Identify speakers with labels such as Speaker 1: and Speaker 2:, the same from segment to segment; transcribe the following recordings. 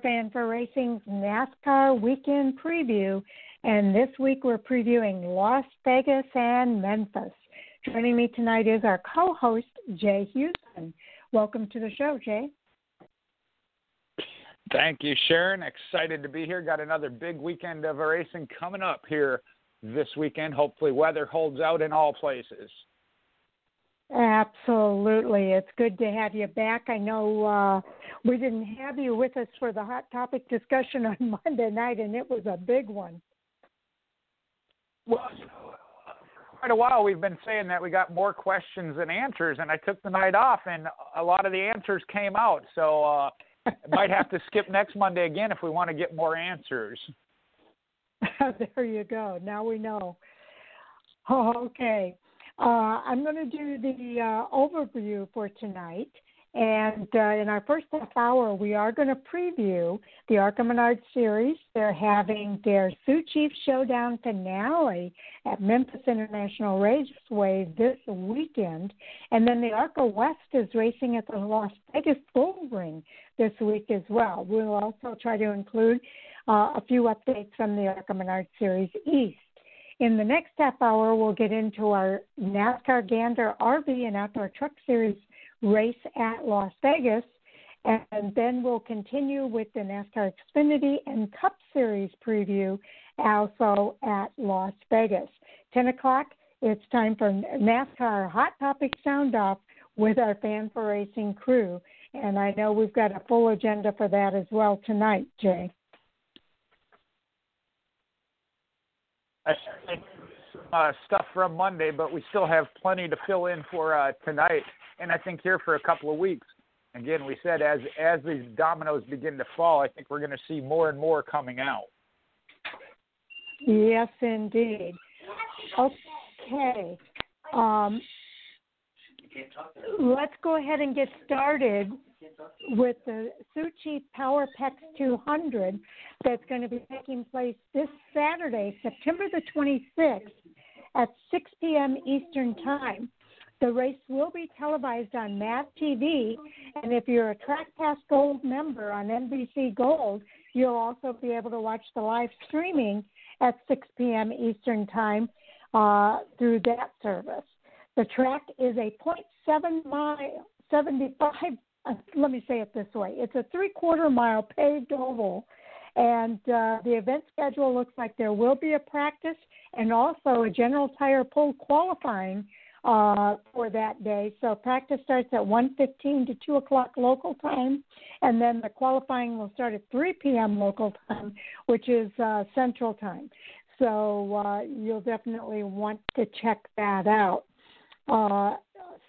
Speaker 1: for Fan4 Racing's NASCAR weekend preview, and this week we're previewing Las Vegas and Memphis. Joining me tonight is our co host, Jay Husmann. Welcome to the show, Jay.
Speaker 2: Thank you, Sharon. Excited to be here. Got another big weekend of racing coming up here this weekend. Hopefully, weather holds out in all places.
Speaker 1: Absolutely. It's good to have you back. I know uh, we didn't have you with us for the hot topic discussion on Monday night, and it was a big one.
Speaker 2: Well, quite a while we've been saying that we got more questions than answers, and I took the night off, and a lot of the answers came out. So uh, might have to skip next Monday again if we want to get more answers.
Speaker 1: there you go. Now we know. Oh, okay. Uh, I'm going to do the uh, overview for tonight. And uh, in our first half hour, we are going to preview the ARCA Menard series. They're having their Sioux Chief Showdown finale at Memphis International Raceway this weekend. And then the ARCA West is racing at the Las Vegas Bull Ring this week as well. We'll also try to include uh, a few updates from the ARCA Menard series East. In the next half hour, we'll get into our NASCAR Gander RV and Outdoor Truck Series race at Las Vegas. And then we'll continue with the NASCAR Xfinity and Cup Series preview also at Las Vegas. 10 o'clock, it's time for NASCAR Hot Topic Sound Off with our Fan4 Racing crew. And I know we've got a full agenda for that as well tonight, Jay.
Speaker 2: Uh, stuff from Monday, but we still have plenty to fill in for uh, tonight, and I think here for a couple of weeks. Again, we said as as these dominoes begin to fall, I think we're going to see more and more coming out.
Speaker 1: Yes, indeed. Okay. Um, let's go ahead and get started with the Sioux Chief Power PEX 200 that's going to be taking place this Saturday, September the 26th at 6 p.m. Eastern Time. The race will be televised on MAV TV, and if you're a Track Pass Gold member on NBC Gold, you'll also be able to watch the live streaming at 6 p.m. Eastern Time uh, through that service. The track is a 0.7 mile, 75 uh, let me say it this way it's a three quarter mile paved oval and uh, the event schedule looks like there will be a practice and also a general tire pole qualifying uh, for that day. So practice starts at 1:15 to 2 o'clock local time, and then the qualifying will start at 3 p.m. local time, which is uh, Central Time. So uh, you'll definitely want to check that out. Uh,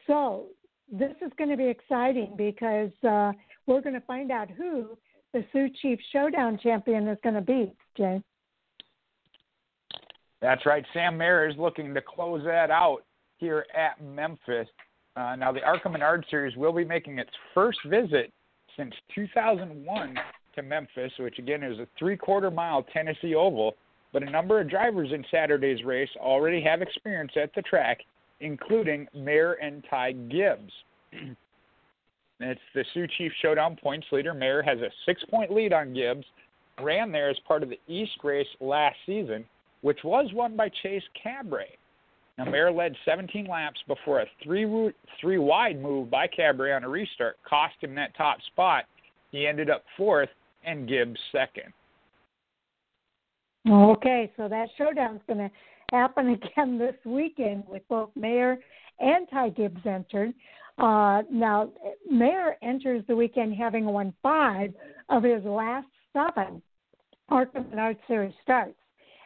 Speaker 1: so this is going to be exciting because uh, we're going to find out who the Sioux Chief Showdown champion is going to be, Jay.
Speaker 2: That's right. Sam Mayer is looking to close that out here at Memphis. Uh, now, the ARCA Menard Series will be making its first visit since 2001 to Memphis, which again is a three quarter mile Tennessee Oval. But a number of drivers in Saturday's race already have experience at the track including Mayer and Ty Gibbs. it's the Sioux Chief Showdown points leader. Mayer has a six point lead on Gibbs. Ran there as part of the East race last season, which was won by Chase Cabre. Now, Mayer led 17 laps before a three, three wide move by Cabre on a restart cost him that top spot. He ended up fourth and Gibbs second.
Speaker 1: Okay, so that showdown's going to happen again this weekend with both Mayer and Ty Gibbs entered. Uh, now, Mayer enters the weekend having won five of his last seven ARCA Menard Series starts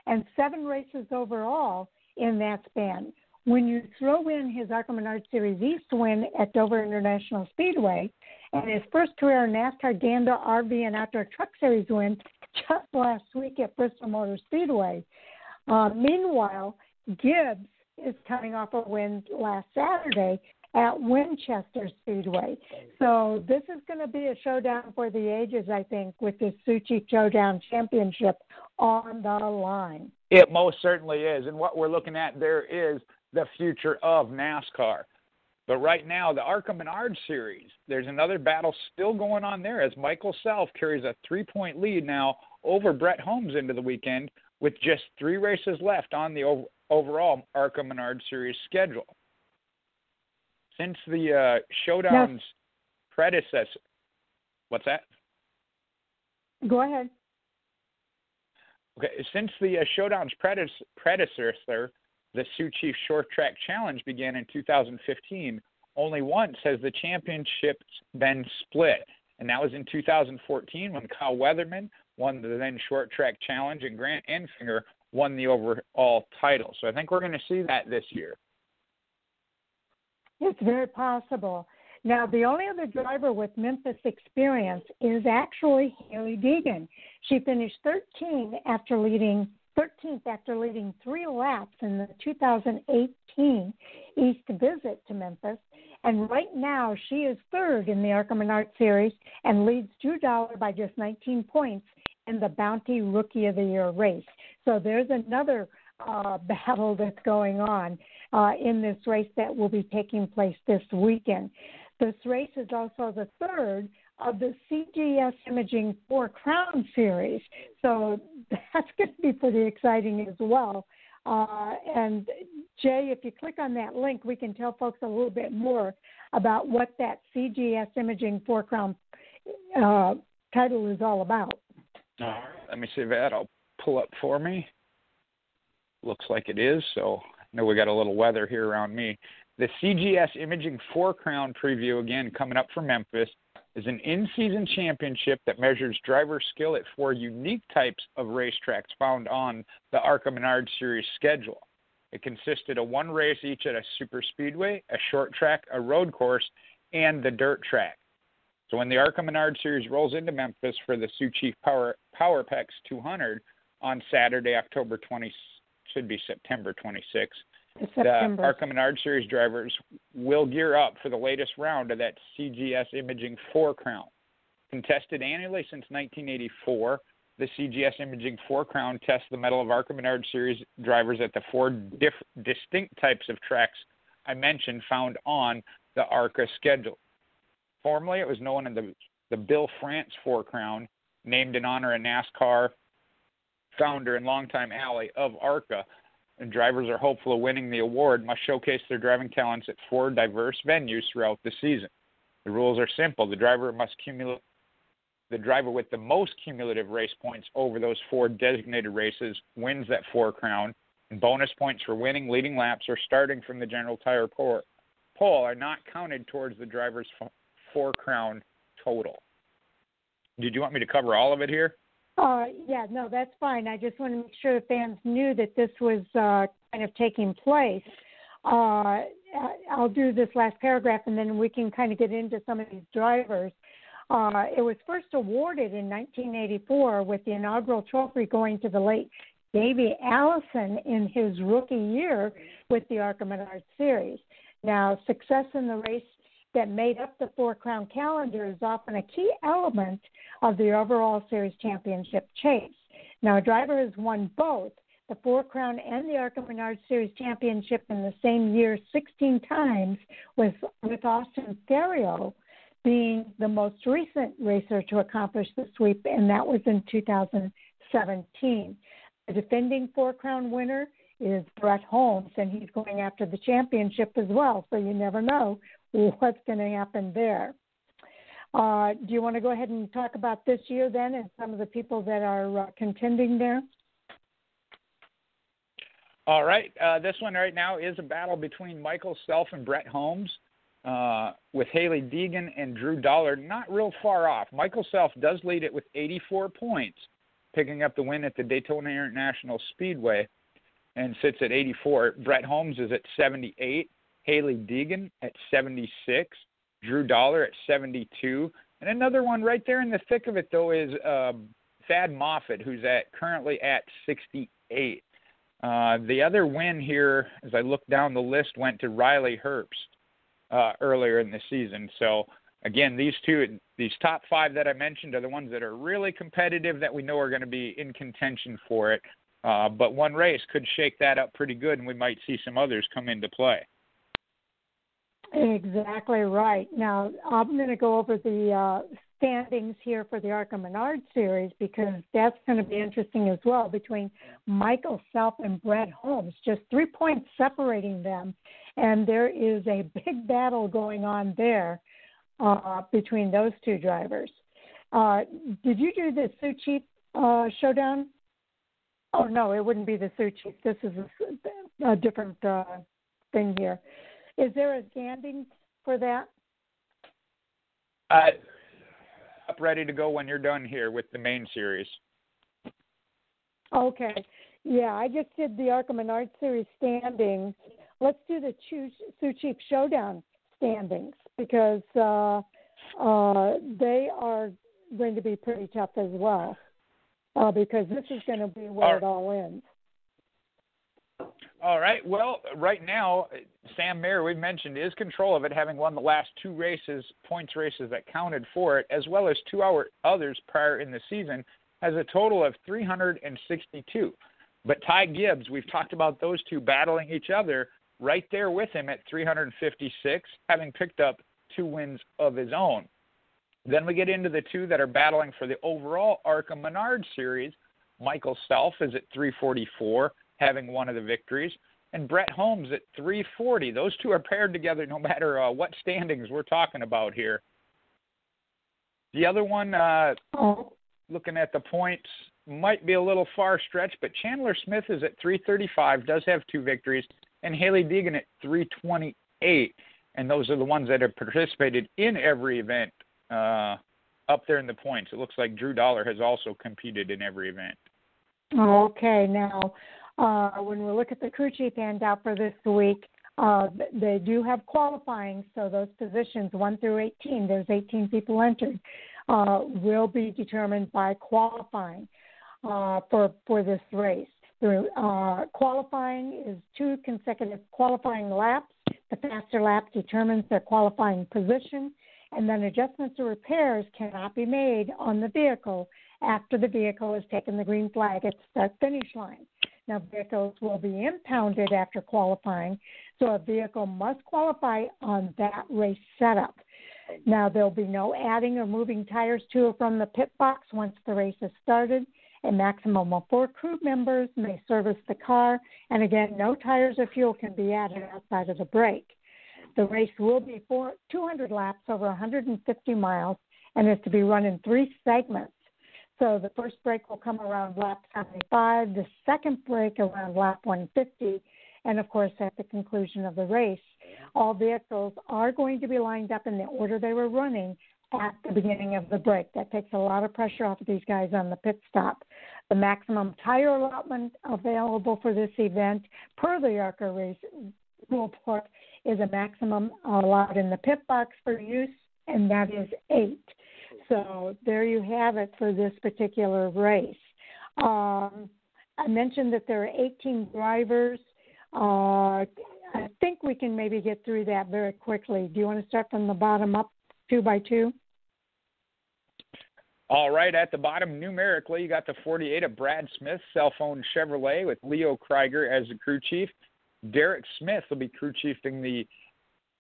Speaker 1: and seven races overall in that span. When you throw in his ARCA Menard Series East win at Dover International Speedway and his first career NASCAR Gander RV and Outdoor Truck Series win just last week at Bristol Motor Speedway, uh, meanwhile, Gibbs is coming off a win last Saturday at Winchester Speedway. So this is going to be a showdown for the ages, I think, with this Sioux Chief Showdown Championship on the line.
Speaker 2: It most certainly is. And what we're looking at there is the future of NASCAR. But right now, the ARCA Menard Series, there's another battle still going on there as Michael Self carries a three point lead now over Brett Holmes into the weekend with just three races left on the overall ARCA Menard Series schedule. Since the uh, Showdown's predecessor, what's that?
Speaker 1: Go ahead.
Speaker 2: Okay, since the uh, Showdown's predecessor, the Sioux Chief Short Track Challenge began in 2015, only once has the championships been split, and that was in 2014 when Kyle Weatherman won the then Short Track Challenge and Grant Enfinger won the overall title. So I think we're going to see that this year.
Speaker 1: It's very possible. Now, the only other driver with Memphis experience is actually Hailie Deegan. She finished 13 after leading 13th after leading three laps in the 2018 East visit to Memphis. And right now, she is third in the ARCA Menard Series and leads Drew Dollar by just 19 points in the Bounty Rookie of the Year race. So there's another uh, battle that's going on uh, in this race that will be taking place this weekend. This race is also the third of the CGS Imaging Four Crown series. So that's going to be pretty exciting as well. Uh, and Jay, if you click on that link, we can tell folks a little bit more about what that CGS Imaging Four Crown uh, title is all about.
Speaker 2: All right, let me see that. I'll pull up for me. Looks like it is. So I know we got a little weather here around me. The CGS Imaging Four Crown preview again coming up from Memphis is an in season championship that measures driver skill at four unique types of racetracks found on the ARCA Menard Series schedule. It consisted of one race each at a super speedway, a short track, a road course, and the dirt track. So when the ARCA Menard Series rolls into Memphis for the Sioux Chief Power PowerPEX 200 on Saturday, October 20, should be September 26th, The ARCA Menard Series drivers will gear up for the latest round of that CGS Imaging 4 Crown. Contested annually since 1984, the CGS Imaging 4 Crown tests the mettle of ARCA Menard Series drivers at the four diff- distinct types of tracks I mentioned found on the ARCA schedule. Formerly, it was known as the, the Bill France 4 Crown, named in honor of NASCAR founder and longtime ally of ARCA, and drivers are hopeful of winning the award must showcase their driving talents at four diverse venues throughout the season. The rules are simple. The driver must cumulate the driver with the most cumulative race points over those four designated races wins that four crown, and bonus points for winning, leading laps, or starting from the general tire pole are not counted towards the driver's four crown total. Did you want me to cover all of it here?
Speaker 1: Uh, yeah, no, that's fine. I just want to make sure the fans knew that this was uh, kind of taking place. Uh, I'll do this last paragraph and then we can kind of get into some of these drivers. Uh, it was first awarded in 1984 with the inaugural trophy going to the late Davey Allison in his rookie year with the ARCA Menard Series. Now, success in the race that made up the Four Crown calendar is often a key element of the overall series championship chase. Now, a driver has won both the Four Crown and the ARCA Menard Series championship in the same year 16 times, with, with Austin Theriault being the most recent racer to accomplish the sweep, and that was in 2017. The defending Four Crown winner is Brett Holmes, and he's going after the championship as well, so you never know what's going to happen there. Uh, do you want to go ahead and talk about this year then and some of the people that are uh, contending there?
Speaker 2: All right. Uh, this one right now is a battle between Michael Self and Brett Holmes, uh, with Hailie Deegan and Drew Dollar not real far off. Michael Self does lead it with 84 points, picking up the win at the Daytona International Speedway and sits at 84. Brett Holmes is at 78. Hailie Deegan at 76, Drew Dollar at 72, and another one right there in the thick of it though is uh, Thad Moffitt, who's at currently at 68. Uh, the other win here, as I look down the list, went to Riley Herbst uh, earlier in the season. So again, these two, these top five that I mentioned, are the ones that are really competitive that we know are going to be in contention for it. Uh, but one race could shake that up pretty good, and we might see some others come into play.
Speaker 1: Exactly right. Now I'm going to go over the uh, standings here for the ARCA Menard series because that's going to be interesting as well between Michael Self and Brett Holmes. Just three points separating them, and there is a big battle going on there uh, between those two drivers. Uh, did you do the Sioux Chief uh, showdown? Oh no, it wouldn't be the Sioux Chief. This is a, a different uh, thing here. Is there a standings for that?
Speaker 2: Uh, up ready to go when you're done here with the main series.
Speaker 1: Okay. Yeah, I just did the ARCA Menard series standings. Let's do the Sioux Chief Showdown standings because uh, uh, they are going to be pretty tough as well. Uh, because this is going to be where it all ends.
Speaker 2: All right. Well, right now, Sam Mayer, we've mentioned, is control of it, having won the last two races, points races that counted for it, as well as two hour others prior in the season, has a total of 362. But Ty Gibbs, we've talked about those two battling each other right there with him at 356, having picked up two wins of his own. Then we get into the two that are battling for the overall ARCA Menard series. Michael Self is at 344 having one of the victories, and Brett Holmes at 340. Those two are paired together no matter uh, what standings we're talking about here. The other one, uh, oh. looking at the points, might be a little far stretched, but Chandler Smith is at 335, does have two victories, and Hailie Deegan at 328. And those are the ones that have participated in every event uh, up there in the points. It looks like Drew Dollar has also competed in every event.
Speaker 1: Okay, now uh, when we look at the crew chief handout for this week, uh, they do have qualifying, so those positions 1 through 18, there's 18 people entered, uh, will be determined by qualifying uh, for for this race. The, uh, qualifying is two consecutive qualifying laps. The faster lap determines their qualifying position, and then adjustments or repairs cannot be made on the vehicle after the vehicle has taken the green flag at the finish line. Now, vehicles will be impounded after qualifying, so a vehicle must qualify on that race setup. Now, there'll be no adding or moving tires to or from the pit box once the race has started. A maximum of four crew members may service the car, and again, no tires or fuel can be added outside of the break. The race will be four, 200 laps over 150 miles and is to be run in three segments. So the first break will come around lap 75, the second break around lap 150, and of course at the conclusion of the race. All vehicles are going to be lined up in the order they were running at the beginning of the break. That takes a lot of pressure off of these guys on the pit stop. The maximum tire allotment available for this event, per the ARCA race rule book, is a maximum allowed in the pit box for use, and that is eight. So there you have it for this particular race. Um, I mentioned that there are 18 drivers. Uh, I think we can maybe get through that very quickly. Do you want to start from the bottom up, two by two?
Speaker 2: All right, at the bottom, numerically, you got the 48 of Brad Smith, cell phone Chevrolet, with Leo Krieger as the crew chief. Derek Smith will be crew chiefing the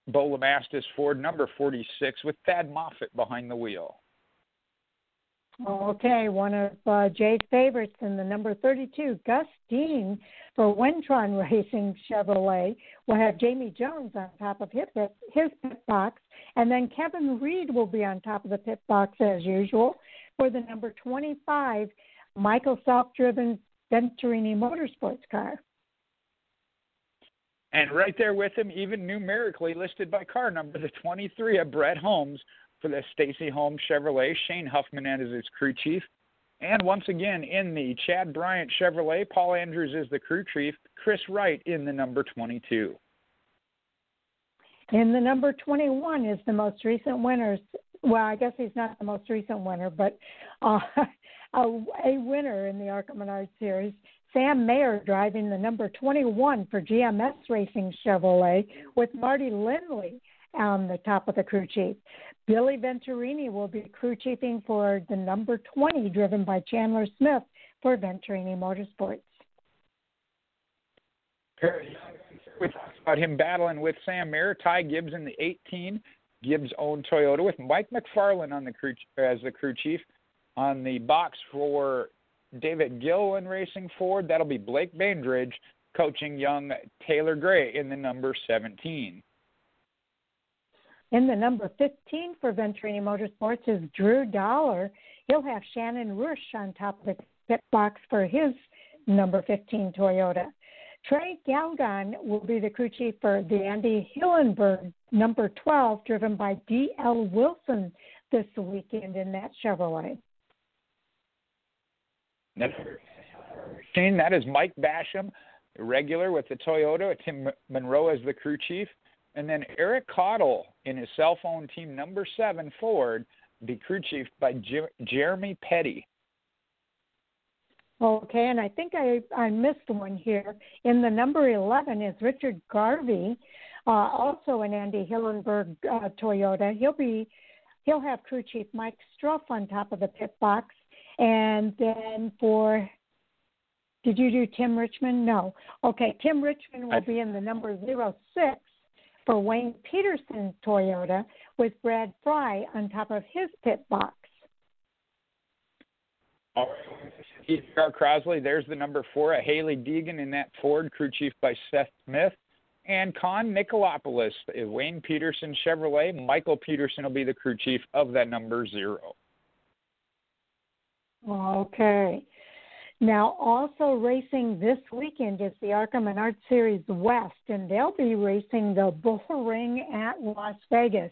Speaker 2: Bo LeMastus Ford number 46 with Thad Moffitt behind the wheel.
Speaker 1: Okay, one of uh, Jay's favorites in the number 32, Gus Dean for Win-Tron Racing Chevrolet. We'll have Jamie Jones on top of his, his pit box, and then Kevin Reed will be on top of the pit box as usual for the number 25, Michael Self-driven Venturini Motorsports car.
Speaker 2: And right there with him, even numerically listed by car number, the 23 of Brett Holmes for the Stacy Holmes Chevrolet, Shane Huffman as his crew chief. And once again, in the Chad Bryant Chevrolet, Paul Andrews is the crew chief, Chris Wright in the number 22.
Speaker 1: In the number 21 is the most recent winner. Well, I guess he's not the most recent winner, but uh, a, a winner in the ARCA Menard Series. Sam Mayer driving the number 21 for GMS Racing Chevrolet with Marty Lindley on the top of the crew chief. Billy Venturini will be crew chiefing for the number 20, driven by Chandler Smith for Venturini Motorsports.
Speaker 2: we talked about him battling with Sam Mayer, Ty Gibbs in the 18, Gibbs own Toyota with Mike McFarland on the crew as the crew chief. On the box for David Gilliland Racing Ford, that'll be Blake Bainbridge coaching young Taylor Gray in the number 17.
Speaker 1: In the number 15 for Venturini Motorsports is Drew Dollar. He'll have Shannon Rush on top of the pit box for his number 15 Toyota. Trey Galgon will be the crew chief for the Andy Hillenberg number 12, driven by D.L. Wilson this weekend in that Chevrolet.
Speaker 2: That is Mike Basham, regular with the Toyota. Tim Monroe as the crew chief. And then Eric Caudell in his cell phone team number seven Ford, be crew chief by Jeremy Petty.
Speaker 1: Okay, and I think I I missed one here. In the number eleven is Richard Garvey, uh, also an Andy Hillenberg uh, Toyota. He'll be he'll have crew chief Mike Struff on top of the pit box, and then for did you do Tim Richmond? No. Okay, Tim Richmond will be in the number zero six for Wayne Peterson Toyota with Brad Fry on top of his pit box.
Speaker 2: All right. Crosley, there's the number four, a Hailie Deegan in that Ford, crew chief by Seth Smith. And Con Nicolopoulos, Wayne Peterson Chevrolet. Michael Peterson will be the crew chief of that number zero.
Speaker 1: Okay. Now, also racing this weekend is the ARCA Menard Series West, and they'll be racing the Bull Ring at Las Vegas.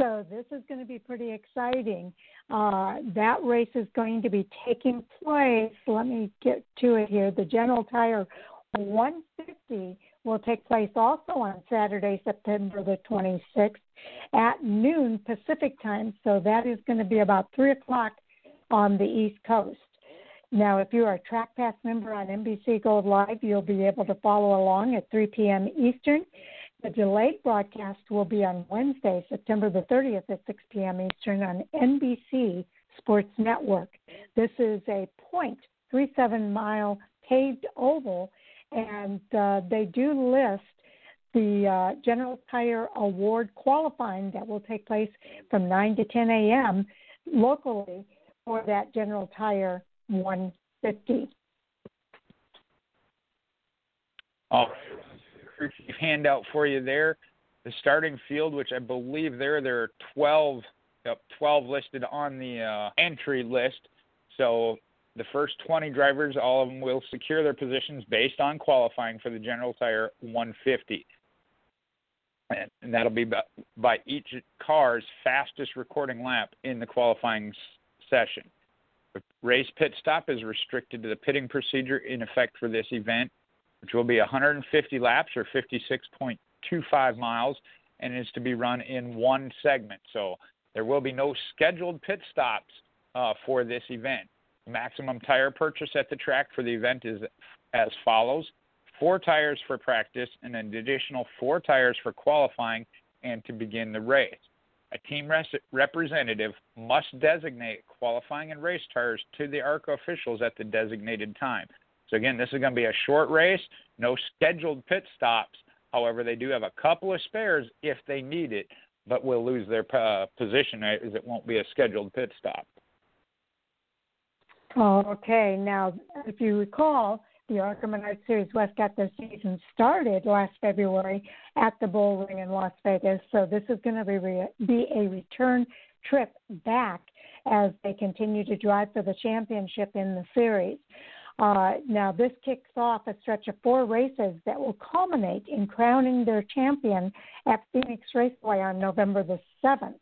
Speaker 1: So this is going to be pretty exciting. Uh, that race is going to be taking place. Let me get to it here. The General Tire 150 will take place also on Saturday, September the 26th at noon Pacific time. So that is going to be about 3 o'clock on the East Coast. Now, if you are a Track Pass member on NBC Gold Live, you'll be able to follow along at 3 p.m. Eastern. The delayed broadcast will be on Wednesday, September the 30th at 6 p.m. Eastern on NBC Sports Network. This is a 0.37 mile paved oval, and uh, they do list the uh, General Tire Award qualifying that will take place from 9 to 10 a.m. locally for that General Tire 150.
Speaker 2: All right. Handout for you there. The starting field, which I believe there there are 12, yep, 12 listed on the uh, entry list. So the first 20 drivers, all of them will secure their positions based on qualifying for the General Tire 150. And that'll be by, by each car's fastest recording lap in the qualifying session. The race pit stop is restricted to the pitting procedure in effect for this event, which will be 150 laps or 56.25 miles, and is to be run in one segment. So there will be no scheduled pit stops uh, for this event. Maximum tire purchase at the track for the event is as follows four tires for practice and an additional four tires for qualifying and to begin the race. A team res- representative must designate qualifying and race tires to the ARCA officials at the designated time. So, again, this is going to be a short race, no scheduled pit stops. However, they do have a couple of spares if they need it, but will lose their uh, position as it won't be a scheduled pit stop.
Speaker 1: Okay, now, if you recall, the ARCA Menard Series West got their season started last February at the Bull Ring in Las Vegas. So this is going to be, re- be a return trip back as they continue to drive for the championship in the series. Uh, now, this kicks off a stretch of four races that will culminate in crowning their champion at Phoenix Raceway on November the 7th.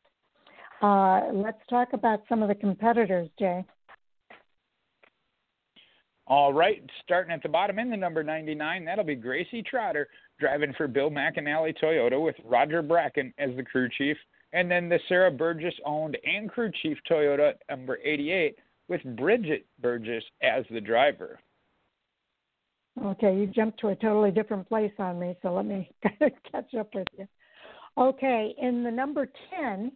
Speaker 1: Uh, let's talk about some of the competitors, Jay.
Speaker 2: All right, starting at the bottom in the number 99, that'll be Gracie Trotter driving for Bill McAnally Toyota with Roger Bracken as the crew chief. And then the Sarah Burgess owned and crew chief Toyota number 88 with Bridget Burgess as the driver.
Speaker 1: Okay, you jumped to a totally different place on me, so let me catch up with you. Okay, in the number 10,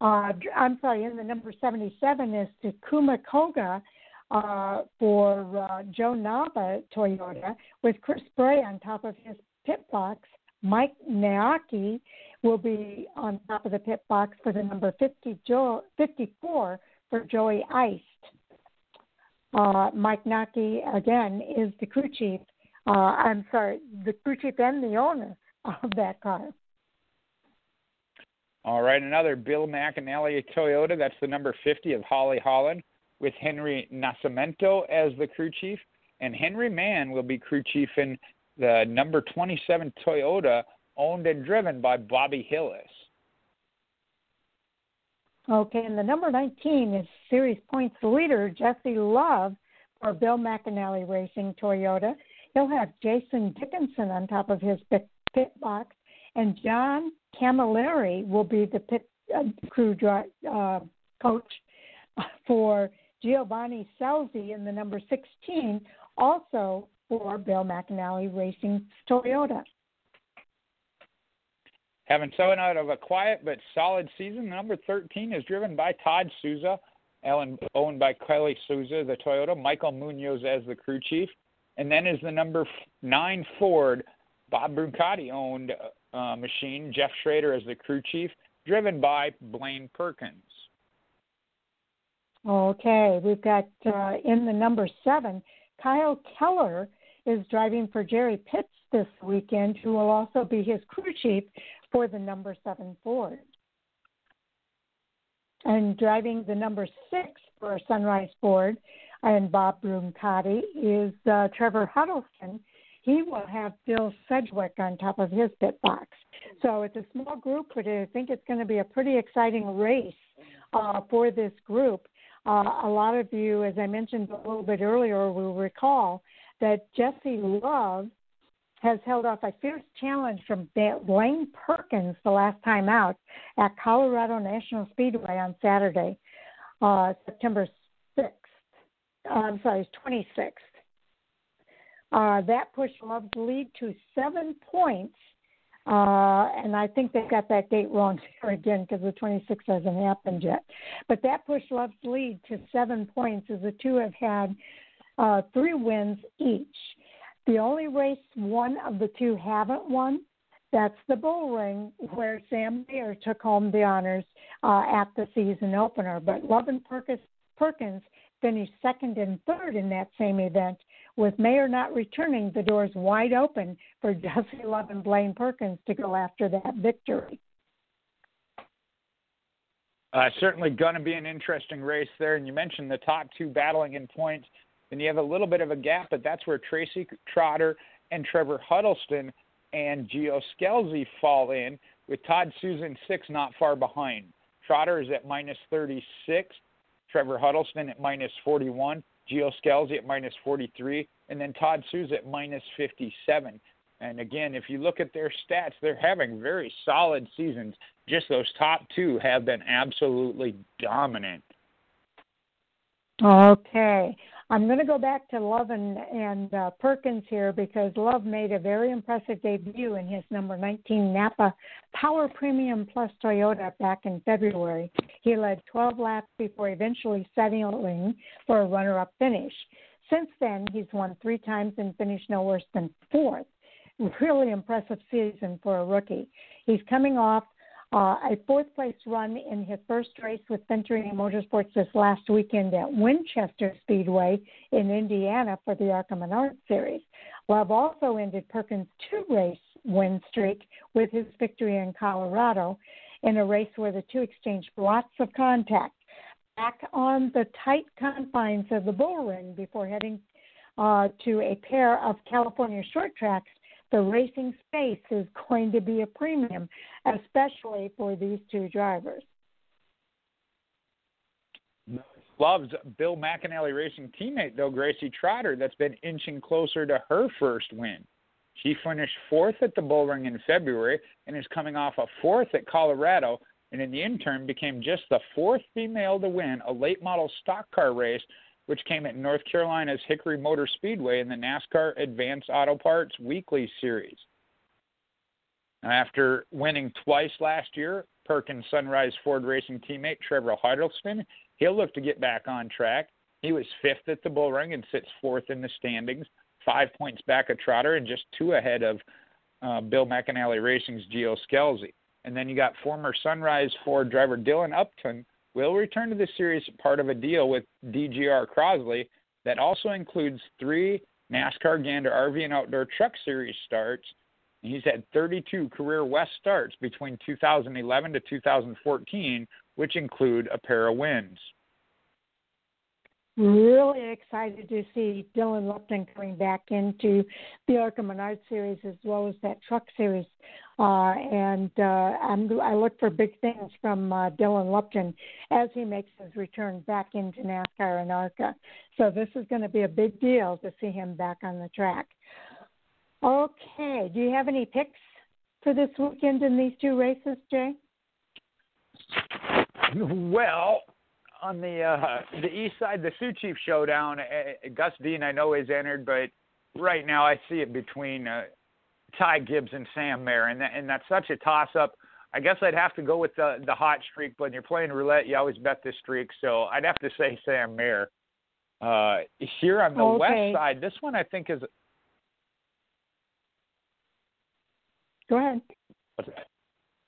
Speaker 1: uh, I'm sorry, in the number 77 is Takuma Koga uh, for uh, Joe Nava Toyota with Chris Bray on top of his pit box. Mike Naaki will be on top of the pit box for the number 50, Joe, 54 for Joey Iest. Uh, Mike Naaki, again, is the crew chief. Uh, I'm sorry, the crew chief and the owner of that car.
Speaker 2: All right, another Bill McAnally Toyota. That's the number 50 of Holley Hollan with Henry Nascimento as the crew chief. And Henry Mann will be crew chief in the number 27 Toyota owned and driven by Bobby Hillis.
Speaker 1: Okay, and the number 19 is series points leader Jesse Love for Bill McAnally Racing Toyota. He'll have Jason Dickinson on top of his pit, box, and John Camilleri will be the pit uh, crew uh, coach for Giovanni Scelzi in the number 16, also for Bill McAnally Racing Toyota.
Speaker 2: Having somewhat out of a quiet but solid season, number 13 is driven by Todd Souza, owned by Kelly Souza, the Toyota, Michael Munoz as the crew chief, and then is the number nine Ford, Bob Bruncati owned uh, machine, Jeff Schrader as the crew chief, driven by Blaine Perkins.
Speaker 1: Okay, we've got uh, in the number seven, Kyle Keller is driving for Jerry Pitts this weekend, who will also be his crew chief for the number seven Ford. And driving the number six for Sunrise Ford and Bob Bruncati is uh, Trevor Huddleston. He will have Bill Sedgwick on top of his pit box. So it's a small group, but I think it's going to be a pretty exciting race uh, for this group. Uh, a lot of you, as I mentioned a little bit earlier, will recall that Jesse Love has held off a fierce challenge from Blaine Perkins the last time out at Colorado National Speedway on Saturday, uh, September 6th. Uh, I'm sorry, 26th. Uh, that pushed Love's lead to seven points. Uh, and I think they got that date wrong here again because the 26 hasn't happened yet. But that pushed Love's lead to seven points as the two have had uh, three wins each. The only race one of the two haven't won, that's the Bull Ring, where Sam Mayer took home the honors uh, at the season opener. But Love and Perkins, Perkins finished second and third in that same event, with Mayer not returning, the doors wide open for Jesse Love and Blaine Perkins to go after that victory.
Speaker 2: Uh, certainly going to be an interesting race there. And you mentioned the top two battling in points. and you have a little bit of a gap, but that's where Gracie Trotter and Trevor Huddleston and Gio Scelzi fall in, with Todd Susan six not far behind. Trotter is at minus 36, Trevor Huddleston at minus 41, Gio Scelzi at minus 43, and then Todd Souza at minus 57. And again, if you look at their stats, they're having very solid seasons. Just those top two have been absolutely dominant.
Speaker 1: Okay. I'm going to go back to Love and, and uh, Perkins here because Love made a very impressive debut in his number 19 Napa Power Premium Plus Toyota back in February. He led 12 laps before eventually settling for a runner up finish. Since then, he's won three times and finished no worse than fourth. Really impressive season for a rookie. He's coming off uh, a fourth place run in his first race with Venturini Motorsports this last weekend at Winchester Speedway in Indiana for the ARCA Menard Series. Love also ended Perkins' two race win streak with his victory in Colorado in a race where the two exchanged lots of contact. Back on the tight confines of the bull ring before heading uh, to a pair of California short tracks the racing space is going to be a premium, especially for these two drivers.
Speaker 2: Loves Bill McAnally racing teammate, though, Gracie Trotter, that's been inching closer to her first win. She finished fourth at the Bullring in February and is coming off a fourth at Colorado, and in the interim became just the fourth female to win a late model stock car race which came at North Carolina's Hickory Motor Speedway in the NASCAR Advanced Auto Parts Weekly Series. After winning twice last year, Perkins Sunrise Ford Racing teammate Trevor Huddleston, he'll look to get back on track. He was fifth at the Bullring and sits fourth in the standings, five points back of Trotter and just two ahead of uh, Bill McAnally Racing's Gio Scelzi. And then you got former Sunrise Ford driver Dylan Lupton will return to the series part of a deal with DGR Crosley that also includes three NASCAR Gander RV and Outdoor Truck Series starts. He's had 32 career West starts between 2011 to 2014, which include a pair of wins.
Speaker 1: Really excited to see Dylan Lupton coming back into the ARCA Menard series as well as that truck series. Uh, and uh, I look for big things from uh, Dylan Lupton as he makes his return back into NASCAR and ARCA. So this is going to be a big deal to see him back on the track. Okay, do you have any picks for this weekend in these two races, Jay?
Speaker 2: Well, on the uh, the east side, the Sioux Chief Showdown, uh, Gus Dean I know is entered, but right now I see it between uh, Ty Gibbs and Sam Mayer, and that, and that's such a toss up. I guess I'd have to go with the the hot streak, but when you're playing roulette, you always bet the streak, so I'd have to say Sam Mayer. Uh, here on the
Speaker 1: okay.
Speaker 2: west side, this one I think is.
Speaker 1: Go ahead.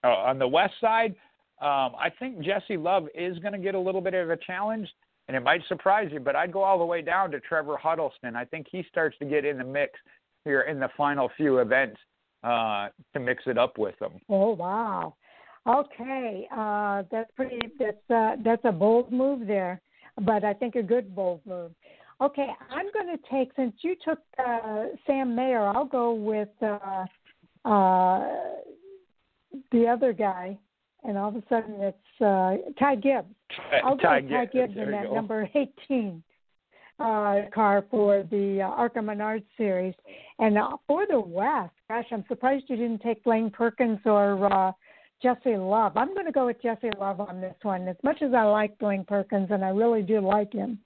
Speaker 2: Oh, on the west side, um, I think Jesse Love is going to get a little bit of a challenge, and it might surprise you, but I'd go all the way down to Trevor Huddleston. I think he starts to get in the mix here in the final few events uh, to mix it up with them.
Speaker 1: Oh wow! Okay, uh, that's pretty. That's uh, that's a bold move there, but I think a good bold move. Okay, I'm going to take since you took uh, Sam Mayer, I'll go with uh, uh, the other guy and all of a sudden it's uh, Ty Gibbs. I'll
Speaker 2: Ty
Speaker 1: go Ty Gibbs in that
Speaker 2: go.
Speaker 1: number 18 uh, car for the uh, ARCA Menard series. And uh, for the West, gosh, I'm surprised you didn't take Blaine Perkins or uh, Jesse Love. I'm going to go with Jesse Love on this one. As much as I like Blaine Perkins, and I really do like him,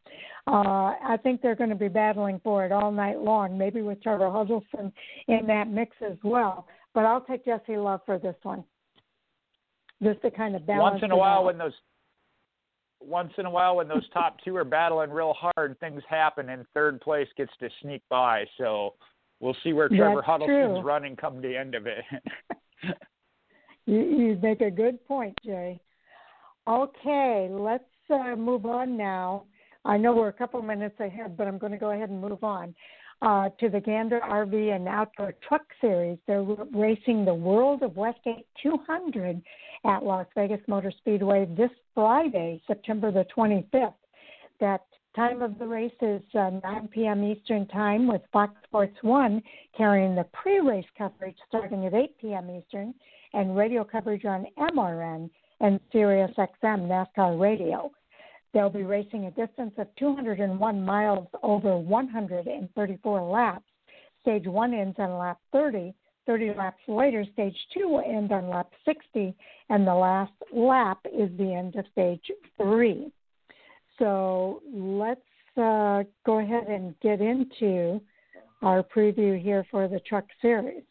Speaker 1: uh, I think they're going to be battling for it all night long, maybe with Trevor Huddleston in that mix as well. But I'll take Jesse Love for this one just to kind of balance.
Speaker 2: Once in a while,
Speaker 1: out.
Speaker 2: when those once in a while when those top two are battling real hard, things happen, and third place gets to sneak by. So we'll see where Trevor
Speaker 1: That's
Speaker 2: Huddleston's
Speaker 1: true.
Speaker 2: running come the end of it.
Speaker 1: you, you make a good point, Jay. Okay, let's uh, move on now. I know we're a couple minutes ahead, but I'm going to go ahead and move on uh, to the Gander RV and Outdoor Truck Series. They're racing the World of Westgate 200 at Las Vegas Motor Speedway this Friday, September the 25th. That time of the race is uh, 9 p.m. Eastern Time, with Fox Sports 1 carrying the pre race coverage starting at 8 p.m. Eastern, and radio coverage on MRN and Sirius XM NASCAR Radio. They'll be racing a distance of 201 miles over 134 laps. Stage 1 ends on lap 30, 30 laps later, stage two will end on lap 60, and the last lap is the end of stage three. So let's uh, go ahead and get into our preview here for the truck series.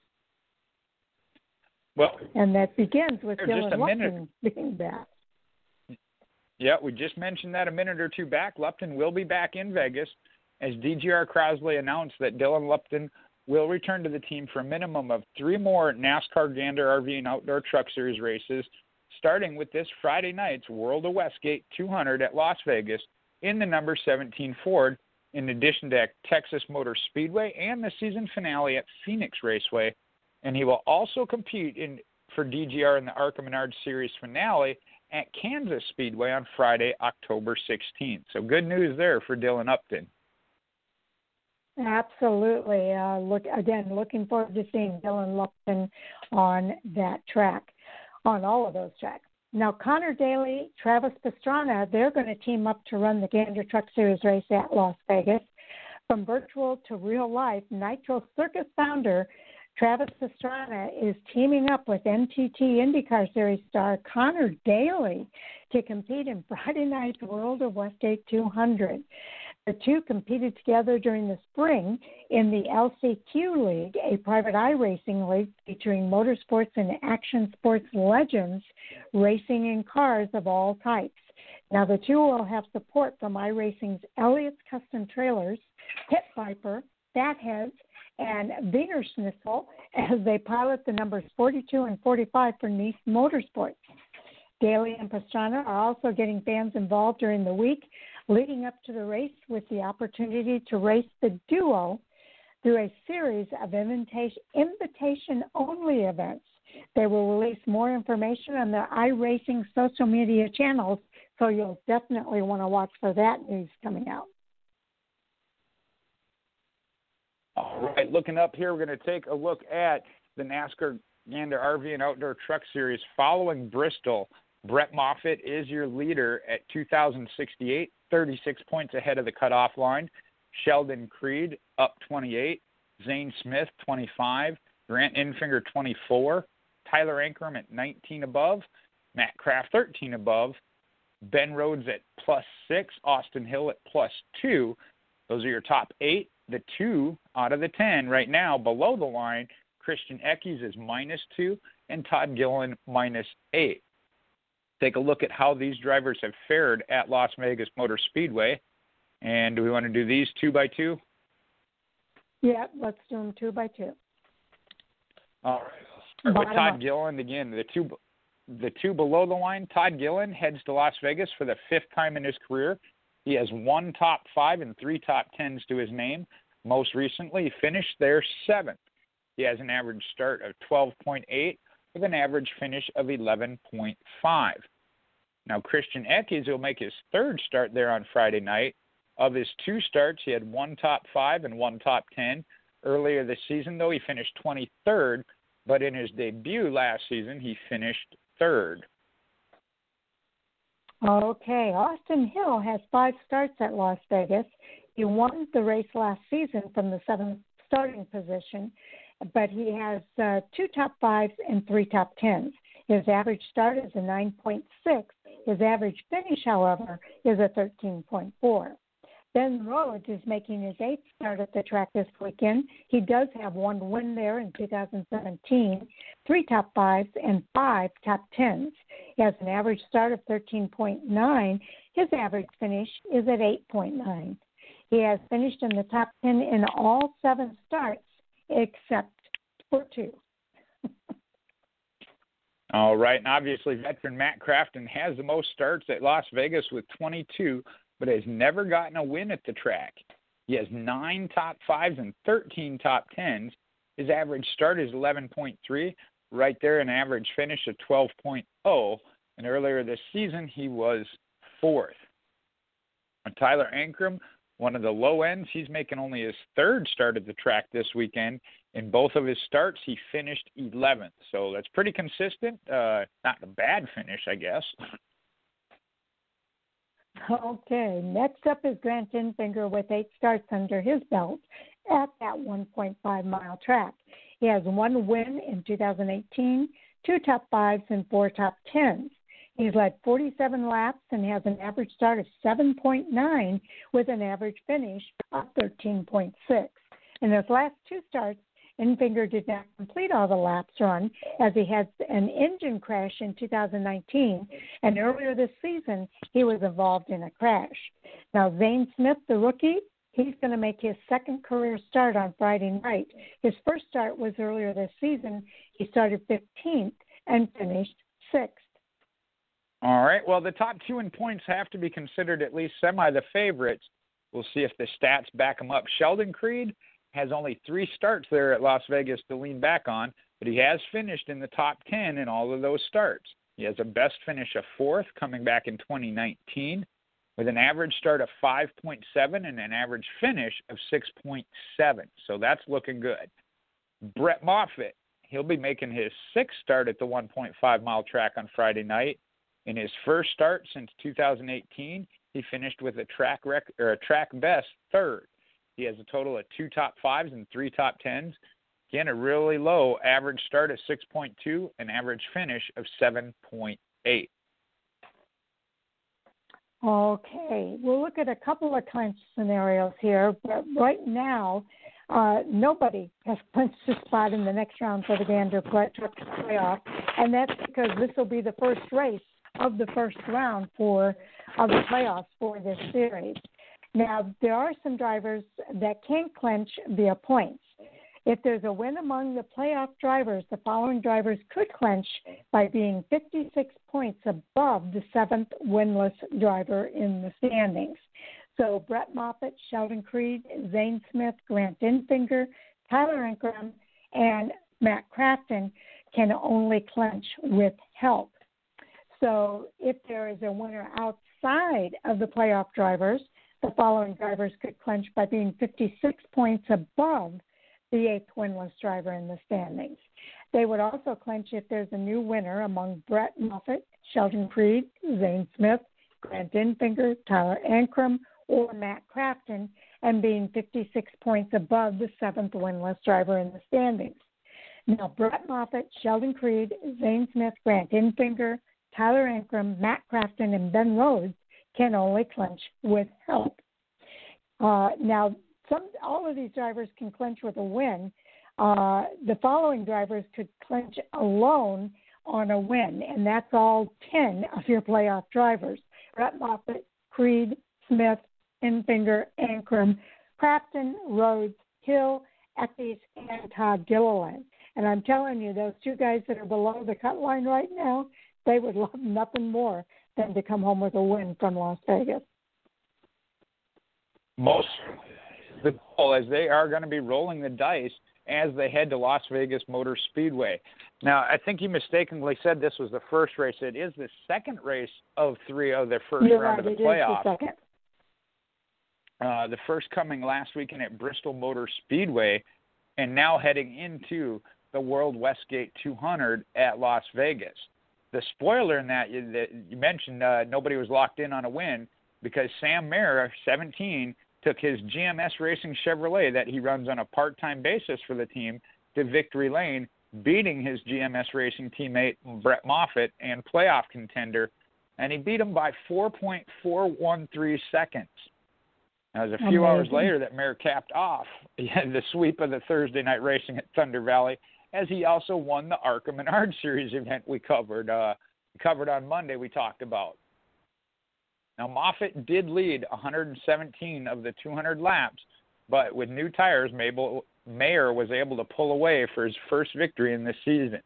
Speaker 2: Well,
Speaker 1: and that begins with
Speaker 2: just
Speaker 1: Dylan. Lupton being back.
Speaker 2: Yeah, we just mentioned that a minute or two back. Lupton will be back in Vegas as DGR Crosley announced that Dylan Lupton will return to the team for a minimum of three more NASCAR Gander RV and Outdoor Truck Series races, starting with this Friday night's World of Westgate 200 at Las Vegas in the number 17 Ford, in addition to Texas Motor Speedway and the season finale at Phoenix Raceway. And he will also compete in for DGR in the ARCA Menard Series finale at Kansas Speedway on Friday, October 16th. So good news there for Dylan Lupton.
Speaker 1: Absolutely. Uh, look again. Looking forward to seeing Dylan Lupton on that track, on all of those tracks. Now, Conor Daly, Travis Pastrana, they're going to team up to run the Gander Truck Series race at Las Vegas. From virtual to real life, Nitro Circus founder Travis Pastrana is teaming up with NTT IndyCar Series star Conor Daly to compete in Friday night's World of Westgate 200. The two competed together during the spring in the LCQ League, a private iRacing league featuring motorsports and action sports legends racing in cars of all types. Now, the two will have support from iRacing's Elliott's Custom Trailers, Pit Viper, Fatheads, and Wiener Schnitzel as they pilot the numbers 42 and 45 for Niece Motorsports. Daly and Pastrana are also getting fans involved during the week leading up to the race with the opportunity to race the duo through a series of invitation only events. They will release more information on their iRacing social media channels, so you'll definitely want to watch for that news coming out.
Speaker 2: All right, looking up here, we're going to take a look at the NASCAR Gander RV and Outdoor Truck Series following Bristol. Brett Moffitt is your leader at 2,068, 36 points ahead of the cutoff line. Sheldon Creed up 28, Zane Smith 25, Grant Enfinger 24, Tyler Ankrum at 19 above, Matt Crafton 13 above, Ben Rhodes at plus six, Austin Hill at plus two. Those are your top eight. The two out of the ten right now below the line, Christian Eckes is minus two, and Todd Gilliland minus eight take a look at how these drivers have fared at Las Vegas Motor Speedway. And do we want to do these two by two?
Speaker 1: Yeah, let's do them two by two.
Speaker 2: All right. with Todd up. Gilliland again. The two, the two below the line. Todd Gilliland heads to Las Vegas for the fifth time in his career. He has one top five and three top tens to his name. Most recently, he finished there seventh. He has an average start of 12.8 with an average finish of 11.5. Now, Christian Eckes will make his third start there on Friday night. Of his two starts, he had one top five and one top 10. Earlier this season, though, he finished 23rd, but in his debut last season, he finished third.
Speaker 1: Okay, Austin Hill has five starts at Las Vegas. He won the race last season from the seventh starting position but he has uh, two top fives and three top tens. His average start is a 9.6. His average finish, however, is a 13.4. Ben Rhodes is making his eighth start at the track this weekend. He does have one win there in 2017, three top fives, and five top tens. He has an average start of 13.9. His average finish is at 8.9. He has finished in the top 10 in all seven starts except for two.
Speaker 2: All right, and obviously veteran Matt Crafton has the most starts at Las Vegas with 22, but has never gotten a win at the track. He has nine top fives and 13 top tens. His average start is 11.3, right there, an average finish of 12.0. And earlier this season, he was fourth. Tyler Ankrum one of the low ends. He's making only his third start at the track this weekend. In both of his starts, he finished 11th. So that's pretty consistent. Uh, not a bad finish, I guess.
Speaker 1: Okay, next up is Grant Enfinger with eight starts under his belt at that 1.5 mile track. He has one win in 2018, two top fives, and four top tens. He's led 47 laps and has an average start of 7.9 with an average finish of 13.6. In his last two starts, Enfinger did not complete all the laps run as he had an engine crash in 2019, and earlier this season he was involved in a crash. Now, Zane Smith, the rookie, he's going to make his second career start on Friday night. His first start was earlier this season. He started 15th and finished sixth.
Speaker 2: All right. Well, the top two in points have to be considered at least semi the favorites. We'll see if the stats back them up. Sheldon Creed has only three starts there at Las Vegas to lean back on, but he has finished in the top 10 in all of those starts. He has a best finish of fourth coming back in 2019 with an average start of 5.7 and an average finish of 6.7. So that's looking good. Brett Moffitt, he'll be making his sixth start at the 1.5 mile track on Friday night in his first start since 2018, he finished with a track rec- or a track best third. He has a total of two top fives and three top tens. Again, a really low average start of 6.2 and average finish of 7.8.
Speaker 1: Okay, we'll look at a couple of time scenarios here, but right now, uh, nobody has clinched a spot in the next round for the Gander Truck Playoff, and that's because this will be the first race of the first round for of the playoffs for this series. Now there are some drivers that can clinch via points. If there's a win among the playoff drivers, the following drivers could clinch by being 56 points above the seventh winless driver in the standings. So Brett Moffitt, Sheldon Creed, Zane Smith, Grant Enfinger, Tyler Ankrum, and Matt Crafton can only clinch with help. So if there is a winner outside of the playoff drivers, the following drivers could clinch by being 56 points above the eighth winless driver in the standings. They would also clinch if there's a new winner among Brett Moffitt, Sheldon Creed, Zane Smith, Grant Enfinger, Tyler Ankrum, or Matt Crafton, and being 56 points above the seventh winless driver in the standings. Now, Brett Moffitt, Sheldon Creed, Zane Smith, Grant Enfinger, Tyler Ankrum, Matt Crafton, and Ben Rhodes can only clinch with help. Uh, now, some all of these drivers can clinch with a win. Uh, the following drivers could clinch alone on a win, and that's all 10 of your playoff drivers. Brett Moffitt, Creed, Smith, Enfinger, Ankrum, Crafton, Rhodes, Hill, Eckes, and Todd Gilliland. And I'm telling you, those two guys that are below the cut line right now, they would love nothing more than to come home with a win from Las Vegas.
Speaker 2: Most the goal as they are going to be rolling the dice as they head to Las Vegas Motor Speedway. Now, I think you mistakenly said this was the first race. It is the second race of three of their 1st
Speaker 1: You're
Speaker 2: round
Speaker 1: right,
Speaker 2: of the
Speaker 1: it
Speaker 2: playoff.
Speaker 1: The second.
Speaker 2: Uh, the first coming last weekend at Bristol Motor Speedway, and now heading into the World Westgate 200 at Las Vegas. The spoiler in that you, that you mentioned, uh, nobody was locked in on a win because Sam Mayer, 17, took his GMS Racing Chevrolet that he runs on a part-time basis for the team to victory lane, beating his GMS Racing teammate Brett Moffitt and playoff contender, and he beat him by 4.413 seconds. Now, it was a few
Speaker 1: Amazing.
Speaker 2: hours later that Mayer capped off the sweep of the Thursday night racing at Thunder Valley, as he also won the ARCA Menards Series event we covered uh, covered on Monday. We talked about. Now Moffitt did lead 117 of the 200 laps, but with new tires, Mabel Mayer was able to pull away for his first victory in this season.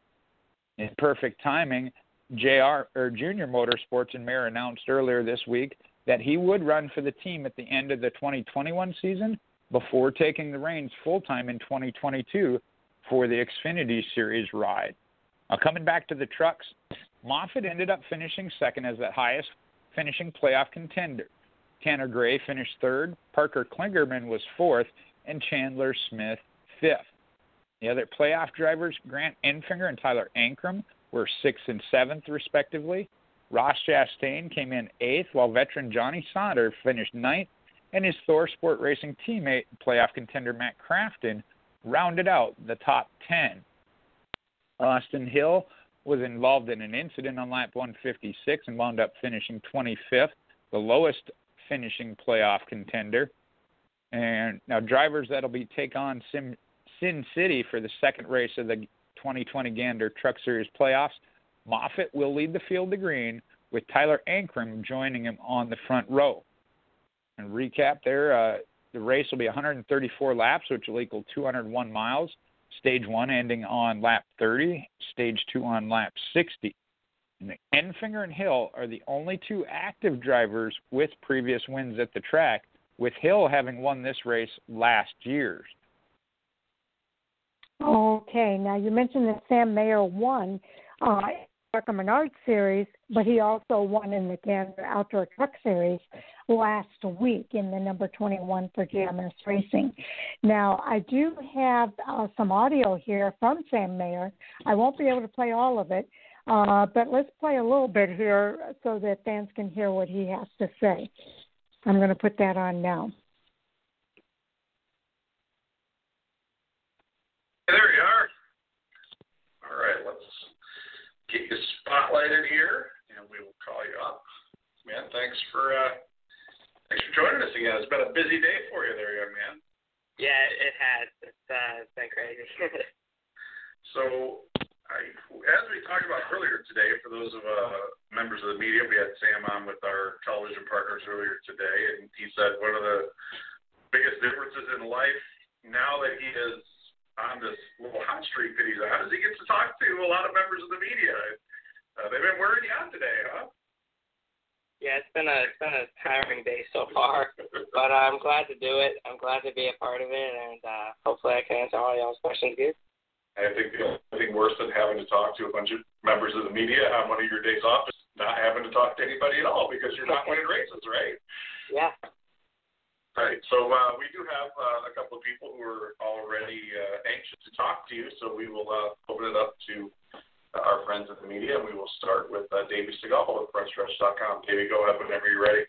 Speaker 2: In perfect timing, JR or Junior Motorsports and Mayer announced earlier this week that he would run for the team at the end of the 2021 season before taking the reins full time in 2022 for the Xfinity Series ride. Now, coming back to the trucks, Moffitt ended up finishing second as the highest finishing playoff contender. Tanner Gray finished third, Parker Kligerman was fourth, and Chandler Smith fifth. The other playoff drivers, Grant Enfinger and Tyler Ankrum, were sixth and seventh, respectively. Ross Chastain came in eighth, while veteran Johnny Sauter finished ninth, and his ThorSport Racing teammate, playoff contender Matt Crafton, rounded out the top 10. Austin Hill was involved in an incident on lap 156 and wound up finishing 25th, the lowest finishing playoff contender. And now drivers that'll be take on Sim, Sin City for the second race of the 2020 Gander Truck Series playoffs. Moffitt will lead the field to green, with Tyler Ankrum joining him on the front row. And recap there, uh, the race will be 134 laps, which will equal 201 miles. Stage one ending on lap 30, stage two on lap 60. And Enfinger and Hill are the only two active drivers with previous wins at the track, with Hill having won this race last year.
Speaker 1: Okay, now you mentioned that Sam Mayer won uh, Arca Menard Series, but he also won in the Gander Outdoor Truck Series last week in the number 21 for GMS Racing. Now, I do have uh, some audio here from Sam Mayer. I won't be able to play all of it, uh, but let's play a little bit here so that fans can hear what he has to say. I'm going to put that on now.
Speaker 3: There you are. All right, let's get you spotlighted here, and we will call you up. Man, thanks for uh, thanks for joining us again. It's been a busy day for you there, young man.
Speaker 4: Yeah, it has. It's, uh, it's been crazy.
Speaker 3: So, I, as we talked about earlier today, for those of uh, members of the media, we had Sam on with our television partners earlier today, and he said one of the biggest differences in life now that he has on this little hot streak that he's on as he gets to talk to a lot of members of the media. Uh, they've been wearing you out today, huh?
Speaker 4: Yeah, it's been a it's been a tiring day so far, but uh, I'm glad to do it. I'm glad to be a part of it, and uh, hopefully I can answer all y'all's questions good.
Speaker 3: I think the only thing worse than having to talk to a bunch of members of the media on one of your days off is not having to talk to anybody at all because you're not winning races, right?
Speaker 4: Yeah.
Speaker 3: Right. So uh, we do have uh, a couple of people who are already uh, anxious to talk to you, so we will uh, open it up to uh, our friends in the media, and we will start with uh, Davey Segal with FrontStretch.com. Davey, go ahead whenever you're ready.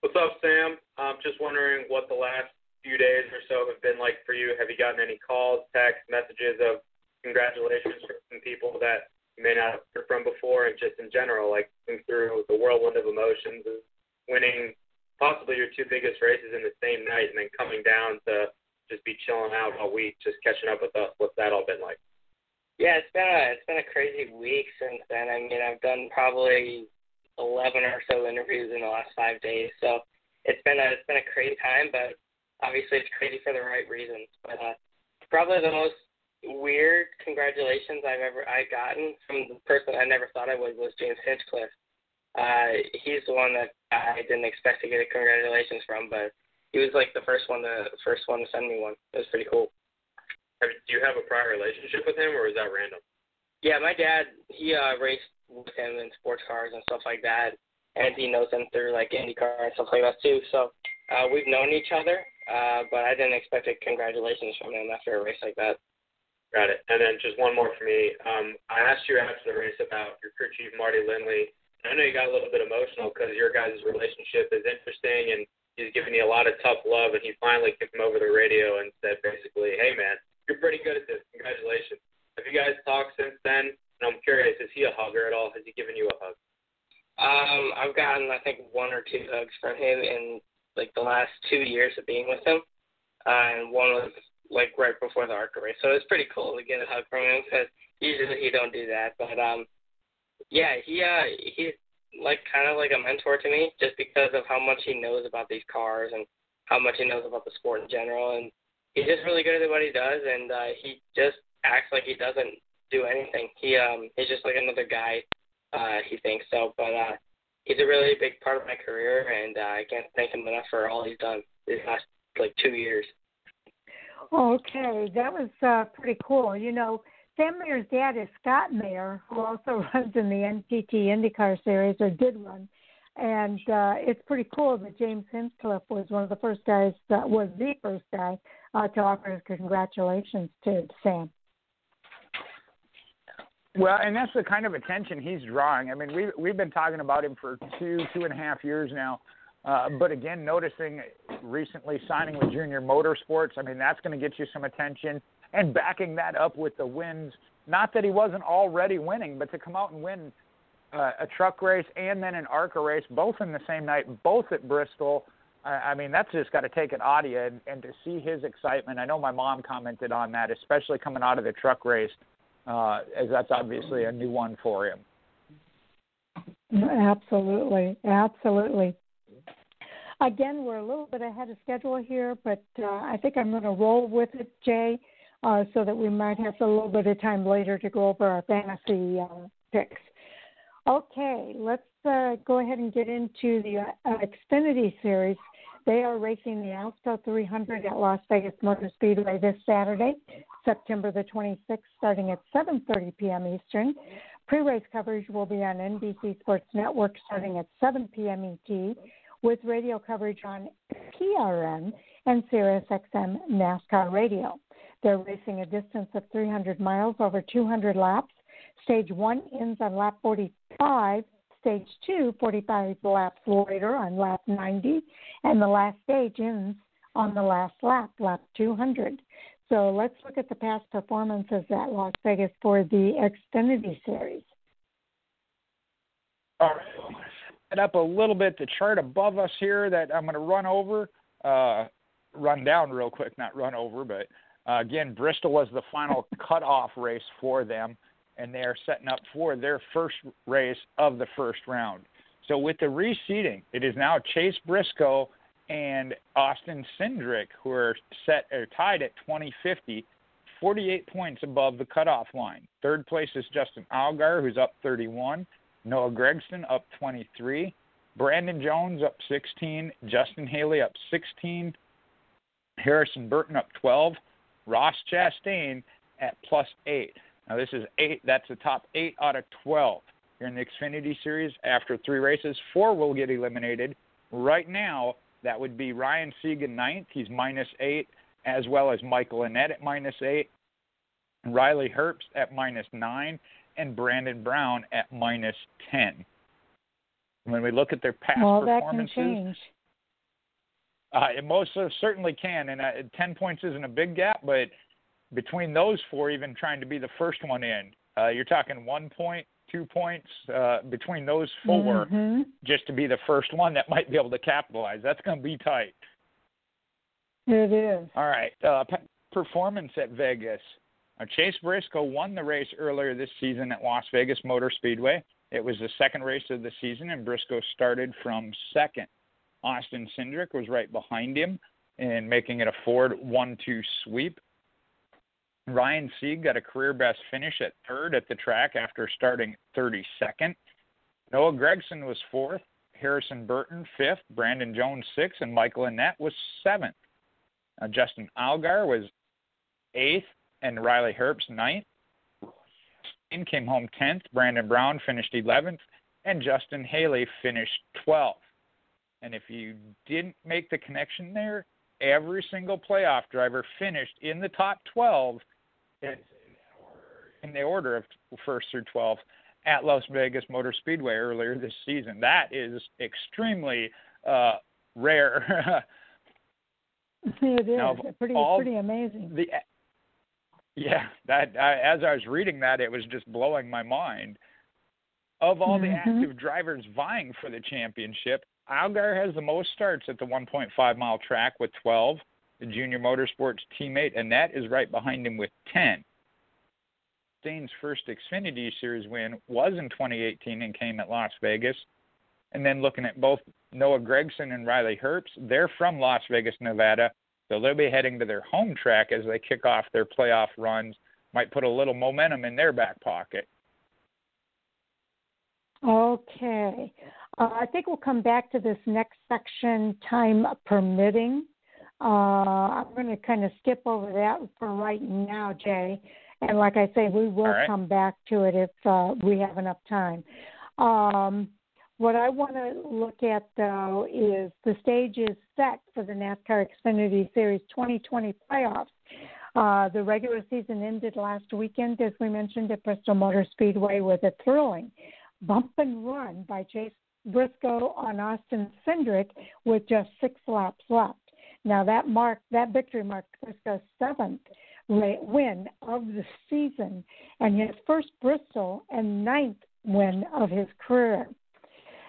Speaker 5: What's up, Sam? I'm just wondering what the last few days or so have been like for you. Have you gotten any calls, texts, messages of congratulations from people that you may not have heard from before, and just in general, like through the whirlwind of emotions, of winning possibly your two biggest races in the same night, and then coming down to just be chilling out all week, just catching up with us. What's that all been like?
Speaker 4: Yeah, it's been a it's been a crazy week since then. I mean, I've done probably eleven or so interviews in the last five days, so it's been a it's been a crazy time, but obviously it's crazy for the right reasons. But uh, probably the most weird congratulations I've ever I gotten from the person I never thought I would was James Hinchcliffe. Uh, he's the one that I didn't expect to get a congratulations from, but he was like the first one to first one to send me one. It was pretty cool.
Speaker 5: Do you have a prior relationship with him, or is that random?
Speaker 4: Yeah, my dad he uh, raced with him in sports cars and stuff like that, and he knows him through like IndyCar and stuff like that too. So uh, we've known each other, uh, but I didn't expect a congratulations from him after a race like that.
Speaker 5: Got it. And then just one more for me. Um, I asked you after the race about your crew chief Marty Lindley. I know you got a little bit emotional because your guys' relationship is interesting, and he's giving you a lot of tough love. And he finally him over the radio and said basically, "Hey man, you're pretty good at this. Congratulations." Have you guys talked since then? And I'm curious, is he a hugger at all? Has he given you a hug?
Speaker 4: Um, I've gotten I think one or two hugs from him in like the last two years of being with him, uh, and one was like right before the race. So it's pretty cool to get a hug from him because usually he don't do that. But um, yeah, he uh he's like kind of like a mentor to me just because of how much he knows about these cars and how much he knows about the sport in general. And he's just really good at what he does, and uh, he just acts like he doesn't do anything. He um he's just like another guy. Uh, he thinks so, but uh, he's a really big part of my career, and uh, I can't thank him enough for all he's done these last like two years.
Speaker 1: Okay, that was uh, pretty cool. You know, Sam Mayer's dad is Scott Mayer, who also runs in the NTT IndyCar Series, or did run. And uh, it's pretty cool that James Hinchcliffe was one of the first guys, that was the first guy uh, to offer his congratulations to Sam.
Speaker 2: Well, and that's the kind of attention he's drawing. I mean, we we've been talking about him for two two and a half years now. Uh, but again, noticing recently signing with Junior Motorsports, I mean, that's going to get you some attention. And backing that up with the wins, not that he wasn't already winning, but to come out and win uh, a truck race and then an ARCA race, both in the same night, both at Bristol. I, mean, that's just got to take an out. And, and to see his excitement, I know my mom commented on that, especially coming out of the truck race uh, as that's obviously a new one for him.
Speaker 1: Absolutely, absolutely. Again, we're a little bit ahead of schedule here, but uh, I think I'm going to roll with it, Jay, uh, so that we might have a little bit of time later to go over our fantasy uh, picks. Okay, let's uh, go ahead and get into the uh, Xfinity Series. They are racing the Alsco 300 at Las Vegas Motor Speedway this Saturday, September the 26th, starting at 7:30 p.m. Eastern. Pre-race coverage will be on NBC Sports Network starting at 7 p.m. ET, with radio coverage on PRN and SiriusXM NASCAR Radio. They're racing a distance of 300 miles over 200 laps. Stage one ends on lap 45 stage two, 45 laps later on lap 90, and the last stage ends on the last lap, lap 200. So let's look at the past performances at Las Vegas for the Xfinity Series.
Speaker 2: All right. Set up a little bit the chart above us here that I'm going to run over, uh, run down real quick, not run over, but uh, again, Bristol was the final cutoff race for them and they are setting up for their first race of the first round. So with the reseeding, it is now Chase Briscoe and Austin Cindric who are set or tied at 2050 48 points above the cutoff line. Third place is Justin Allgaier, who's up 31. Noah Gragson up 23. Brandon Jones up 16. Justin Haley up 16. Harrison Burton up 12. Ross Chastain at plus 8. Now, this is eight. That's the top eight out of 12 here in the Xfinity Series. After three races, four will get eliminated. Right now, that would be Ryan Sieg ninth. He's minus eight, as well as Michael Annett at minus eight, Riley Herbst at minus nine, and Brandon Brown at minus 10. When we look at their past
Speaker 1: well,
Speaker 2: performances,
Speaker 1: that can change.
Speaker 2: Uh, it most certainly can, and uh, 10 points isn't a big gap, but between those four, even trying to be the first one in, uh, you're talking one point, two points uh, between those 4
Speaker 1: mm-hmm.
Speaker 2: just to be the first one that might be able to capitalize. That's going to be tight.
Speaker 1: It is.
Speaker 2: All right. Uh, p- performance at Vegas. Uh, Chase Briscoe won the race earlier this season at Las Vegas Motor Speedway. It was the second race of the season, and Briscoe started from second. Austin Cindric was right behind him in making it a Ford 1 2 sweep. Ryan Sieg got a career best finish at third at the track after starting 32nd. Noah Gragson was fourth, Harrison Burton fifth, Brandon Jones sixth, and Michael Annett was seventh. Justin Allgaier was eighth, and Riley Herbst ninth. In came home tenth. Brandon Brown finished eleventh, and Justin Haley finished twelfth. And if you didn't make the connection there, every single playoff driver finished in the top 12 in the order of first through 12th at Las Vegas Motor Speedway earlier this season. That is extremely uh, rare.
Speaker 1: it is
Speaker 2: now,
Speaker 1: pretty pretty amazing.
Speaker 2: The yeah, that I, as I was reading that, it was just blowing my mind. Of all
Speaker 1: mm-hmm.
Speaker 2: the active drivers vying for the championship, Allgaier has the most starts at the 1.5 mile track with 12. The junior motorsports teammate Annett is right behind him with 10. Stain's first Xfinity Series win was in 2018 and came at Las Vegas. And then looking at both Noah Gragson and Riley Herbst, they're from Las Vegas, Nevada. So they'll be heading to their home track as they kick off their playoff runs. Might put a little momentum in their back pocket.
Speaker 1: Okay. Uh, I think we'll come back to this next section, time permitting. Uh, I'm going to kind of skip over that for right now, Jay. And like I say, we will
Speaker 2: right.
Speaker 1: come back to it if uh, we have enough time. Um, what I want to look at, though, is the stage is set for the NASCAR Xfinity Series 2020 playoffs. Uh, the regular season ended last weekend, as we mentioned, at Bristol Motor Speedway with a thrilling bump and run by Chase Briscoe on Austin Cindric with just six laps left. Now that mark that victory marked Briscoe's seventh win of the season and his first Bristol and ninth win of his career.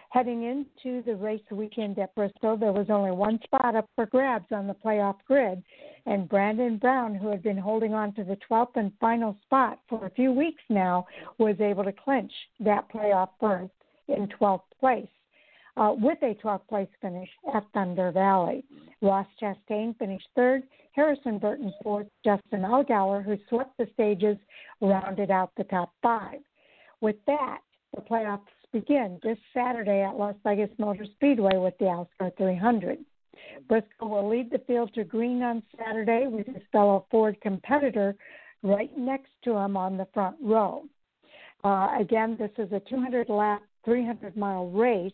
Speaker 1: Heading into the race weekend at Bristol, there was only one spot up for grabs on the playoff grid, and Brandon Brown, who had been holding on to the 12th and final spot for a few weeks now, was able to clinch that playoff berth in 12th place uh, with a 12th place finish at Thunder Valley. Ross Chastain finished third, Harrison Burton fourth, Justin Allgaier, who swept the stages, rounded out the top five. With that, the playoffs begin this Saturday at Las Vegas Motor Speedway with the Alsco 300. Briscoe will lead the field to green on Saturday with his fellow Ford competitor right next to him on the front row. Uh, again, this is a 200 lap, 300 mile race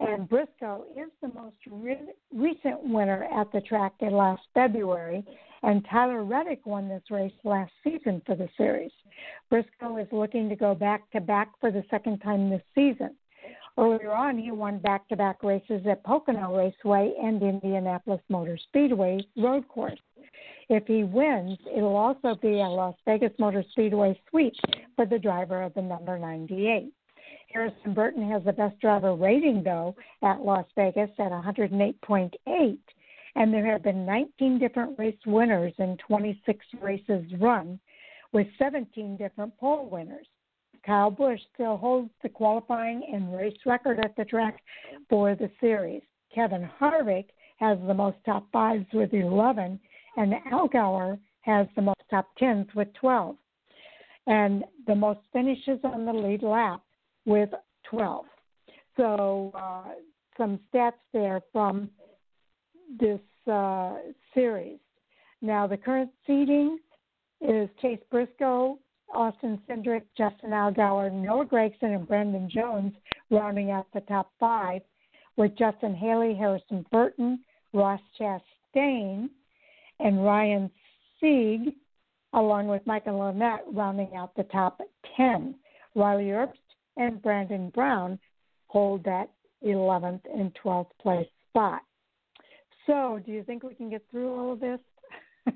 Speaker 1: and Briscoe is the most re- recent winner at the track in last February, and Tyler Reddick won this race last season for the series. Briscoe is looking to go back to back for the second time this season. Earlier on, he won back to back races at Pocono Raceway and Indianapolis Motor Speedway road course. If he wins, it'll also be a Las Vegas Motor Speedway sweep for the driver of the number 98. Harrison Burton has the best driver rating, though, at Las Vegas at 108.8. And there have been 19 different race winners in 26 races run, with 17 different pole winners. Kyle Busch still holds the qualifying and race record at the track for the series. Kevin Harvick has the most top fives with 11, and Allgaier has the most top tens with 12, and the most finishes on the lead lap with 12. So, uh, some stats there from this uh, series. Now, the current seeding is Chase Briscoe, Austin Cindric, Justin Allgaier, Noah Gragson, and Brandon Jones rounding out the top five, with Justin Haley, Harrison Burton, Ross Chastain, and Ryan Sieg, along with Michael Annett, rounding out the top 10. Riley Herbst and Brandon Brown hold that 11th and 12th place spot. So, do you think we can get through all of this?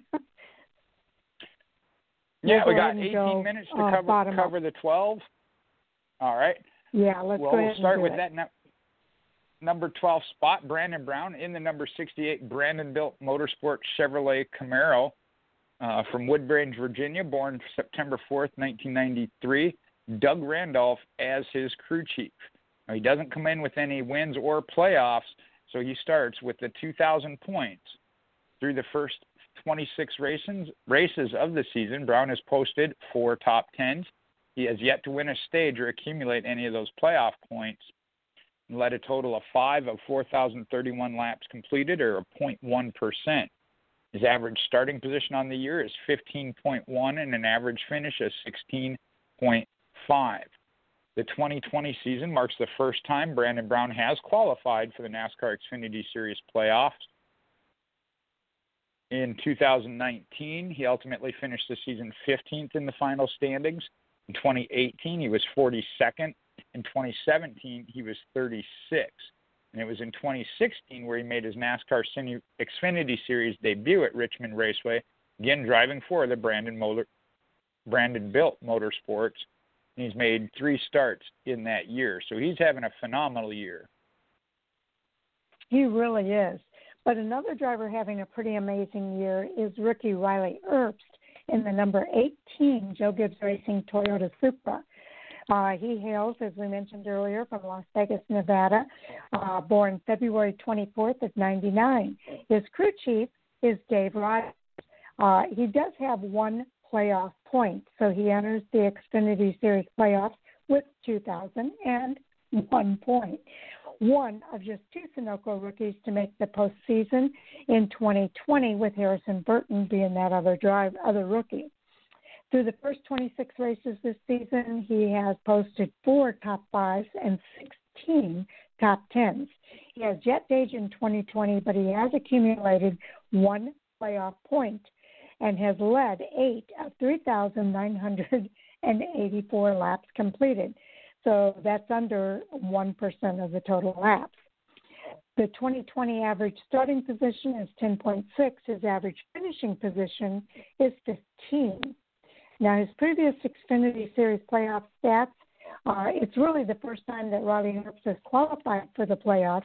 Speaker 2: yeah,
Speaker 1: we'll
Speaker 2: got 18
Speaker 1: go,
Speaker 2: minutes to
Speaker 1: uh,
Speaker 2: cover cover
Speaker 1: up.
Speaker 2: the 12. All right.
Speaker 1: Yeah, let's
Speaker 2: well,
Speaker 1: go
Speaker 2: we'll
Speaker 1: ahead
Speaker 2: start
Speaker 1: and
Speaker 2: with
Speaker 1: it.
Speaker 2: that no- number 12 spot, Brandon Brown in the number 68 Brandonbilt Motorsport Chevrolet Camaro uh, from Woodbridge, Virginia, born September 4th, 1993. Doug Randolph as his crew chief. Now, he doesn't come in with any wins or playoffs, so he starts with the 2,000 points. Through the first 26 races, races of the season, Brown has posted four top tens. He has yet to win a stage or accumulate any of those playoff points and led a total of five of 4,031 laps completed, or a 0.1%. His average starting position on the year is 15.1 and an average finish of 16.5. The 2020 season marks the first time Brandon Brown has qualified for the NASCAR Xfinity Series playoffs. In 2019, he ultimately finished the season 15th in the final standings. In 2018, he was 42nd. In 2017, he was 36. And it was in 2016 where he made his NASCAR Xfinity Series debut at Richmond Raceway, again driving for the Brandon Motor, Brandonbilt Motorsports. And he's made three starts in that year, so he's having a phenomenal year.
Speaker 1: He really is. But another driver having a pretty amazing year is rookie Riley Herbst in the number 18 Joe Gibbs Racing Toyota Supra. Uh, he hails, as we mentioned earlier, from Las Vegas, Nevada, uh, born February 24th of 99. His crew chief is Dave Rogers. Uh, he does have one playoff point, so he enters the Xfinity Series playoffs with 2,001 point. One of just two Sunoco rookies to make the postseason in 2020, with Harrison Burton being that other drive, other rookie. Through the first 26 races this season, he has posted four top fives and 16 top tens. He has jet age in 2020, but he has accumulated one playoff point and has led eight of 3,984 laps completed. So that's under 1% of the total laps. The 2020 average starting position is 10.6. His average finishing position is 15. Now, his previous Xfinity Series playoff stats, uh, it's really the first time that Riley Herbst has qualified for the playoffs,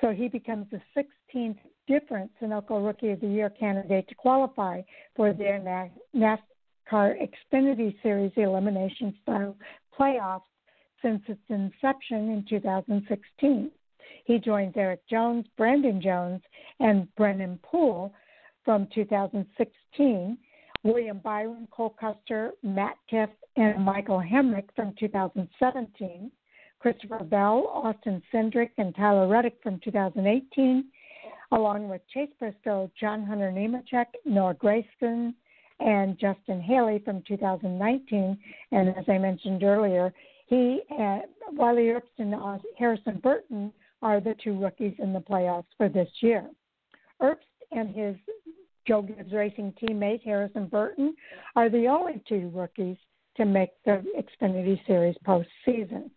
Speaker 1: so he becomes the 16th different Sunoco Rookie of the Year candidate to qualify for their NASCAR Xfinity Series elimination style playoffs since its inception in 2016. He joins Erik Jones, Brandon Jones, and Brennan Poole from 2016 William Byron, Cole Custer, Matt Tifft, and Michael Hemric from 2017, Christopher Bell, Austin Cindric, and Tyler Reddick from 2018, along with Chase Briscoe, John Hunter Nemechek, Noah Gragson, and Justin Haley from 2019. And as I mentioned earlier, he, uh, Wiley Herbst and uh, Harrison Burton are the two rookies in the playoffs for this year. Herbst and his Joe Gibbs Racing teammate Harrison Burton are the only two rookies to make the Xfinity Series postseason.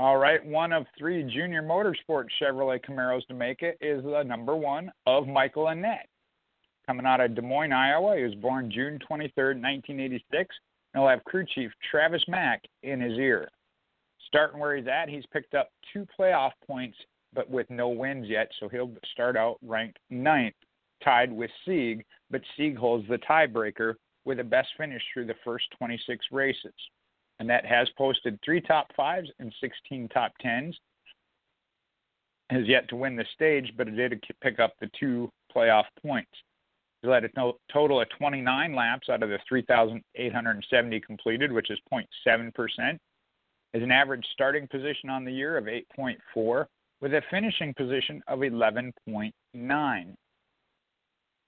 Speaker 2: All right, one of three junior motorsport Chevrolet Camaros to make it is the number one of Michael Annett. Coming out of Des Moines, Iowa, he was born June 23, 1986, and he'll have crew chief Travis Mack in his ear. Starting where he's at, he's picked up two playoff points, but with no wins yet, so he'll start out ranked ninth, tied with Sieg, but Sieg holds the tiebreaker with a best finish through the first 26 races. And that has posted three top fives and 16 top tens. has yet to win the stage, but it did pick up the two playoff points. He led a total of 29 laps out of the 3,870 completed, which is 0.7%. Has an average starting position on the year of 8.4, with a finishing position of 11.9.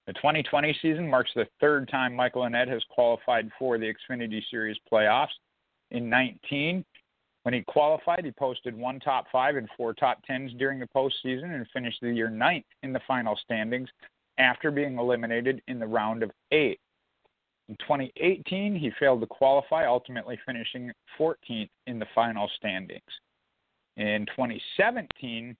Speaker 2: The 2020 season marks the third time Michael Annett has qualified for the Xfinity Series playoffs. In 19, when he qualified, he posted one top five and four top tens during the postseason and finished the year ninth in the final standings after being eliminated in the round of eight. In 2018, he failed to qualify, ultimately finishing 14th in the final standings. In 2017,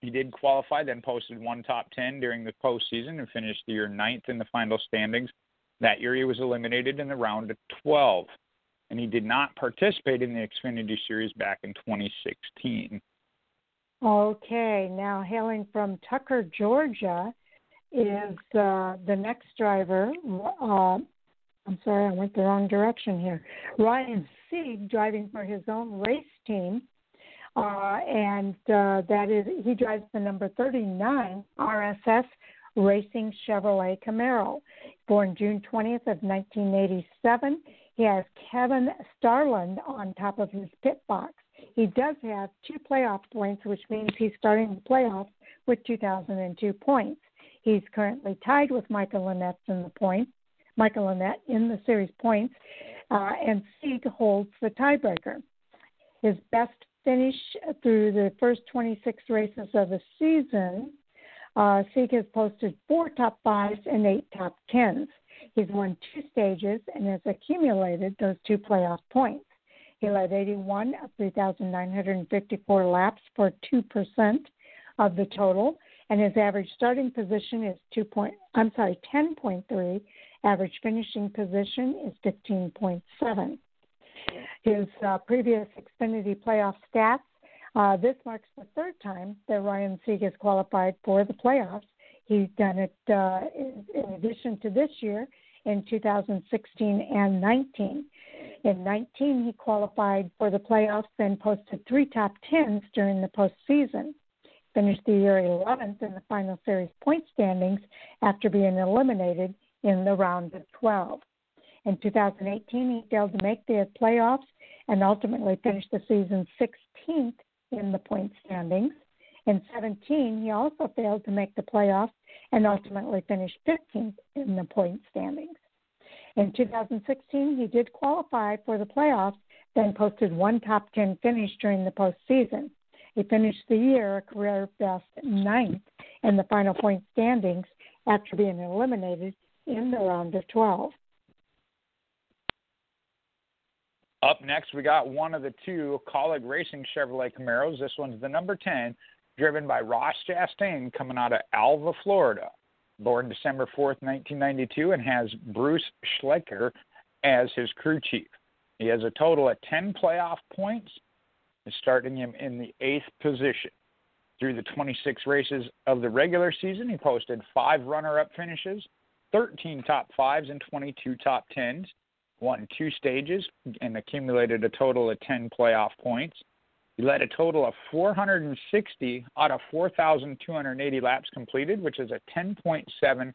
Speaker 2: he did qualify, then posted one top 10 during the postseason and finished the year ninth in the final standings. That year, he was eliminated in the round of 12 and he did not participate in the Xfinity Series back in 2016.
Speaker 1: Okay, now hailing from Tucker, Georgia, is uh, the next driver. Uh, I'm sorry, I went the wrong direction here. Ryan Sieg driving for his own race team. Uh, and uh, that is, he drives the number 39 RSS Racing Chevrolet Camaro. Born June 20th of 1987, he has Kevin Starland on top of his pit box. He does have two playoff points, which means he's starting the playoffs with 2002 points. He's currently tied with Michael Annett in the points, Michael Annett in the series points, uh, and Sieg holds the tiebreaker. His best finish through the first 26 races of the season, uh, Sieg has posted four top fives and eight top tens. He's won two stages and has accumulated those two playoff points. He led 81 of 3,954 laps for 2% of the total, and his average starting position is 2 point, I'm sorry, 10.3. Average finishing position is 15.7. His uh, previous Xfinity playoff stats. Uh, this marks the third time that Ryan Sieg has qualified for the playoffs. He's done it uh, in, in addition to this year in 2016 and 19. In 19, he qualified for the playoffs and posted three top tens during the postseason. Finished the year 11th in the final series point standings after being eliminated in the round of 12. In 2018, he failed to make the playoffs and ultimately finished the season 16th in the point standings. In 17, he also failed to make the playoffs and ultimately finished 15th in the point standings. In 2016, he did qualify for the playoffs, then posted one top 10 finish during the postseason. He finished the year a career best ninth in the final point standings after being eliminated in the round of 12.
Speaker 2: Up next, we got one of the two Kaulig Racing Chevrolet Camaros. This one's the number 10, driven by Ross Chastain, coming out of Alva, Florida. Born December 4th, 1992, and has Bruce Schleicher as his crew chief. He has a total of 10 playoff points, starting him in the eighth position. Through the 26 races of the regular season, he posted five runner up finishes, 13 top fives, and 22 top tens won two stages and accumulated a total of 10 playoff points. He led a total of 460 out of 4,280 laps completed, which is a 10.7%.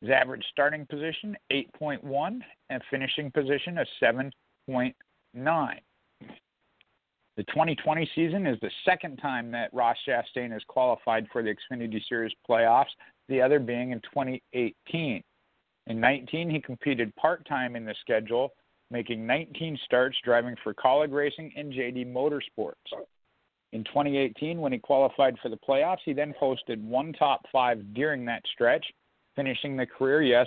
Speaker 2: His average starting position, 8.1, and finishing position, a 7.9. The 2020 season is the second time that Ross Chastain has qualified for the Xfinity Series playoffs, the other being in 2018. In 19, he competed part time in the schedule, making 19 starts driving for Kaulig Racing and JD Motorsports. In 2018, when he qualified for the playoffs, he then posted one top five during that stretch, finishing the career yes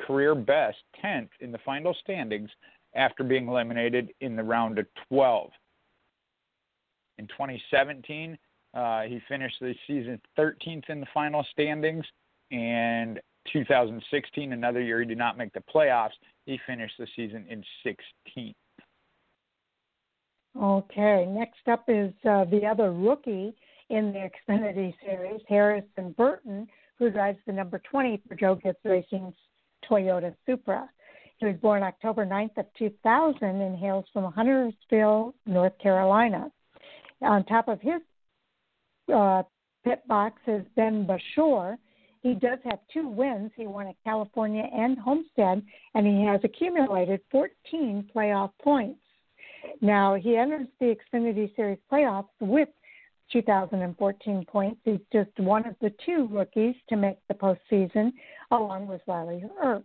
Speaker 2: career best 10th in the final standings after being eliminated in the round of 12. In 2017, uh, he finished the season 13th in the final standings, and 2016, another year he did not make the playoffs. He finished the season in 16th.
Speaker 1: Okay, next up is uh, the other rookie in the Xfinity Series, Harrison Burton, who drives the number 20 for Joe Gibbs Racing's Toyota Supra. He was born October 9th of 2000 and hails from Huntersville, North Carolina. On top of his uh, pit box is Ben Beshore. He does have two wins. He won at California and Homestead, and he has accumulated 14 playoff points. Now, he enters the Xfinity Series playoffs with 2014 points. He's just one of the two rookies to make the postseason, along with Riley Herbst.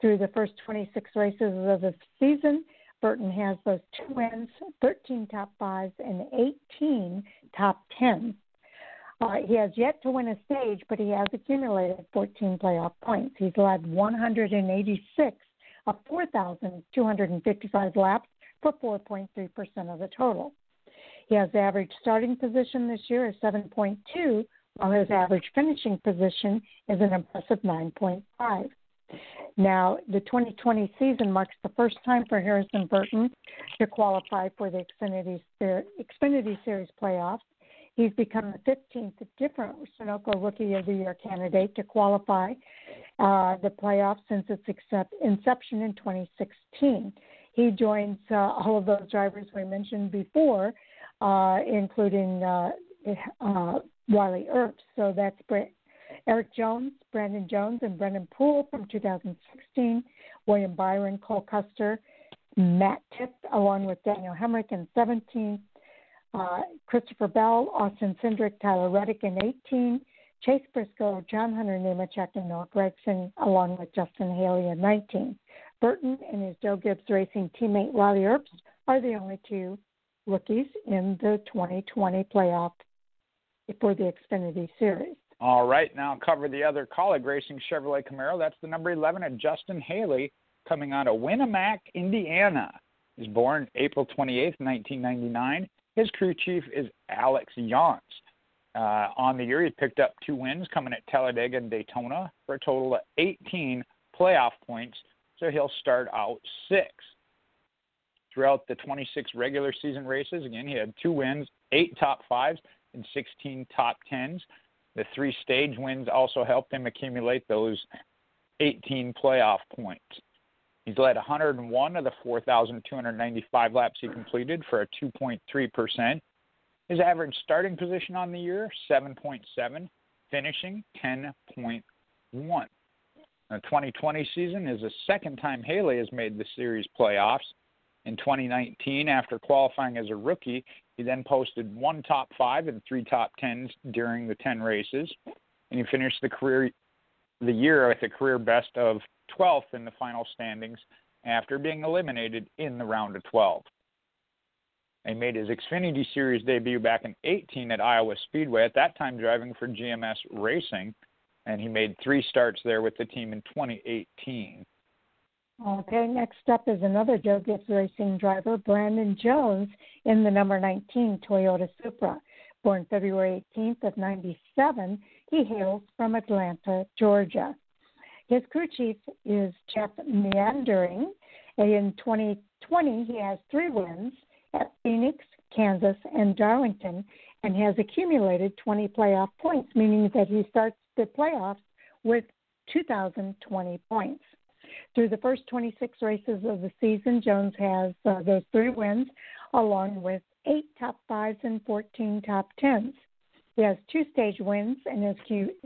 Speaker 1: Through the first 26 races of the season, Burton has those two wins, 13 top fives, and 18 top tens. Uh, he has yet to win a stage, but he has accumulated 14 playoff points. He's led 186 of 4,255 laps for 4.3% of the total. He has average starting position this year is 7.2, while his average finishing position is an impressive 9.5. Now, the 2020 season marks the first time for Harrison Burton to qualify for the Xfinity, Xfinity Series playoffs. He's become the 15th different Sunoco Rookie of the Year candidate to qualify uh, the playoffs since its inception in 2016. He joins uh, all of those drivers we mentioned before uh, including uh, uh, Riley Herbst. So that's Erik Jones, Brandon Jones, and Brennan Poole from 2016, William Byron, Cole Custer, Matt Tifft, along with Daniel Hemric in 17, uh, Christopher Bell, Austin Cindric, Tyler Reddick in 18, Chase Briscoe, John Hunter Nemechek, and Noah Gragson, along with Justin Haley in 19. Burton and his Joe Gibbs Racing teammate Riley Herbst are the only two rookies in the 2020 playoff for the Xfinity Series.
Speaker 2: All right, now cover the other Kaulig Racing Chevrolet Camaro. That's the number 11 at Justin Haley coming out of Winamac, Indiana. He's born April 28, 1999. His crew chief is Alex Yontz. Uh, on the year, he picked up two wins coming at Talladega and Daytona for a total of 18 playoff points, so he'll start out sixth throughout the 26 regular season races. Again, he had two wins, eight top fives, and 16 top tens. The three stage wins also helped him accumulate those 18 playoff points. He's led 101 of the 4,295 laps he completed for a 2.3%. His average starting position on the year, 7.7, finishing 10.1. The 2020 season is the second time Haley has made the series playoffs in 2019 after qualifying as a rookie. He then posted one top five and three top tens during the 10 races, and he finished the career the year with a career best of 12th in the final standings after being eliminated in the round of 12. He made his Xfinity Series debut back in 18 at Iowa Speedway, at that time driving for GMS Racing, and he made three starts there with the team in 2018.
Speaker 1: Okay, next up is another Joe Gibbs Racing driver, Brandon Jones, in the number 19 Toyota Supra. Born February 18th of 97, he hails from Atlanta, Georgia. His crew chief is Jeff Meendering. In 2020, he has three wins at Phoenix, Kansas, and Darlington, and has accumulated 20 playoff points, meaning that he starts the playoffs with 2,020 points. Through the first 26 races of the season, Jones has uh, those three wins, along with eight top fives and 14 top tens. He has two stage wins and has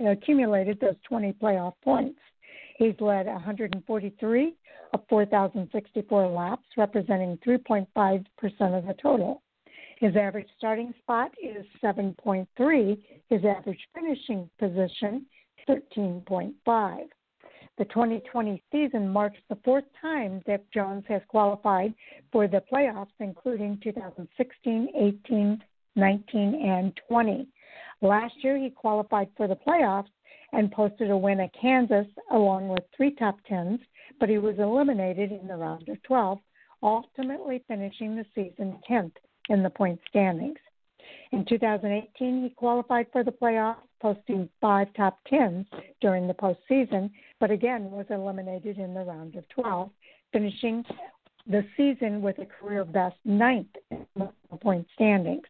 Speaker 1: accumulated those 20 playoff points. He's led 143 of 4,064 laps, representing 3.5% of the total. His average starting spot is 7.3. His average finishing position, 13.5. The 2020 season marks the fourth time that Jones has qualified for the playoffs, including 2016, 18, 19, and 20. Last year, he qualified for the playoffs and posted a win at Kansas along with three top tens, but he was eliminated in the round of 12, ultimately finishing the season 10th in the point standings. In 2018, he qualified for the playoffs, posting five top tens during the postseason, but again was eliminated in the round of 12, finishing the season with a career best ninth in the point standings.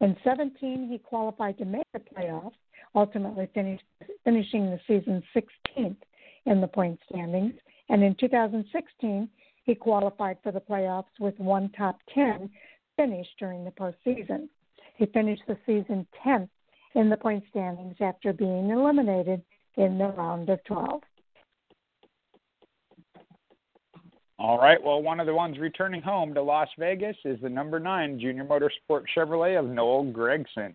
Speaker 1: In 17, he qualified to make the playoffs, ultimately finish, finishing the season 16th in the point standings. And in 2016, he qualified for the playoffs with one top 10 finish during the postseason. He finished the season 10th in the point standings after being eliminated in the round of 12.
Speaker 2: All right. Well, one of the ones returning home to Las Vegas is the number nine Junior Motorsport Chevrolet of Noah Gragson.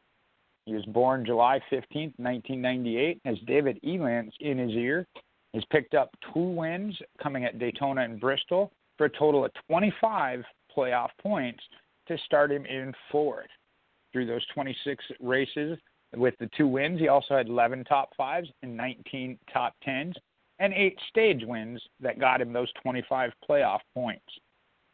Speaker 2: He was born July 15, 1998, has David Elenz in his ear. Has picked up two wins coming at Daytona and Bristol for a total of 25 playoff points to start him in fourth. Through those 26 races with the two wins, he also had 11 top fives and 19 top tens and eight stage wins that got him those 25 playoff points.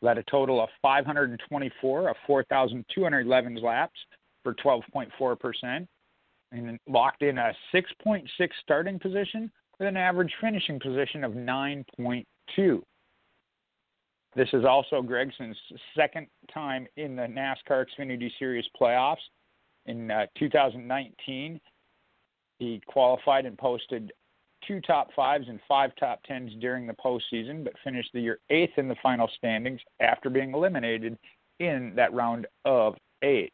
Speaker 2: Led a total of 524 of 4,211 laps for 12.4%, and locked in a 6.6 starting position with an average finishing position of 9.2. This is also Gragson's second time in the NASCAR Xfinity Series playoffs. In uh, 2019, he qualified and posted two top fives and five top tens during the postseason, but finished the year eighth in the final standings after being eliminated in that round of eight.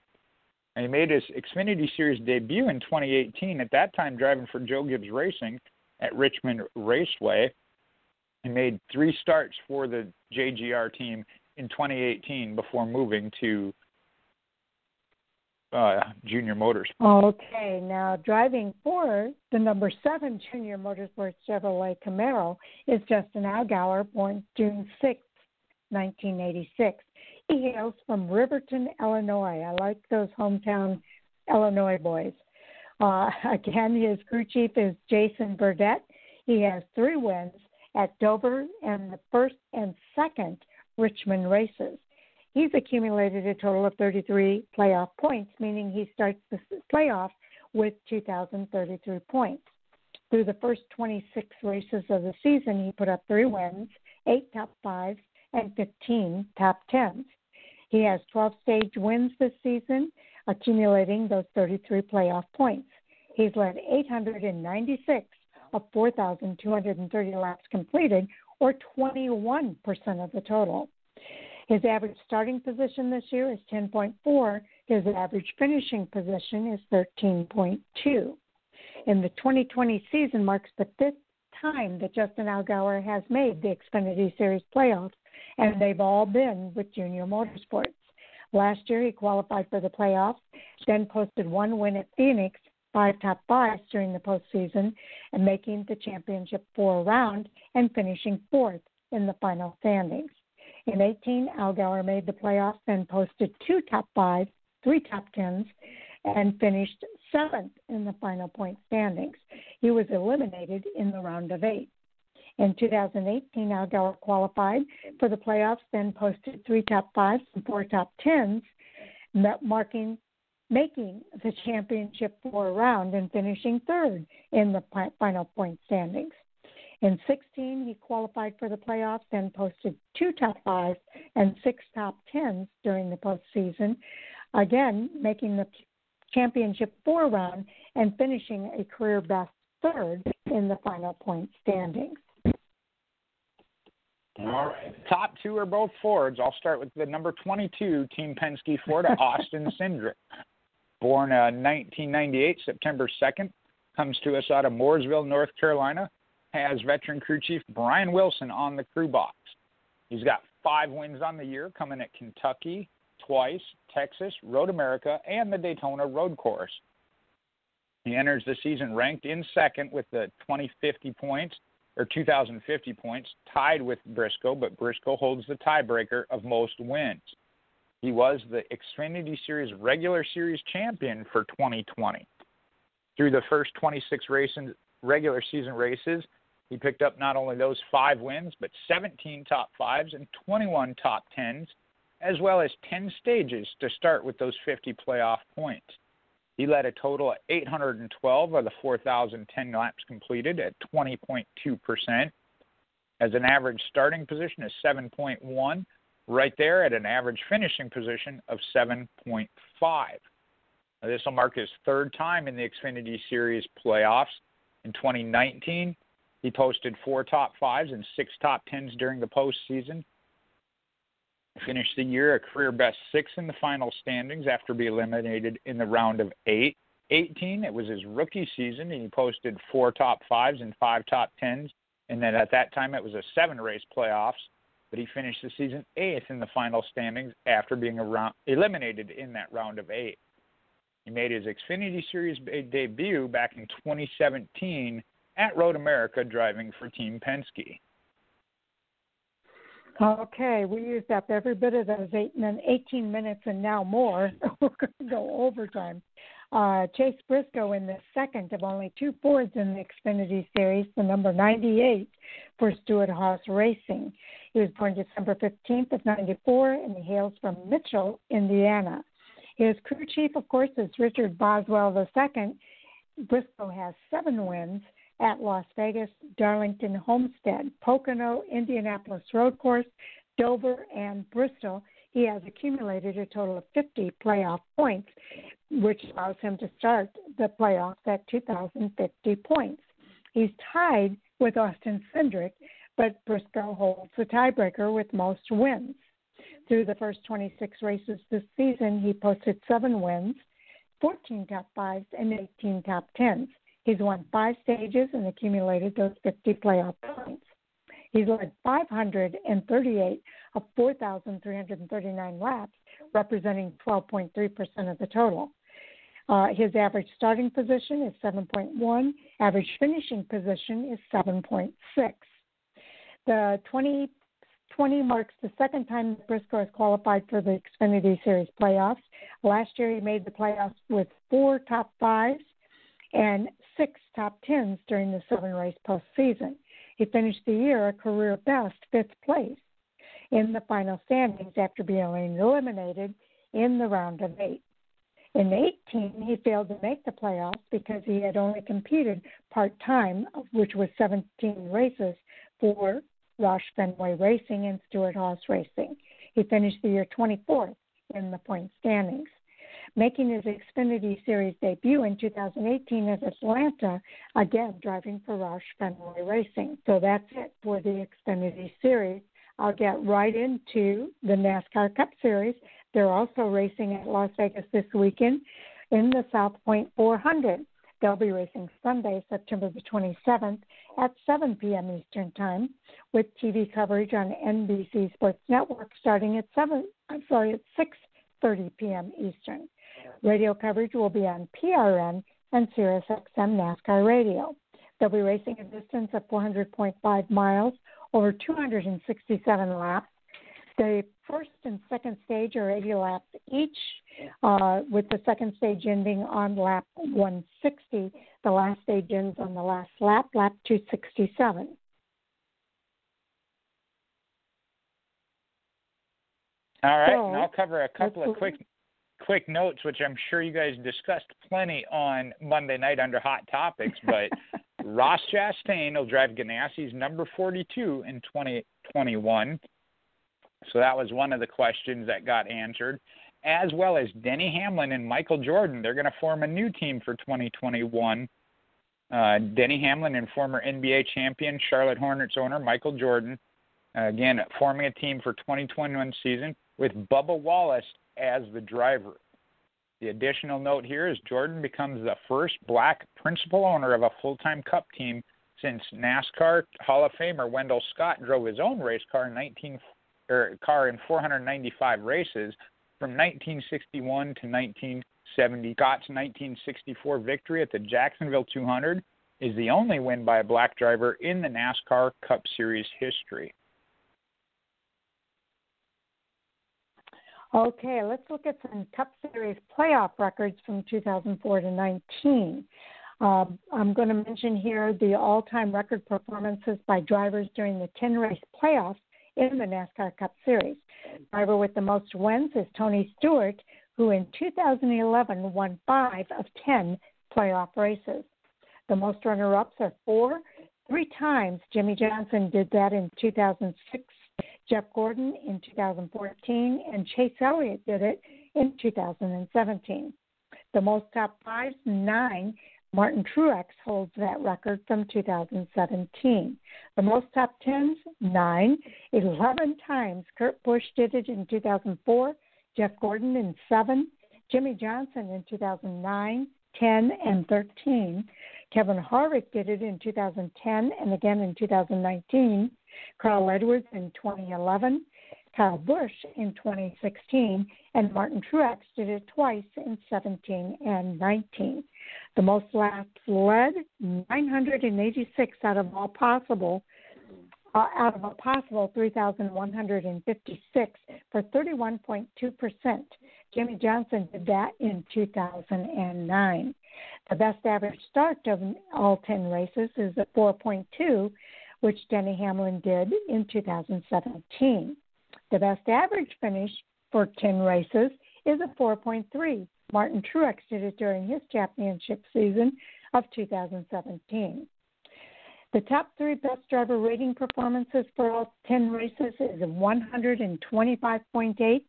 Speaker 2: And he made his Xfinity Series debut in 2018, at that time driving for Joe Gibbs Racing at Richmond Raceway. He made three starts for the JGR team in 2018 before moving to uh, Junior Motors.
Speaker 1: Okay, now driving for the number seven Junior Motorsports Chevrolet Camaro is Justin Allgaier, born June 6, 1986. He hails from Riverton, Illinois. I like those hometown Illinois boys. Uh, again, his crew chief is Jason Burdett. He has three wins at Dover and the first and second Richmond races. He's accumulated a total of 33 playoff points, meaning he starts the playoff with 2,033 points. Through the first 26 races of the season, he put up three wins, eight top fives, and 15 top tens. He has 12 stage wins this season, accumulating those 33 playoff points. He's led 896 of 4,230 laps completed, or 21% of the total. His average starting position this year is 10.4. His average finishing position is 13.2. In the 2020 season marks the fifth time that Justin Allgaier has made the Xfinity Series playoffs, and they've all been with Junior Motorsports. Last year, he qualified for the playoffs, then posted one win at Phoenix, five top fives during the postseason, and making the championship four round and finishing fourth in the final standings. In 18, Allgaier made the playoffs and posted two top fives, three top tens, and finished seventh in the final point standings. He was eliminated in the round of eight. In 2018, Allgaier qualified for the playoffs, then posted three top fives and four top tens, marking making the championship four round and finishing third in the final point standings. In 16, he qualified for the playoffs and posted two top fives and six top tens during the postseason, again making the championship four round and finishing a career best third in the final point standings.
Speaker 2: All right. Top two are both Fords. I'll start with the number 22 Team Penske Ford, Austin Cindric. Born uh, 1998, September 2nd, comes to us out of Mooresville, North Carolina has veteran crew chief Brian Wilson on the crew box. He's got five wins on the year, coming at Kentucky twice, Texas, Road America, and the Daytona Road Course. He enters the season ranked in second with the 2050 points or 2050 points, tied with Briscoe, but Briscoe holds the tiebreaker of most wins. He was the Xfinity Series regular series champion for 2020. Through the first 26 races, regular season races, he picked up not only those five wins, but 17 top fives and 21 top tens, as well as 10 stages to start with those 50 playoff points. He led a total of 812 of the 4,010 laps completed at 20.2%, as an average starting position of 7.1, right there at an average finishing position of 7.5. This will mark his third time in the Xfinity Series playoffs. In 2019, he posted four top fives and six top tens during the postseason. Finished the year a career best six in the final standings after being eliminated in the round of eight. 18, it was his rookie season, and he posted four top fives and five top tens. And then at that time, it was a seven race playoffs, but he finished the season eighth in the final standings after being around, eliminated in that round of eight. He made his Xfinity Series debut back in 2017 at Road America driving for Team Penske.
Speaker 1: Okay, we used up every bit of those eight 18 minutes and now more. We're going to go overtime. Uh, Chase Briscoe in the second of only two Fords in the Xfinity Series, the number 98 for Stewart-Haas Racing. He was born December 15th of 94 and he hails from Mitchell, Indiana. His crew chief, of course, is Richard Boswell II. Briscoe has seven wins at Las Vegas, Darlington Homestead, Pocono, Indianapolis Road Course, Dover, and Bristol. He has accumulated a total of 50 playoff points, which allows him to start the playoffs at 2,050 points. He's tied with Austin Cindric, but Briscoe holds the tiebreaker with most wins. Through the first 26 races this season, he posted seven wins, 14 top fives, and 18 top tens. He's won five stages and accumulated those 50 playoff points. He's led 538 of 4,339 laps, representing 12.3% of the total. Uh, his average starting position is 7.1. Average finishing position is 7.6. The 2020 marks the second time Briscoe has qualified for the Xfinity Series playoffs. Last year, he made the playoffs with four top fives and six top tens during the seven race postseason. He finished the year a career best fifth place in the final standings after being eliminated in the round of eight. In 18, he failed to make the playoffs because he had only competed part time, which was 17 races for Roush Fenway Racing and Stewart-Haas Racing. He finished the year 24th in the point standings making his Xfinity Series debut in 2018 at Atlanta, again driving for Roush Fenway Racing. So that's it for the Xfinity Series. I'll get right into the NASCAR Cup Series. They're also racing at Las Vegas this weekend in the South Point 400. They'll be racing Sunday, September the 27th at 7 p.m. Eastern Time, with TV coverage on NBC Sports Network starting at 7. I'm sorry, at 6:30 p.m. Eastern. Radio coverage will be on PRN and SiriusXM NASCAR Radio. They'll be racing a distance of 400.5 miles over 267 laps. The first and second stage are 80 laps each, uh, with the second stage ending on lap 160. The last stage ends on the last lap, lap 267.
Speaker 2: All right, so, and I'll cover a couple of quick quick notes, which I'm sure you guys discussed plenty on Monday night under Hot Topics, but Ross Chastain will drive Ganassi's number 42 in 2021. So that was one of the questions that got answered, as well as Denny Hamlin and Michael Jordan. They're going to form a new team for 2021. Uh, Denny Hamlin and former NBA champion Charlotte Hornets owner Michael Jordan, uh, again forming a team for 2021 season with Bubba Wallace as the driver. The additional note here is Jordan becomes the first black principal owner of a full time cup team since NASCAR Hall of Famer Wendell Scott drove his own race car in 19 er, car in 495 races from 1961 to 1970. Scott's 1964 victory at the Jacksonville 200 is the only win by a black driver in the NASCAR Cup Series history.
Speaker 1: Okay, let's look at some Cup Series playoff records from 2004 to 19. Uh, I'm going to mention here the all time record performances by drivers during the 10 race playoffs in the NASCAR Cup Series. Driver with the most wins is Tony Stewart, who in 2011 won five of 10 playoff races. The most runner ups are four. Three times Jimmie Johnson did that in 2006 Jeff Gordon in 2014, and Chase Elliott did it in 2017. The most top fives, nine. Martin Truex holds that record from 2017. The most top tens, nine. 11 times. Kurt Busch did it in 2004, Jeff Gordon in seven, Jimmie Johnson in 2009, 10 and 13. Kevin Harvick did it in 2010 and again in 2019. Carl Edwards in 2011. Kyle Busch in 2016, and Martin Truex did it twice in 17 and 19. The most laps led, 986 out of all possible, uh, out of a possible 3,156 for 31.2%. Jimmie Johnson did that in 2009. The best average start of all 10 races is at 4.2, which Denny Hamlin did in 2017. The best average finish for 10 races is a 4.3. Martin Truex did it during his championship season of 2017. The top three best driver rating performances for all 10 races is 125.8.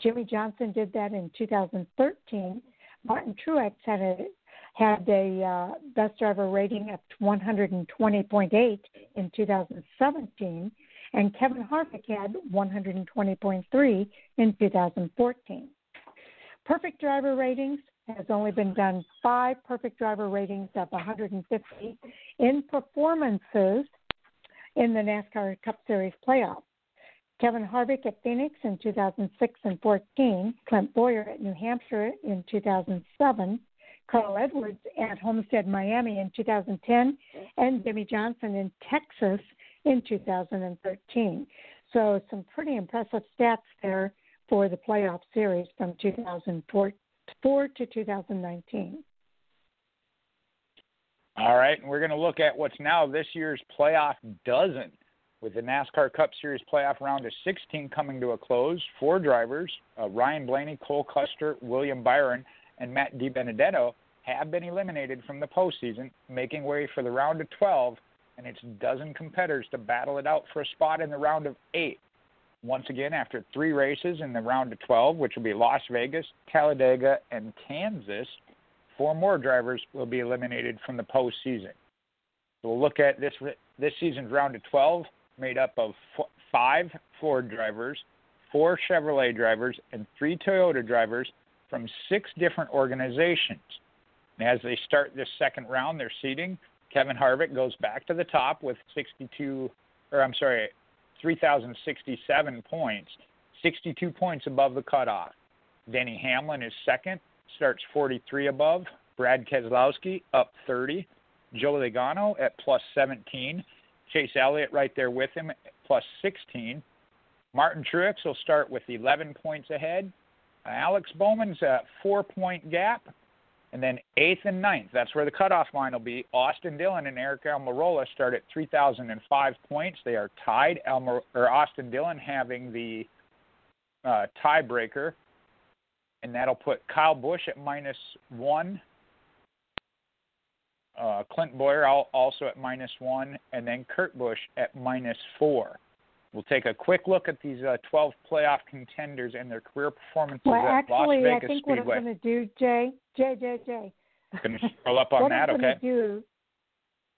Speaker 1: Jimmie Johnson did that in 2013. Martin Truex had a had a uh, best driver rating of 120.8 in 2017, and Kevin Harvick had 120.3 in 2014. Perfect driver ratings has only been done five perfect driver ratings of 150 in performances in the NASCAR Cup Series playoffs. Kevin Harvick at Phoenix in 2006 and 14, Clint Bowyer at New Hampshire in 2007, Carl Edwards at Homestead, Miami in 2010, and Jimmie Johnson in Texas in 2013. So some pretty impressive stats there for the playoff series from 2004 to 2019.
Speaker 2: All right, and we're going to look at what's now this year's playoff dozen. With the NASCAR Cup Series playoff round of 16 coming to a close, four drivers, uh, Ryan Blaney, Cole Custer, William Byron, and Matt DiBenedetto, have been eliminated from the postseason, making way for the round of 12 and its dozen competitors to battle it out for a spot in the round of eight. Once again, after three races in the round of 12, which will be Las Vegas, Talladega, and Kansas, four more drivers will be eliminated from the postseason. So we'll look at this this season's round of 12, made up of five Ford drivers, four Chevrolet drivers, and three Toyota drivers from six different organizations. And as they start this second round, their seeding Kevin Harvick goes back to the top with 62, or I'm sorry, 3,067 points, 62 points above the cutoff. Denny Hamlin is second, starts 43 above. Brad Keselowski up 30. Joe Logano at plus 17. Chase Elliott right there with him plus 16. Martin Truex will start with 11 points ahead. Alex Bowman's a four point gap. And then eighth and ninth, that's where the cutoff line will be. Austin Dillon and Aric Almirola start at 3,005 points. They are tied. Elmer, or Austin Dillon having the uh, tiebreaker, and that'll put Kyle Busch at minus one. Uh, Clint Bowyer also at minus one, and then Kurt Busch at minus four. We'll take a quick look at these uh, 12 playoff contenders and their career performances
Speaker 1: well,
Speaker 2: at
Speaker 1: actually,
Speaker 2: Las Vegas Speedway.
Speaker 1: I think
Speaker 2: Speedway.
Speaker 1: what I'm going to do, Jay, Jay, Jay, Jay.
Speaker 2: Going to scroll up on that,
Speaker 1: I'm
Speaker 2: okay?
Speaker 1: do,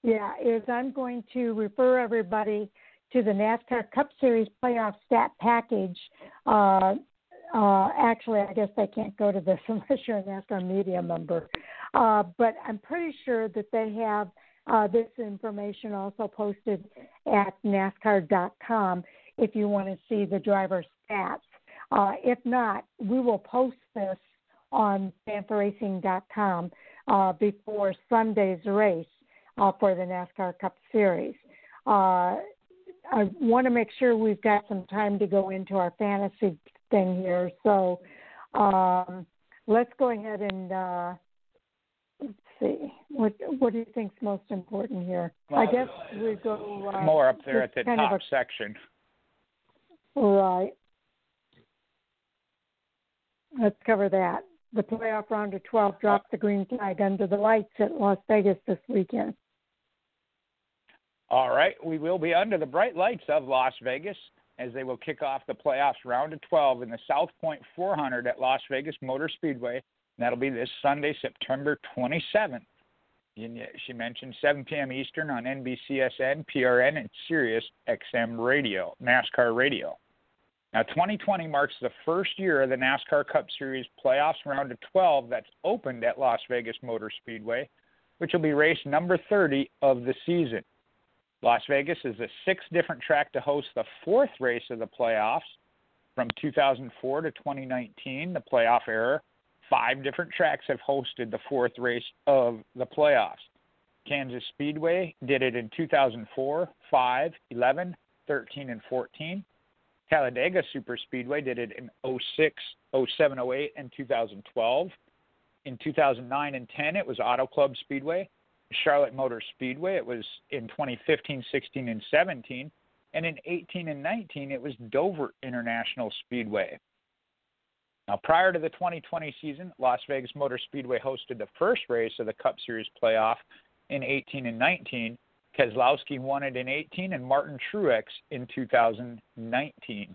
Speaker 1: yeah, is I'm going to refer everybody to the NASCAR Cup Series playoff stat package. Uh, uh, actually, I guess they can't go to this unless you're a NASCAR media member. Uh, but I'm pretty sure that they have uh, this information also posted at NASCAR.com if you want to see the driver stats. Uh, if not, we will post this on Fan4Racing.com uh, before Sunday's race uh, for the NASCAR Cup Series. Uh, I want to make sure we've got some time to go into our fantasy thing here, so um, let's go ahead and uh, let's see. What what do you think's most important here?
Speaker 2: Well,
Speaker 1: I guess we go uh,
Speaker 2: More up there at the top
Speaker 1: a-
Speaker 2: section.
Speaker 1: Right. Let's cover that. The playoff round of 12 dropped the green flag under the lights at Las Vegas this weekend.
Speaker 2: All right, we will be under the bright lights of Las Vegas as they will kick off the playoffs round of 12 in the South Point 400 at Las Vegas Motor Speedway. And that'll be this Sunday, September 27th. She mentioned 7 p.m. Eastern on NBCSN, PRN, and Sirius XM Radio, NASCAR Radio. Now, 2020 marks the first year of the NASCAR Cup Series playoffs round of 12 that's opened at Las Vegas Motor Speedway, which will be race number 30 of the season. Las Vegas is the sixth different track to host the fourth race of the playoffs. From 2004 to 2019, the playoff era, five different tracks have hosted the fourth race of the playoffs. Kansas Speedway did it in 2004, 5, 11, 13, and 14. Talladega Superspeedway did it in 06, 07, 08, and 2012. In 2009 and 10, it was Auto Club Speedway. Charlotte Motor Speedway, it was in 2015, 16, and 17. And in 18 and 19, it was Dover International Speedway. Now, prior to the 2020 season, Las Vegas Motor Speedway hosted the first race of the Cup Series playoff in 18 and 19. Keselowski won it in 18 and Martin Truex in 2019.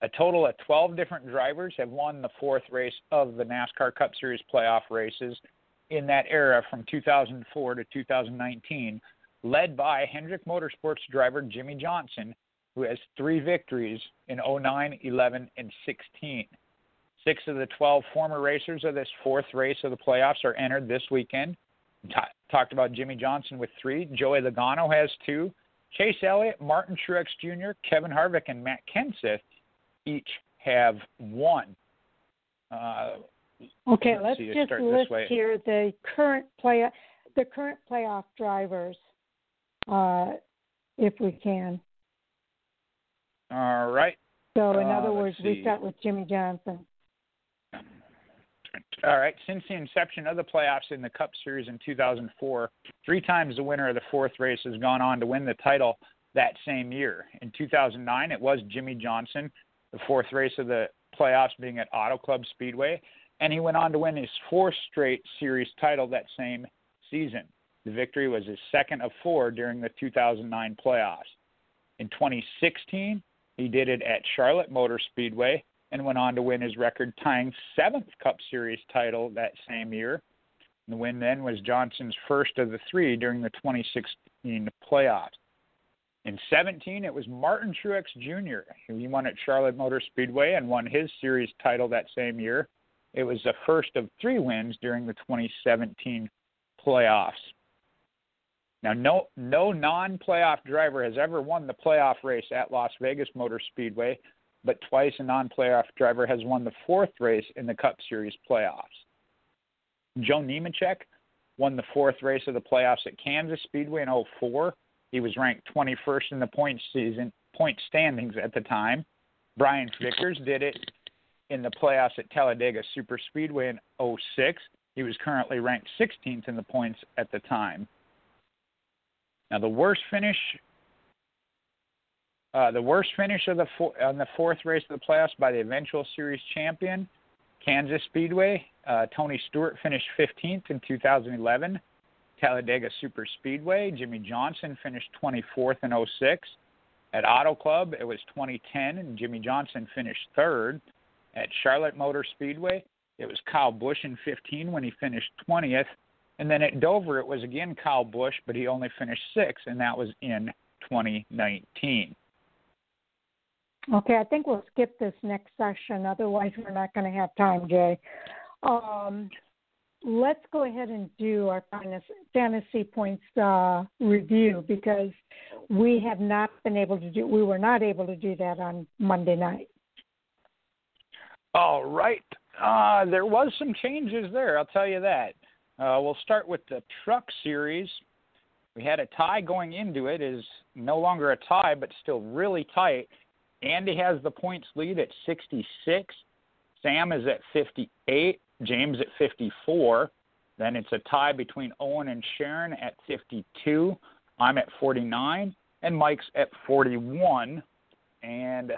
Speaker 2: A total of 12 different drivers have won the fourth race of the NASCAR Cup Series playoff races in that era from 2004 to 2019, led by Hendrick Motorsports driver Jimmie Johnson, who has three victories in 09, 11, and 16. Six of the 12 former racers of this fourth race of the playoffs are entered this weekend. T- talked about Jimmie Johnson with three. Joey Logano has two. Chase Elliott, Martin Truex Jr., Kevin Harvick, and Matt Kenseth each have one. Uh,
Speaker 1: okay,
Speaker 2: let's,
Speaker 1: let's just list here the current play the current playoff drivers, uh, if we can.
Speaker 2: All right.
Speaker 1: So, in
Speaker 2: uh,
Speaker 1: other words,
Speaker 2: see.
Speaker 1: we start with Jimmie Johnson.
Speaker 2: All right. Since the inception of the playoffs in the Cup Series in 2004, three times the winner of the fourth race has gone on to win the title that same year. In 2009, it was Jimmie Johnson, the fourth race of the playoffs being at Auto Club Speedway, and he went on to win his fourth straight series title that same season. The victory was his second of four during the 2009 playoffs. In 2016, he did it at Charlotte Motor Speedway and went on to win his record tying seventh Cup Series title that same year. The win then was Johnson's first of the three during the 2016 playoffs. In 17, it was Martin Truex Jr. Who he won at Charlotte Motor Speedway and won his series title that same year. It was the first of three wins during the 2017 playoffs. Now, no no non-playoff driver has ever won the playoff race at Las Vegas Motor Speedway, but twice a non-playoff driver has won the fourth race in the Cup Series playoffs. Joe Nemechek won the fourth race of the playoffs at Kansas Speedway in 04. He was ranked 21st in the point season point standings at the time. Brian Vickers did it in the playoffs at Talladega Super Speedway in 06. He was currently ranked 16th in the points at the time. Now the worst finish, uh, the worst finish of the four, on the fourth race of the playoffs by the eventual series champion, Kansas Speedway. Uh, Tony Stewart finished 15th in 2011. Talladega Super Speedway, Jimmie Johnson finished 24th in 06. At Auto Club, it was 2010, and Jimmie Johnson finished third. At Charlotte Motor Speedway, it was Kyle Busch in 15 when he finished 20th. And then at Dover, it was again Kyle Busch, but he only finished sixth, and that was in 2019.
Speaker 1: Okay, I think we'll skip this next session. Otherwise, we're not going to have time, Jay. Um, let's go ahead and do our fantasy points uh, review because we have not been able to do. We were not able to do that on Monday night.
Speaker 2: All right. Uh, there was some changes there. I'll tell you that. Uh, we'll start with the truck series. We had a tie going into it. Is no longer a tie, but still really tight. Andy has the points lead at 66. Sam is at 58. James at 54. Then it's a tie between Owen and Sharon at 52. I'm at 49, and Mike's at 41. And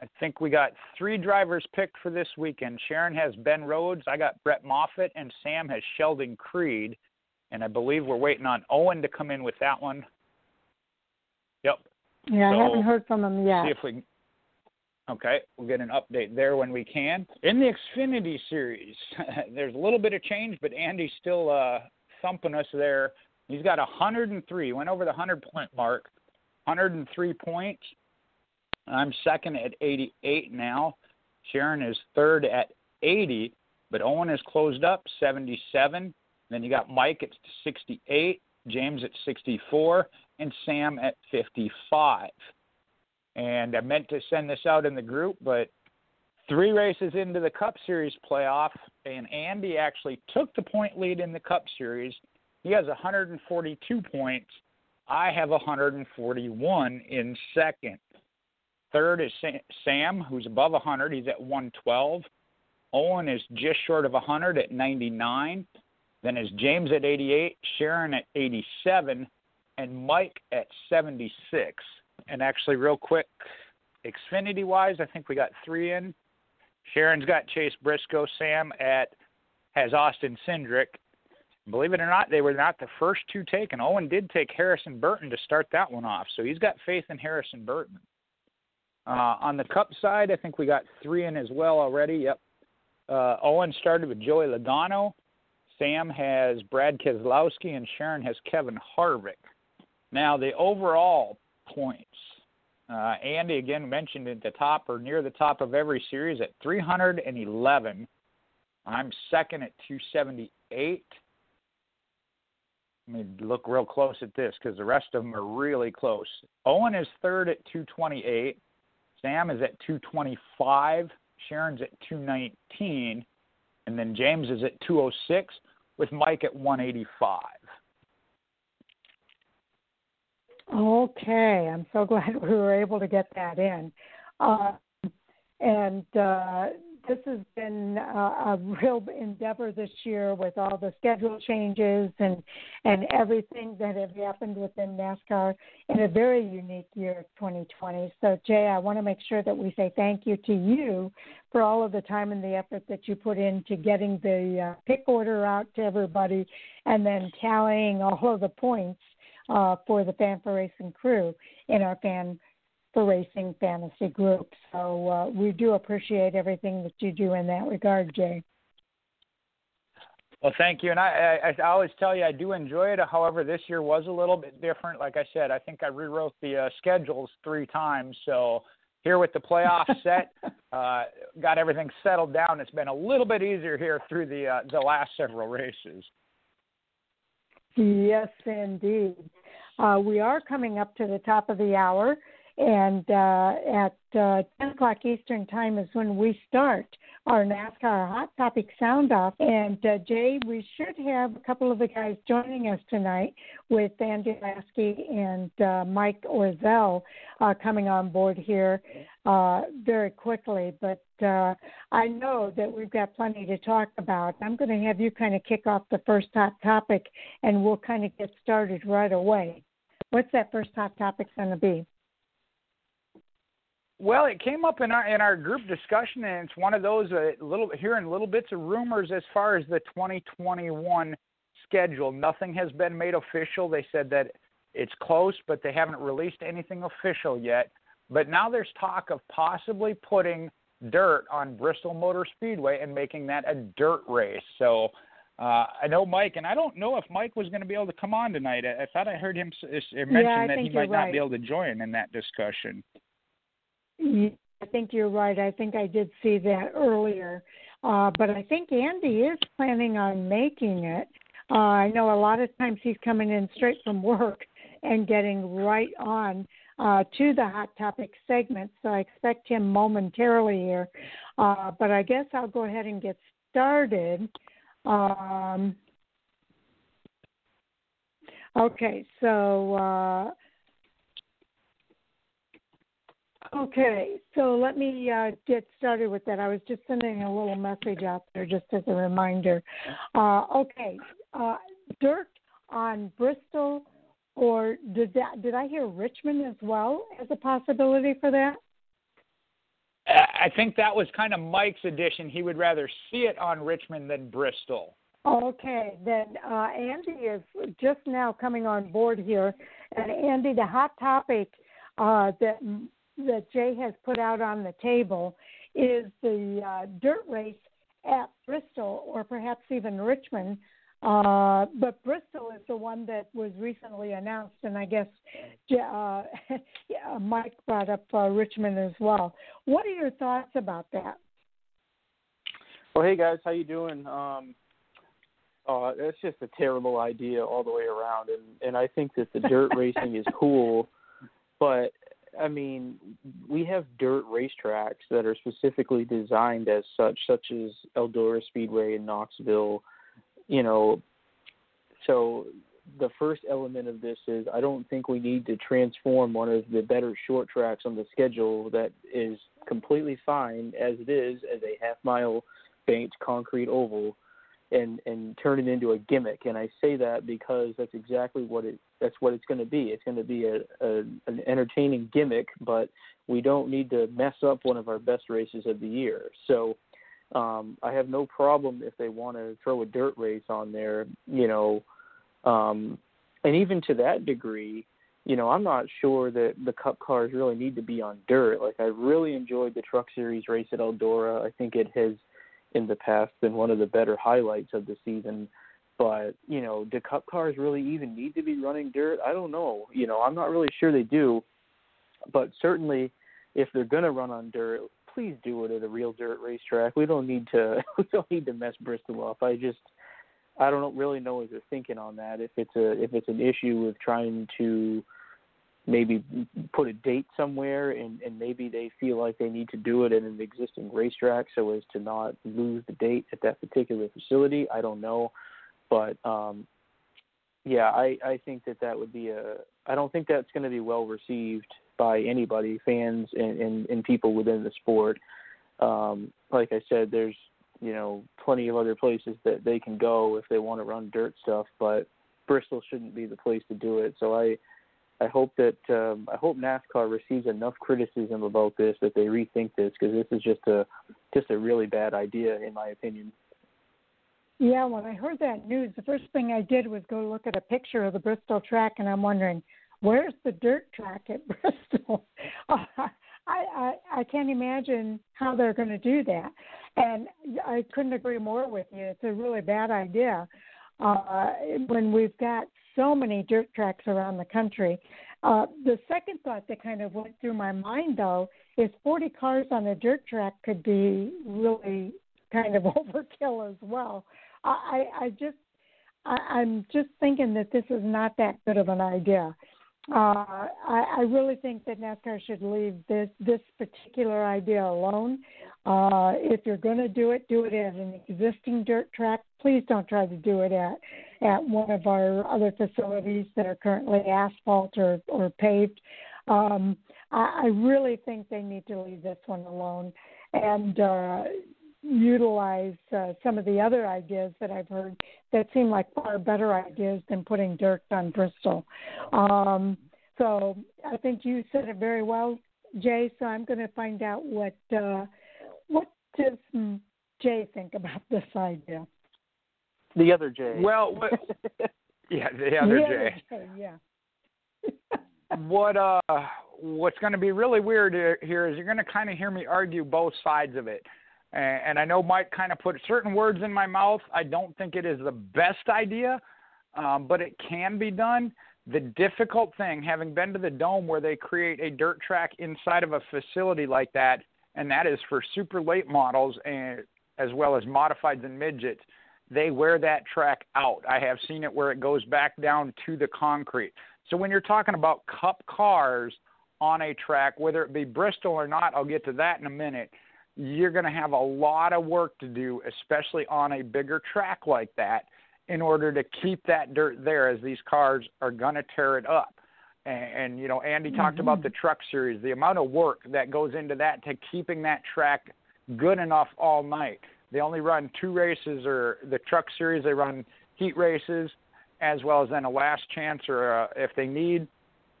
Speaker 2: I think we got three drivers picked for this weekend. Sharon has Ben Rhodes, I got Brett Moffitt, and Sam has Sheldon Creed. And I believe we're waiting on Owen to come in with that one. Yep.
Speaker 1: Yeah,
Speaker 2: so,
Speaker 1: I haven't heard from him yet.
Speaker 2: See if we. Okay, we'll get an update there when we can. In the Xfinity Series, there's a little bit of change, but Andy's still uh, thumping us there. He's got 103, went over the 100 point mark, 103 points. I'm second at 88 now. Sharon is third at 80, but Owen has closed up 77. Then you got Mike at 68, James at 64, and Sam at 55. And I meant to send this out in the group, but three races into the Cup Series playoff, and Andy actually took the point lead in the Cup Series. He has 142 points. I have 141 in second. Third is Sam, who's above 100. He's at 112. Owen is just short of 100 at 99. Then is James at 88, Sharon at 87, and Mike at 76. And actually, real quick, Xfinity wise, I think we got three in. Sharon's got Chase Briscoe. Sam at has Austin Cindric. Believe it or not, they were not the first two taken. Owen did take Harrison Burton to start that one off, so he's got faith in Harrison Burton. Uh, on the Cup side, I think we got three in as well already. Yep. Uh, Owen started with Joey Logano. Sam has Brad Keselowski, and Sharon has Kevin Harvick. Now, the overall points. Uh, Andy again mentioned at the top or near the top of every series at 311. I'm second at 278. Let me look real close at this because the rest of them are really close. Owen is third at 228. Sam is at 225. Sharon's at 219. And then James is at 206 with Mike at 185.
Speaker 1: Okay, I'm so glad we were able to get that in. Uh, and uh, this has been a, a real endeavor this year with all the schedule changes and and everything that have happened within NASCAR in a very unique year of 2020. So Jay, I want to make sure that we say thank you to you for all of the time and the effort that you put into getting the uh, pick order out to everybody and then tallying all of the points uh, for the Fan4Racing crew in our fan for racing fantasy group. So uh, we do appreciate everything that you do in that regard, Jay.
Speaker 2: Well, thank you, and I, I, I always tell you I do enjoy it. However, this year was a little bit different. Like I said, I think I rewrote the uh, schedules three times. So here with the playoff set, uh, got everything settled down. It's been a little bit easier here through the uh, the last several races.
Speaker 1: Yes, indeed. Uh, we are coming up to the top of the hour, and uh, at uh, 10 o'clock Eastern Time is when we start our NASCAR Hot Topic Sound Off. And uh, Jay, we should have a couple of the guys joining us tonight with Andy Laskey and uh, Mike Orzel uh, coming on board here uh, very quickly. But uh, I know that we've got plenty to talk about. I'm going to have you kind of kick off the first hot topic, and we'll kind of get started right away. What's that first hot topic going to be?
Speaker 2: Well, it came up in our in our group discussion, and it's one of those uh, little hearing little bits of rumors as far as the 2021 schedule. Nothing has been made official. They said that it's close, but they haven't released anything official yet. But now there's talk of possibly putting dirt on Bristol Motor Speedway and making that a dirt race. So uh, I know Mike, and I don't know if Mike was going to be able to come on tonight. I, I thought I heard him s- mention
Speaker 1: yeah,
Speaker 2: that he might
Speaker 1: right.
Speaker 2: not be able to join in that discussion.
Speaker 1: I think you're right. I think I did see that earlier. Uh, but I think Andy is planning on making it. Uh, I know a lot of times he's coming in straight from work and getting right on uh, to the hot topic segment. So I expect him momentarily here. Uh, but I guess I'll go ahead and get started. Um, okay, so uh, Okay, so let me uh, get started with that. I was just sending a little message out there just as a reminder. Uh, okay, uh, dirt on Bristol, or did that? Did I hear Richmond as well as a possibility for that?
Speaker 2: I think that was kind of Mike's addition. He would rather see it on Richmond than Bristol.
Speaker 1: Okay, then uh, Andy is just now coming on board here, and Andy, the hot topic uh, that that Jay has put out on the table is the uh, dirt race at Bristol or perhaps even Richmond Uh, but Bristol is the one that was recently announced, and I guess uh, yeah, Mike brought up uh, Richmond as well. What are your thoughts about that?
Speaker 6: Well, hey guys, how you doing? Um, uh, it's just a terrible idea all the way around, and and I think that the dirt racing is cool, but I mean, we have dirt racetracks that are specifically designed as such, such as Eldora Speedway in Knoxville. You know, so the first element of this is I don't think we need to transform one of the better short tracks on the schedule that is completely fine as it is as a half mile banked concrete oval and and turn it into a gimmick. And I say that because that's exactly what it that's what it's going to be. It's going to be a, a an entertaining gimmick, but we don't need to mess up one of our best races of the year. So um, I have no problem if they want to throw a dirt race on there, you know, um, and even to that degree. You know, I'm not sure that the Cup cars really need to be on dirt. Like, I really enjoyed the Truck Series race at Eldora. I think it has in the past been one of the better highlights of the season. But you know, do Cup cars really even need to be running dirt? I don't know. You know, I'm not really sure they do. But certainly, if they're going to run on dirt, please do it at a real dirt racetrack. We don't need to. We don't need to mess Bristol up. I just, I don't really know what they're thinking on that. If it's a, if it's an issue with trying to maybe put a date somewhere and, and maybe they feel like they need to do it at an existing racetrack so as to not lose the date at that particular facility. I don't know. But um yeah, I, I think that that would be a I don't think that's going to be well received by anybody, fans and, and, and people within the sport. Um, like I said, there's you know plenty of other places that they can go if they want to run dirt stuff, but Bristol shouldn't be the place to do it. So I I hope that um, I hope NASCAR receives enough criticism about this that they rethink this because this is just a just a really bad idea in my opinion.
Speaker 1: Yeah, when I heard that news, the first thing I did was go look at a picture of the Bristol track, and I'm wondering where's the dirt track at Bristol. I, I I can't imagine how they're going to do that, and I couldn't agree more with you. It's a really bad idea uh, when we've got so many dirt tracks around the country. Uh, the second thought that kind of went through my mind, though, is 40 cars on a dirt track could be really kind of overkill as well. I, I just, I, I'm just thinking that this is not that good of an idea. Uh, I, I really think that NASCAR should leave this this particular idea alone. Uh, if you're going to do it, do it at an existing dirt track. Please don't try to do it at at one of our other facilities that are currently asphalt or or paved. Um, I, I really think they need to leave this one alone and uh, utilize uh, some of the other ideas that I've heard that seem like far better ideas than putting dirt on Bristol. Um, so I think you said it very well, Jay. So I'm going to find out what uh, what does Jay think about this idea.
Speaker 6: The other Jay.
Speaker 2: Well, what, yeah, the other
Speaker 1: the
Speaker 2: Jay.
Speaker 1: Other Jay yeah.
Speaker 2: what uh, what's going to be really weird here is you're going to kind of hear me argue both sides of it. And I know Mike kind of put certain words in my mouth. I don't think it is the best idea, um, but it can be done. The difficult thing, having been to the dome where they create a dirt track inside of a facility like that, and that is for super late models and as well as modifieds and midgets, they wear that track out. I have seen it where it goes back down to the concrete. So when you're talking about cup cars on a track, whether it be Bristol or not, I'll get to that in a minute you're going to have a lot of work to do, especially on a bigger track like that, in order to keep that dirt there as these cars are going to tear it up. And, and you know, Andy mm-hmm. talked about the truck series, the amount of work that goes into that to keeping that track good enough all night. They only run two races, or the truck series, they run heat races, as well as then a last chance, or uh, if they need,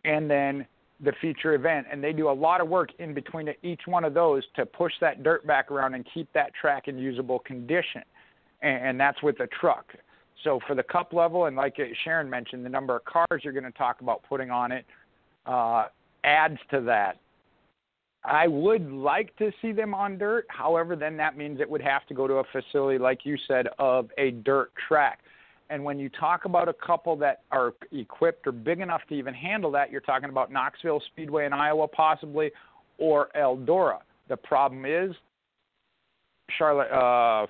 Speaker 2: and then the feature event, and they do a lot of work in between each one of those to push that dirt back around and keep that track in usable condition, and, and that's with the truck. So for the cup level, and like Sharon mentioned, the number of cars you're going to talk about putting on it uh, adds to that. I would like to see them on dirt. However, then that means it would have to go to a facility, like you said, of a dirt track. And when you talk about a couple that are equipped or big enough to even handle that, you're talking about Knoxville Speedway in Iowa, possibly, or Eldora. The problem is Charlotte uh,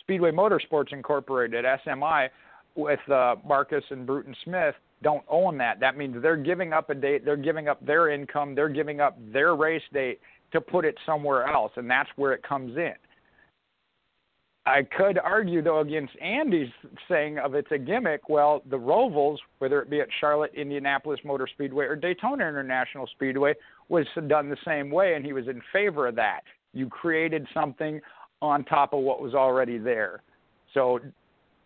Speaker 2: Speedway Motorsports Incorporated (SMI) with uh, Marcus and Bruton Smith don't own that. That means they're giving up a date, they're giving up their income, they're giving up their race date to put it somewhere else, and that's where it comes in. I could argue though against Andy's saying of it's a gimmick. Well, the Rovals, whether it be at Charlotte, Indianapolis Motor Speedway, or Daytona International Speedway, was done the same way, and he was in favor of that. You created something on top of what was already there. So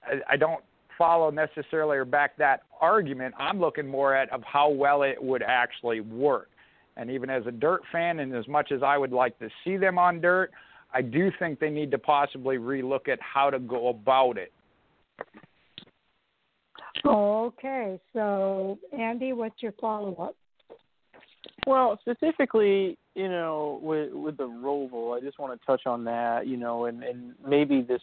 Speaker 2: I, I don't follow necessarily or back that argument. I'm looking more at of how well it would actually work. And even as a dirt fan, and as much as I would like to see them on dirt, I do think they need to possibly relook at how to go about it.
Speaker 1: Okay, so Andy, what's your follow up?
Speaker 6: Well, specifically, you know, with with the Roval, I just want to touch on that, you know, and and maybe this,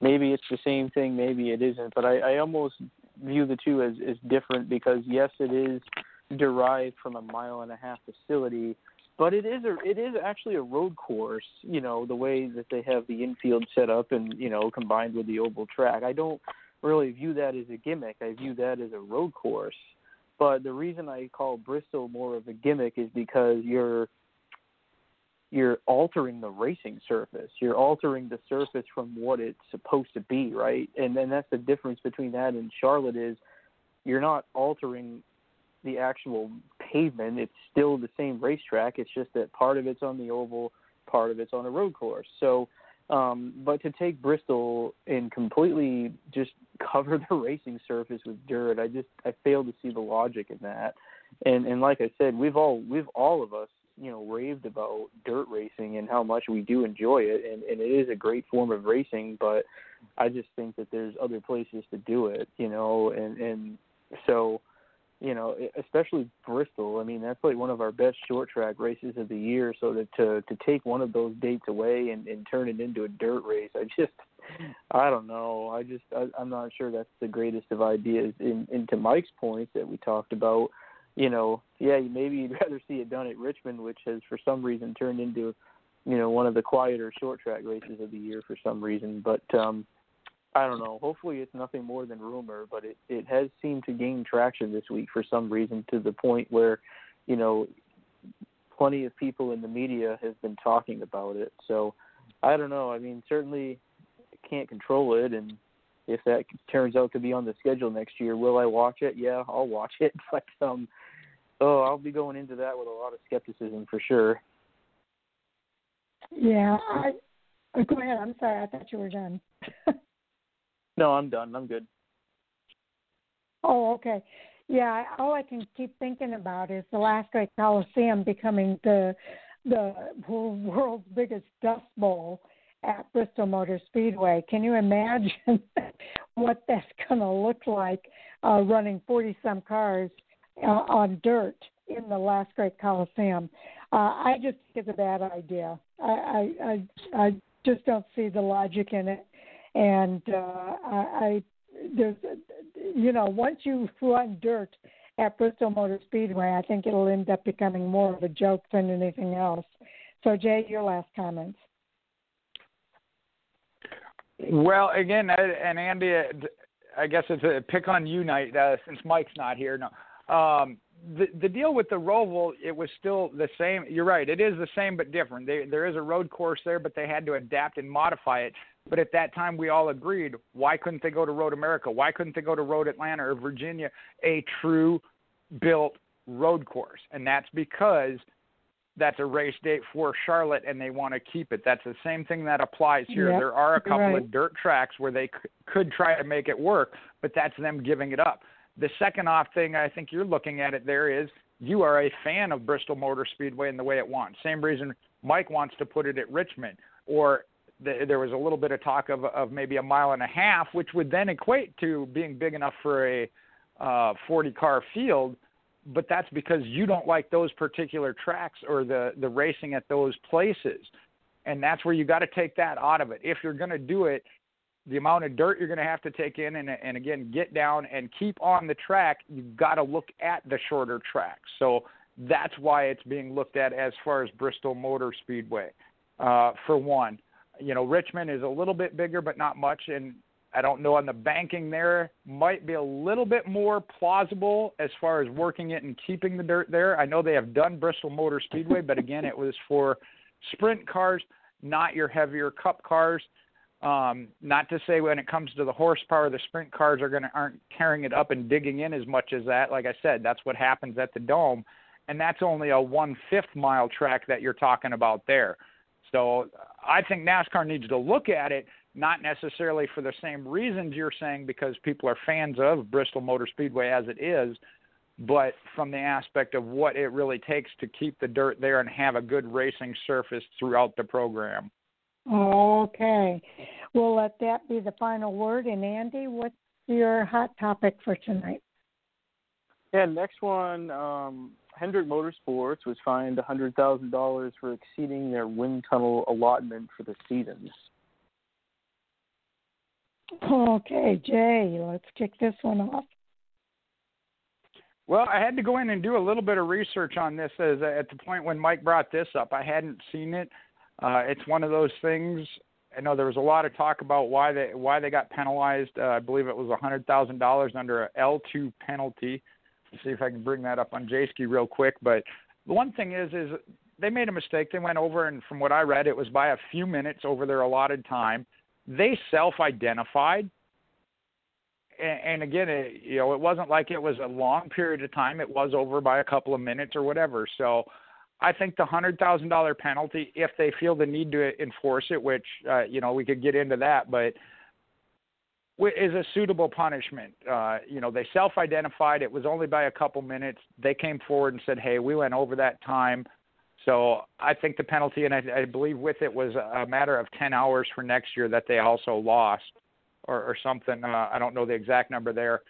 Speaker 6: maybe it's the same thing, maybe it isn't, but I, I almost view the two as as different because yes, it is derived from a mile and a half facility, but it is a it is actually a road course. You know the way that they have the infield set up and you know combined with the oval track. I don't really view that as a gimmick. I view that as a road course. But the reason I call Bristol more of a gimmick is because you're you're altering the racing surface. You're altering the surface from what it's supposed to be, right? And then that's the difference between that and Charlotte is you're not altering the actual pavement. It's still the same racetrack. It's just that part of it's on the oval, part of it's on a road course. So, um, but to take Bristol and completely just cover the racing surface with dirt, I just I fail to see the logic in that. And and like I said, we've all we've all of us you know raved about dirt racing and how much we do enjoy it and, and it is a great form of racing but i just think that there's other places to do it you know and and so you know, especially Bristol. I mean, that's like one of our best short track races of the year. So to to, to take one of those dates away and, and turn it into a dirt race, I just, I don't know. I just, I, I'm not sure that's the greatest of ideas. In, into Mike's point that we talked about, you know, yeah, maybe you'd rather see it done at Richmond, which has for some reason turned into, you know, one of the quieter short track races of the year for some reason. But um, I don't know. Hopefully, it's nothing more than rumor, but it it has seemed to gain traction this week for some reason to the point where, you know, plenty of people in the media have been talking about it. So, I don't know. I mean, certainly can't control it, and if that turns out to be on the schedule next year, will I watch it? Yeah, I'll watch it. But um, oh, I'll be going into that with a lot of skepticism for sure.
Speaker 1: Yeah, I. Go ahead. I'm sorry. I thought you were done.
Speaker 6: No, I'm done. I'm good.
Speaker 1: Oh, okay. Yeah, all I can keep thinking about is the last great Coliseum becoming the the world's biggest dust bowl at Bristol Motor Speedway. Can you imagine what that's going to look like uh, running 40 some cars uh, on dirt in the last great Coliseum? Uh, I just think it's a bad idea. I, I I I just don't see the logic in it and uh, I, I there's you know once you run dirt at Bristol Motor Speedway, I think it'll end up becoming more of a joke than anything else. So Jay, your last comments.
Speaker 2: Well, again, and Andy, I guess it's a pick on you night uh, since Mike's not here. No, um, the the deal with the Roval, it was still the same. You're right, it is the same but different. They, there is a road course there, but they had to adapt and modify it. But at that time, we all agreed why couldn't they go to Road America? Why couldn't they go to Road Atlanta or Virginia, a true built road course? And that's because that's a race date for Charlotte and they want to keep it. That's the same thing that applies here.
Speaker 1: Yep,
Speaker 2: there are a couple
Speaker 1: right.
Speaker 2: of dirt tracks where they c- could try to make it work, but that's them giving it up. The second off thing I think you're looking at it there is you are a fan of Bristol Motor Speedway and the way it wants. Same reason Mike wants to put it at Richmond or the, there was a little bit of talk of, of maybe a mile and a half, which would then equate to being big enough for a uh, 40 car field. But that's because you don't like those particular tracks or the, the racing at those places. And that's where you got to take that out of it. If you're going to do it, the amount of dirt you're going to have to take in and, and again get down and keep on the track you've got to look at the shorter tracks so that's why it's being looked at as far as bristol motor speedway uh, for one you know richmond is a little bit bigger but not much and i don't know on the banking there might be a little bit more plausible as far as working it and keeping the dirt there i know they have done bristol motor speedway but again it was for sprint cars not your heavier cup cars um, not to say when it comes to the horsepower, the sprint cars are going to aren't carrying it up and digging in as much as that. Like I said, that's what happens at the dome, and that's only a one fifth mile track that you're talking about there. So I think NASCAR needs to look at it, not necessarily for the same reasons you're saying, because people are fans of Bristol Motor Speedway as it is, but from the aspect of what it really takes to keep the dirt there and have a good racing surface throughout the program.
Speaker 1: Okay. We'll let that be the final word. And Andy, what's your hot topic for tonight?
Speaker 6: Yeah, next one, um, Hendrick Motorsports was fined $100,000 for exceeding their wind tunnel allotment for the season.
Speaker 1: Okay, Jay, let's kick this one off.
Speaker 2: Well, I had to go in and do a little bit of research on this as at the point when Mike brought this up. I hadn't seen it. Uh, it's one of those things. I know there was a lot of talk about why they why they got penalized. Uh, I believe it was hundred thousand dollars under a L two penalty. Let's see if I can bring that up on Jayski real quick. But the one thing is, is they made a mistake. They went over, and from what I read, it was by a few minutes over their allotted time. They self-identified, and, and again, it, you know, it wasn't like it was a long period of time. It was over by a couple of minutes or whatever. So I think the hundred thousand dollar penalty, if they feel the need to enforce it, which uh, you know we could get into that, but is a suitable punishment. Uh, you know, they self-identified. It was only by a couple minutes. They came forward and said, "Hey, we went over that time." So I think the penalty, and I, I believe with it was a matter of ten hours for next year that they also lost, or, or something. Uh, I don't know the exact number there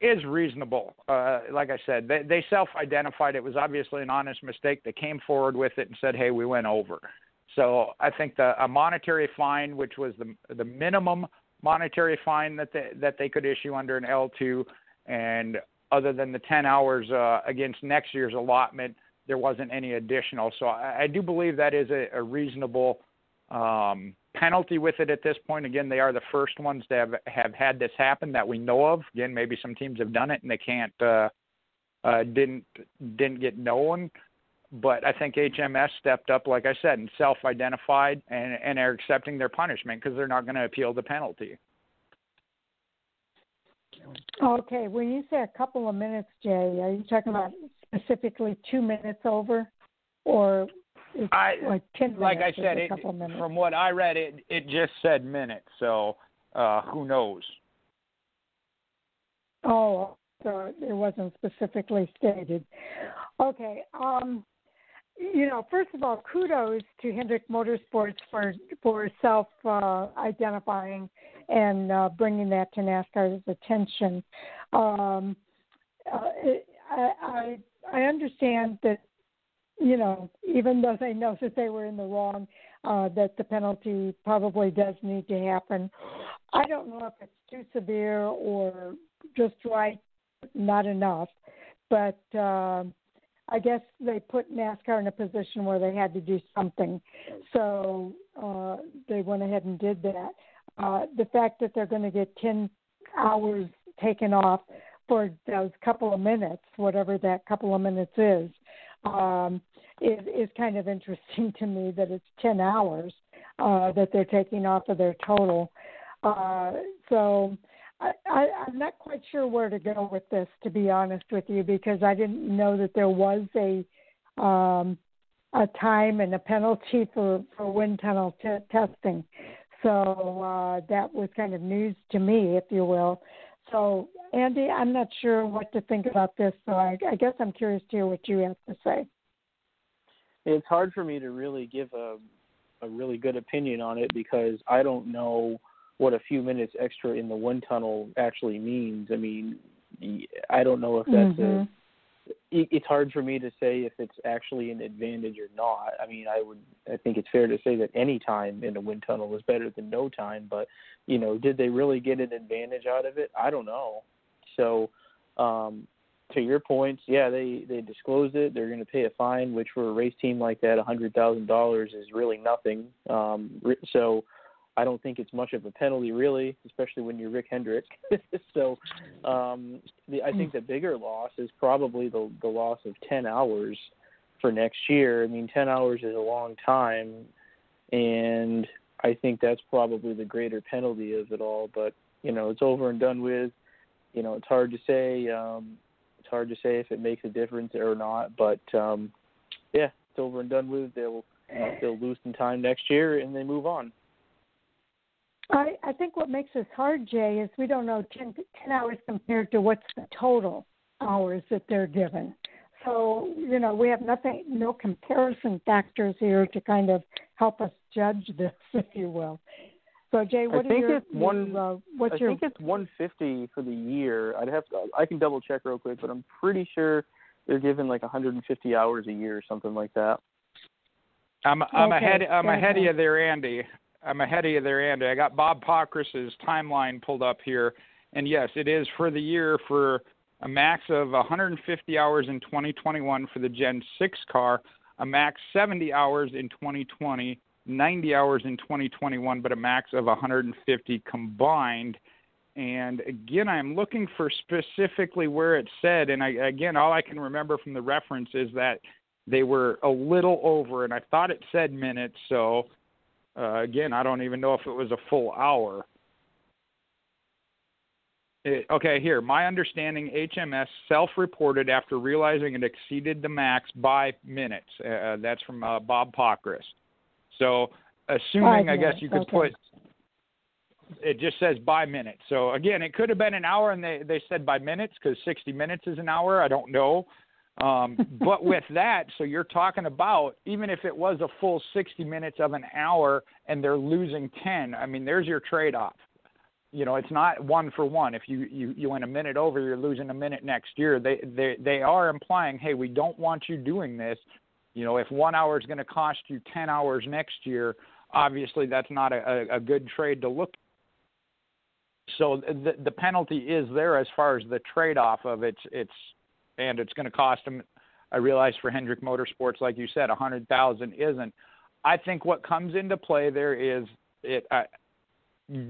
Speaker 2: is reasonable. Uh, like I said, they, they self-identified it was obviously an honest mistake. They came forward with it and said, "Hey, we went over." So I think the a monetary fine, which was the the minimum monetary fine that they that they could issue under an L2, and other than the 10 hours uh, against next year's allotment, there wasn't any additional. So I, I do believe that is a, a reasonable um, penalty with it at this point. Again, they are the first ones to have have had this happen that we know of. Again, maybe some teams have done it and they can't uh, uh, didn't didn't get known. But I think HMS stepped up, like I said, and self-identified and, and are accepting their punishment because they're not going to appeal the penalty.
Speaker 1: Okay, when you say a couple of minutes, Jay, are you talking about specifically two minutes over, or
Speaker 2: I
Speaker 1: like ten
Speaker 2: like I said, it,
Speaker 1: minutes.
Speaker 2: from what I read, it it just said minutes. So uh, who knows?
Speaker 1: Oh, so it wasn't specifically stated. Okay. Um, you know, first of all, kudos to Hendrick Motorsports for for self uh, identifying and uh, bringing that to NASCAR's attention. Um, uh, I, I I understand that you know, even though they know that they were in the wrong, uh, that the penalty probably does need to happen. I don't know if it's too severe or just right, not enough, but uh, I guess they put NASCAR in a position where they had to do something, so uh, they went ahead and did that. Uh, the fact that they're going to get ten hours taken off for those couple of minutes, whatever that couple of minutes is, um, is, is kind of interesting to me that it's 10 hours uh, that they're taking off of their total. Uh, so I, I, I'm not quite sure where to go with this, to be honest with you, because I didn't know that there was a um, a time and a penalty for for wind tunnel t- testing. So uh, that was kind of news to me, if you will. So Andy, I'm not sure what to think about this, so I, I guess I'm curious to hear what you have to say.
Speaker 6: It's hard for me to really give a a really good opinion on it because I don't know what a few minutes extra in the wind tunnel actually means. I mean, I don't know if that's
Speaker 1: mm-hmm.
Speaker 6: it's hard for me to say if it's actually an advantage or not. I mean, I would I think it's fair to say that any time in a wind tunnel is better than no time, but you know, did they really get an advantage out of it? I don't know. So, um to your points, yeah, they they disclosed it. They're going to pay a fine, which for a race team like that, a hundred thousand dollars is really nothing. Um, so I don't think it's much of a penalty, really, especially when you're Rick Hendrick. so um, the, I think the bigger loss is probably the the loss of ten hours for next year. I mean, ten hours is a long time, and I think that's probably the greater penalty of it all. But you know, it's over and done with. You know, it's hard to say. Um, it's hard to say if it makes a difference or not, but um, yeah, it's over and done with. They'll they'll lose some time next year and they move on.
Speaker 1: I, I think what makes this hard, Jay, is we don't know 10, 10 hours compared to what's the total hours that they're given. So, you know, we have nothing, no comparison factors here to kind of help us judge this, if you will. So Jay, what
Speaker 6: I think
Speaker 1: your,
Speaker 6: it's one.
Speaker 1: your, uh, what's your
Speaker 6: I
Speaker 1: your?
Speaker 6: think it's 150 for the year. I'd have to. I can double check real quick, but I'm pretty sure they're given like 150 hours a year or something like that.
Speaker 2: I'm I'm
Speaker 1: Okay,
Speaker 2: ahead I'm
Speaker 1: fair
Speaker 2: ahead of you there, Andy. I'm ahead of you there, Andy. I got Bob Pockrass's timeline pulled up here, and yes, it is for the year for a max of 150 hours in 2021 for the Gen 6 car, a max 70 hours in 2020, 90 hours in 2021, but a max of 150 combined. And again, I'm looking for specifically where it said, and I, again, all I can remember from the reference is that they were a little over, and I thought it said minutes. So uh, again, I don't even know if it was a full hour. It, okay, here. My understanding HMS self reported after realizing it exceeded the max by minutes. Uh, that's from uh, Bob Pockrass. So, assuming, I guess you could
Speaker 1: okay.
Speaker 2: put it just says by minutes. So, again, it could have been an hour and they, they said by minutes because 60 minutes is an hour. I don't know. Um, but with that, so you're talking about even if it was a full 60 minutes of an hour and they're losing 10, I mean, there's your trade off. You know, it's not one for one. If you, you, you went a minute over, you're losing a minute next year. They, they, they are implying, hey, we don't want you doing this. You know, if one hour is going to cost you 10 hours next year, obviously that's not a, a, a good trade to look so the the penalty is there as far as the trade off of it's it's and it's going to cost them I realize for Hendrick Motorsports like you said a 100,000 isn't. I think what comes into play there is it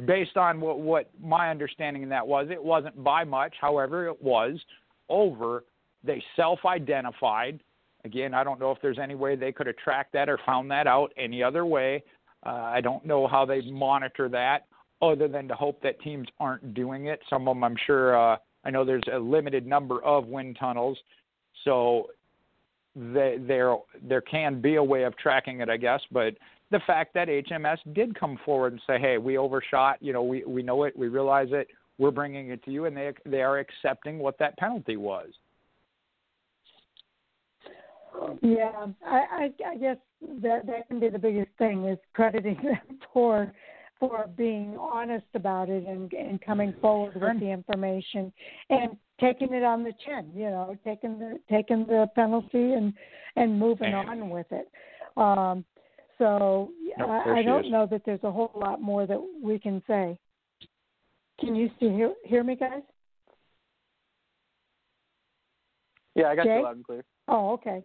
Speaker 2: based on what what my understanding in that was it wasn't by much. However it was over. They self-identified. Again I don't know if there's any way they could have tracked that or found that out any other way. Uh, I don't know how they monitor that other than to hope that teams aren't doing it. Some of them, I'm sure, uh, I know there's a limited number of wind tunnels, so they, there there can be a way of tracking it, I guess. But the fact that HMS did come forward and say, "Hey, we overshot. You know, we we know it. We realize it. We're bringing it to you," and they they are accepting what that penalty was.
Speaker 1: Yeah, I, I, I guess that that can be the biggest thing is crediting them for for being honest about it and and coming forward with the information and taking it on the chin. You know, taking the taking the penalty and and moving
Speaker 2: And-
Speaker 1: on with it. Um, so
Speaker 2: No,
Speaker 1: I, I don't
Speaker 2: is.
Speaker 1: know that there's a whole lot more that we can say. Can you still hear hear me, guys?
Speaker 6: Yeah, I got
Speaker 1: Jay?
Speaker 6: you loud and clear.
Speaker 1: Oh, okay.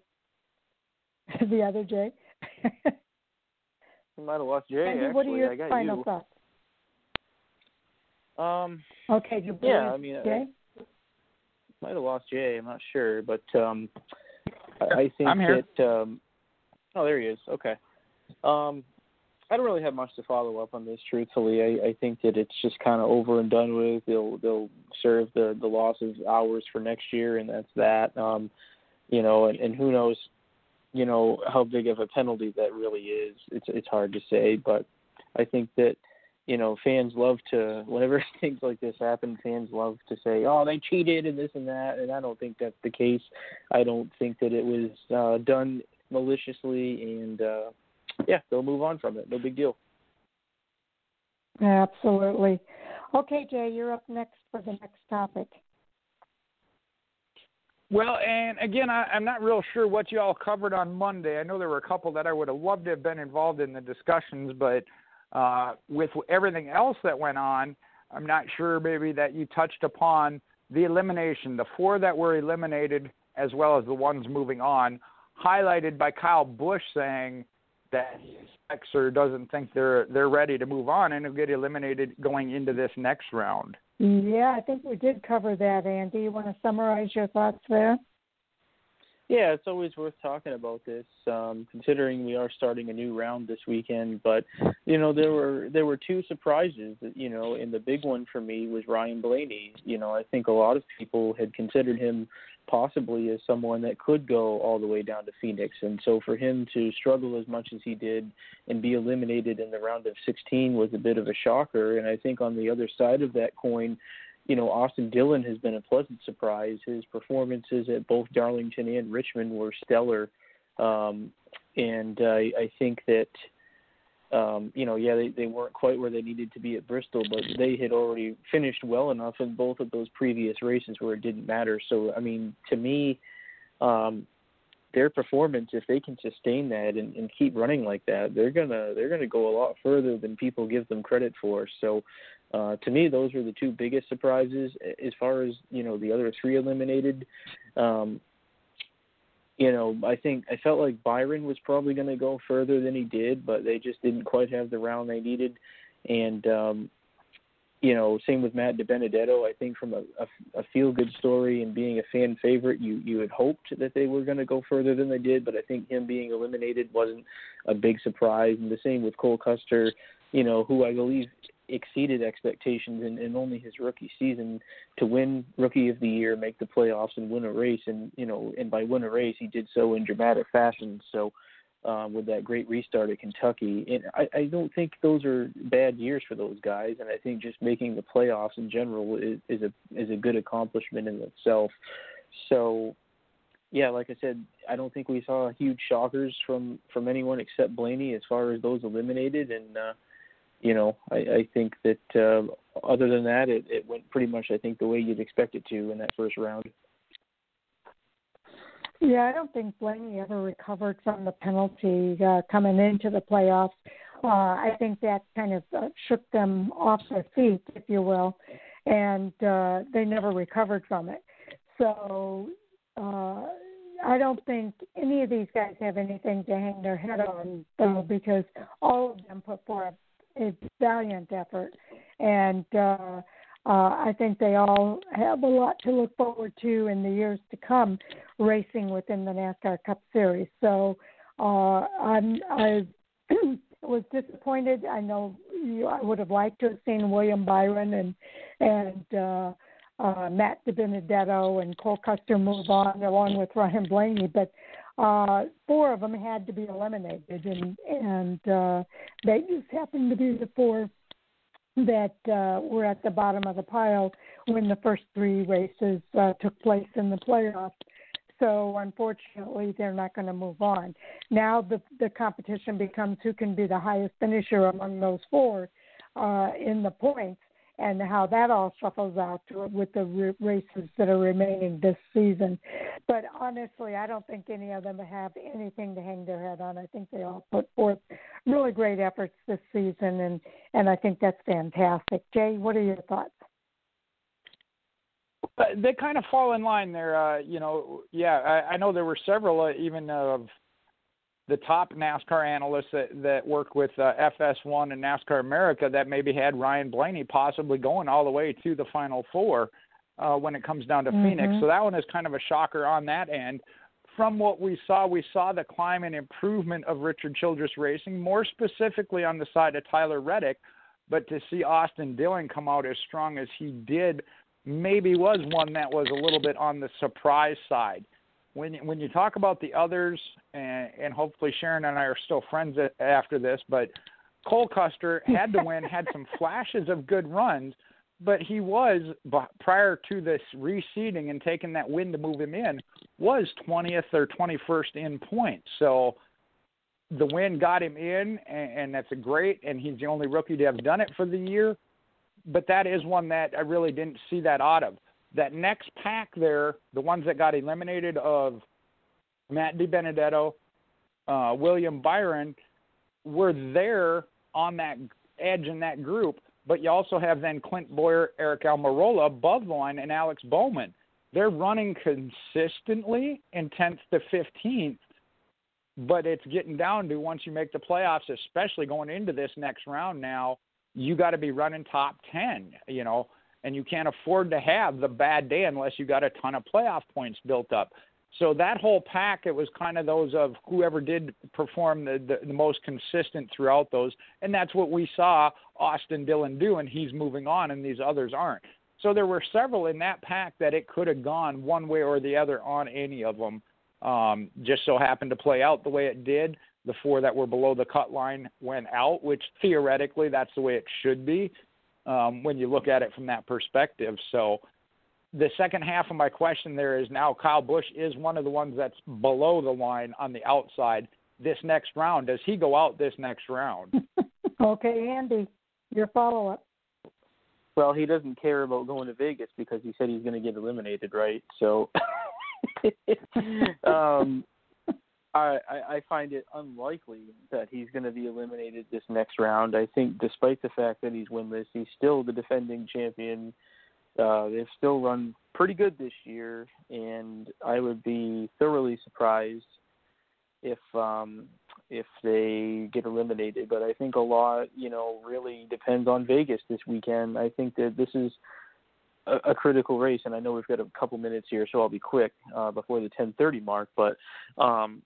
Speaker 1: the other Jay.
Speaker 6: We might have lost Jay.
Speaker 1: Andy,
Speaker 6: actually,
Speaker 1: what are your
Speaker 6: I got
Speaker 1: final
Speaker 6: you.
Speaker 1: thoughts?
Speaker 6: Um,
Speaker 1: Okay, you
Speaker 6: Yeah, I mean, I- might have lost Jay. I'm not sure, but um, I, I think
Speaker 2: I'm here.
Speaker 6: that. Um, oh, there he is. Okay. Um, I don't really have much to follow up on this. Truthfully, I, I think that it's just kind of over and done with. They'll they'll serve the the loss of hours for next year, and that's that. Um, you know, and, and who knows, you know, how big of a penalty that really is. It's it's hard to say, but I think that you know, fans love to whenever things like this happen, fans love to say, "Oh, they cheated and this and that," and I don't think that's the case. I don't think that it was uh, done maliciously, and uh, yeah, they'll move on from it. No big deal.
Speaker 1: Absolutely. Okay, Jay, you're up next for the next topic.
Speaker 2: Well, and again, I, I'm not real sure what you all covered on Monday. I know there were a couple that I would have loved to have been involved in the discussions, but uh, with everything else that went on, I'm not sure maybe that you touched upon the elimination, the four that were eliminated, as well as the ones moving on, highlighted by Kyle Busch saying that he expects or doesn't think they're they're ready to move on and will get eliminated going into this next round.
Speaker 1: Yeah, I think we did cover that, Andy. You want to summarize your thoughts there?
Speaker 6: Yeah, it's always worth talking about this, um, considering we are starting a new round this weekend. But you know, there were there were two surprises. You know, and the big one for me was Ryan Blaney. You know, I think a lot of people had considered him possibly as someone that could go all the way down to Phoenix. And so for him to struggle as much as he did and be eliminated in the round of 16 was a bit of a shocker. And I think on the other side of that coin, you know, Austin Dillon has been a pleasant surprise. His performances at both Darlington and Richmond were stellar. Um, and uh, I think that um, you know, yeah, they, they weren't quite where they needed to be at Bristol, but they had already finished well enough in both of those previous races where it didn't matter. So, I mean, to me, um, their performance, if they can sustain that and, and keep running like that, they're gonna they're gonna go a lot further than people give them credit for. So, uh, to me, those were the two biggest surprises. As far as you know, the other three eliminated, um, you know, I think I felt like Byron was probably going to go further than he did, but they just didn't quite have the round they needed. And um, you know, same with Matt DiBenedetto. I think from a, a, a feel good story and being a fan favorite, you you had hoped that they were going to go further than they did, but I think him being eliminated wasn't a big surprise. And the same with Cole Custer, you know, who I believe exceeded expectations in, in only his rookie season to win Rookie of the Year, make the playoffs, and win a race. And you know, and by win a race, he did so in dramatic fashion. So. Um, with that great restart at Kentucky, and I, I don't think those are bad years for those guys. And I think just making the playoffs in general is, is a is a good accomplishment in itself. So, yeah, like I said, I don't think we saw huge shockers from from anyone except Blaney as far as those eliminated, and uh, you know, I, I think that uh, other than that, it, it went pretty much, I think, the way you'd expect it to in that first round.
Speaker 1: Yeah, I don't think Blaney ever recovered from the penalty uh, coming into the playoffs. Uh, I think that kind of uh, shook them off their feet, if you will, and uh, they never recovered from it. So uh, I don't think any of these guys have anything to hang their head on, though, because all of them put forth a valiant effort, and uh, uh, I think they all have a lot to look forward to in the years to come, racing within the NASCAR Cup Series. So uh, I'm I was disappointed. I know you, I would have liked to have seen William Byron and and uh, uh, Matt DiBenedetto and Cole Custer move on along with Ryan Blaney, but uh, four of them had to be eliminated, and and uh, they just happened to be the four that uh, were at the bottom of the pile when the first three races uh, took place in the playoffs. So unfortunately, they're not going to move on. Now the the competition becomes who can be the highest finisher among those four uh, in the points and how that all shuffles out with the races that are remaining this season. But honestly, I don't think any of them have anything to hang their head on. I think they all put forth really great efforts this season, and and I think that's fantastic. Jay, what are your thoughts?
Speaker 2: Uh, they kind of fall in line there. Uh, you know, yeah, I, I know there were several, uh, even of the top NASCAR analysts that, that work with uh, FS1 and NASCAR America that maybe had Ryan Blaney possibly going all the way to the Final Four uh, when it comes down to mm-hmm. Phoenix. So that one is kind of a shocker on that end. From what we saw, we saw the climb and improvement of Richard Childress Racing, more specifically on the side of Tyler Reddick. But to see Austin Dillon come out as strong as he did maybe was one that was a little bit on the surprise side when when you talk about the others, and, and hopefully Sharon and I are still friends after this, but Cole Custer had to win, had some flashes of good runs, but he was prior to this reseeding and taking that win to move him in was 20th or 21st in points. So the win got him in, and, and that's a great. And he's the only rookie to have done it for the year. But that is one that I really didn't see that out of. That next pack there, the ones that got eliminated of Matt DiBenedetto, uh, William Byron, were there on that edge in that group. But you also have then Clint Bowyer, Aric Almirola above the line, and Alex Bowman. They're running consistently in 10th to 15th, but it's getting down to once you make the playoffs, especially going into this next round now, you got to be running top 10, you know, and you can't afford to have the bad day unless you got a ton of playoff points built up. So that whole pack, it was kind of those of whoever did perform the, the, the most consistent throughout those, and that's what we saw Austin Dillon do, and he's moving on, and these others aren't. So there were several in that pack that it could have gone one way or the other on any of them. Um, just so happened to play out the way it did. The four that were below the cut line went out, which theoretically that's the way it should be um, when you look at it from that perspective. So the second half of my question there is now Kyle Busch is one of the ones that's below the line on the outside this next round. Does he go out this next round?
Speaker 1: okay, Andy, your follow up.
Speaker 6: Well, he doesn't care about going to Vegas because he said he's going to get eliminated, right? So, um, I, I find it unlikely that he's going to be eliminated this next round. I think, despite the fact that he's winless, he's still the defending champion. Uh, they've still run pretty good this year, and I would be thoroughly surprised if um, if they get eliminated. But I think a lot, you know, really depends on Vegas this weekend. I think that this is a, critical race, and I know we've got a couple minutes here, so I'll be quick uh, before the 10:30 mark. But um,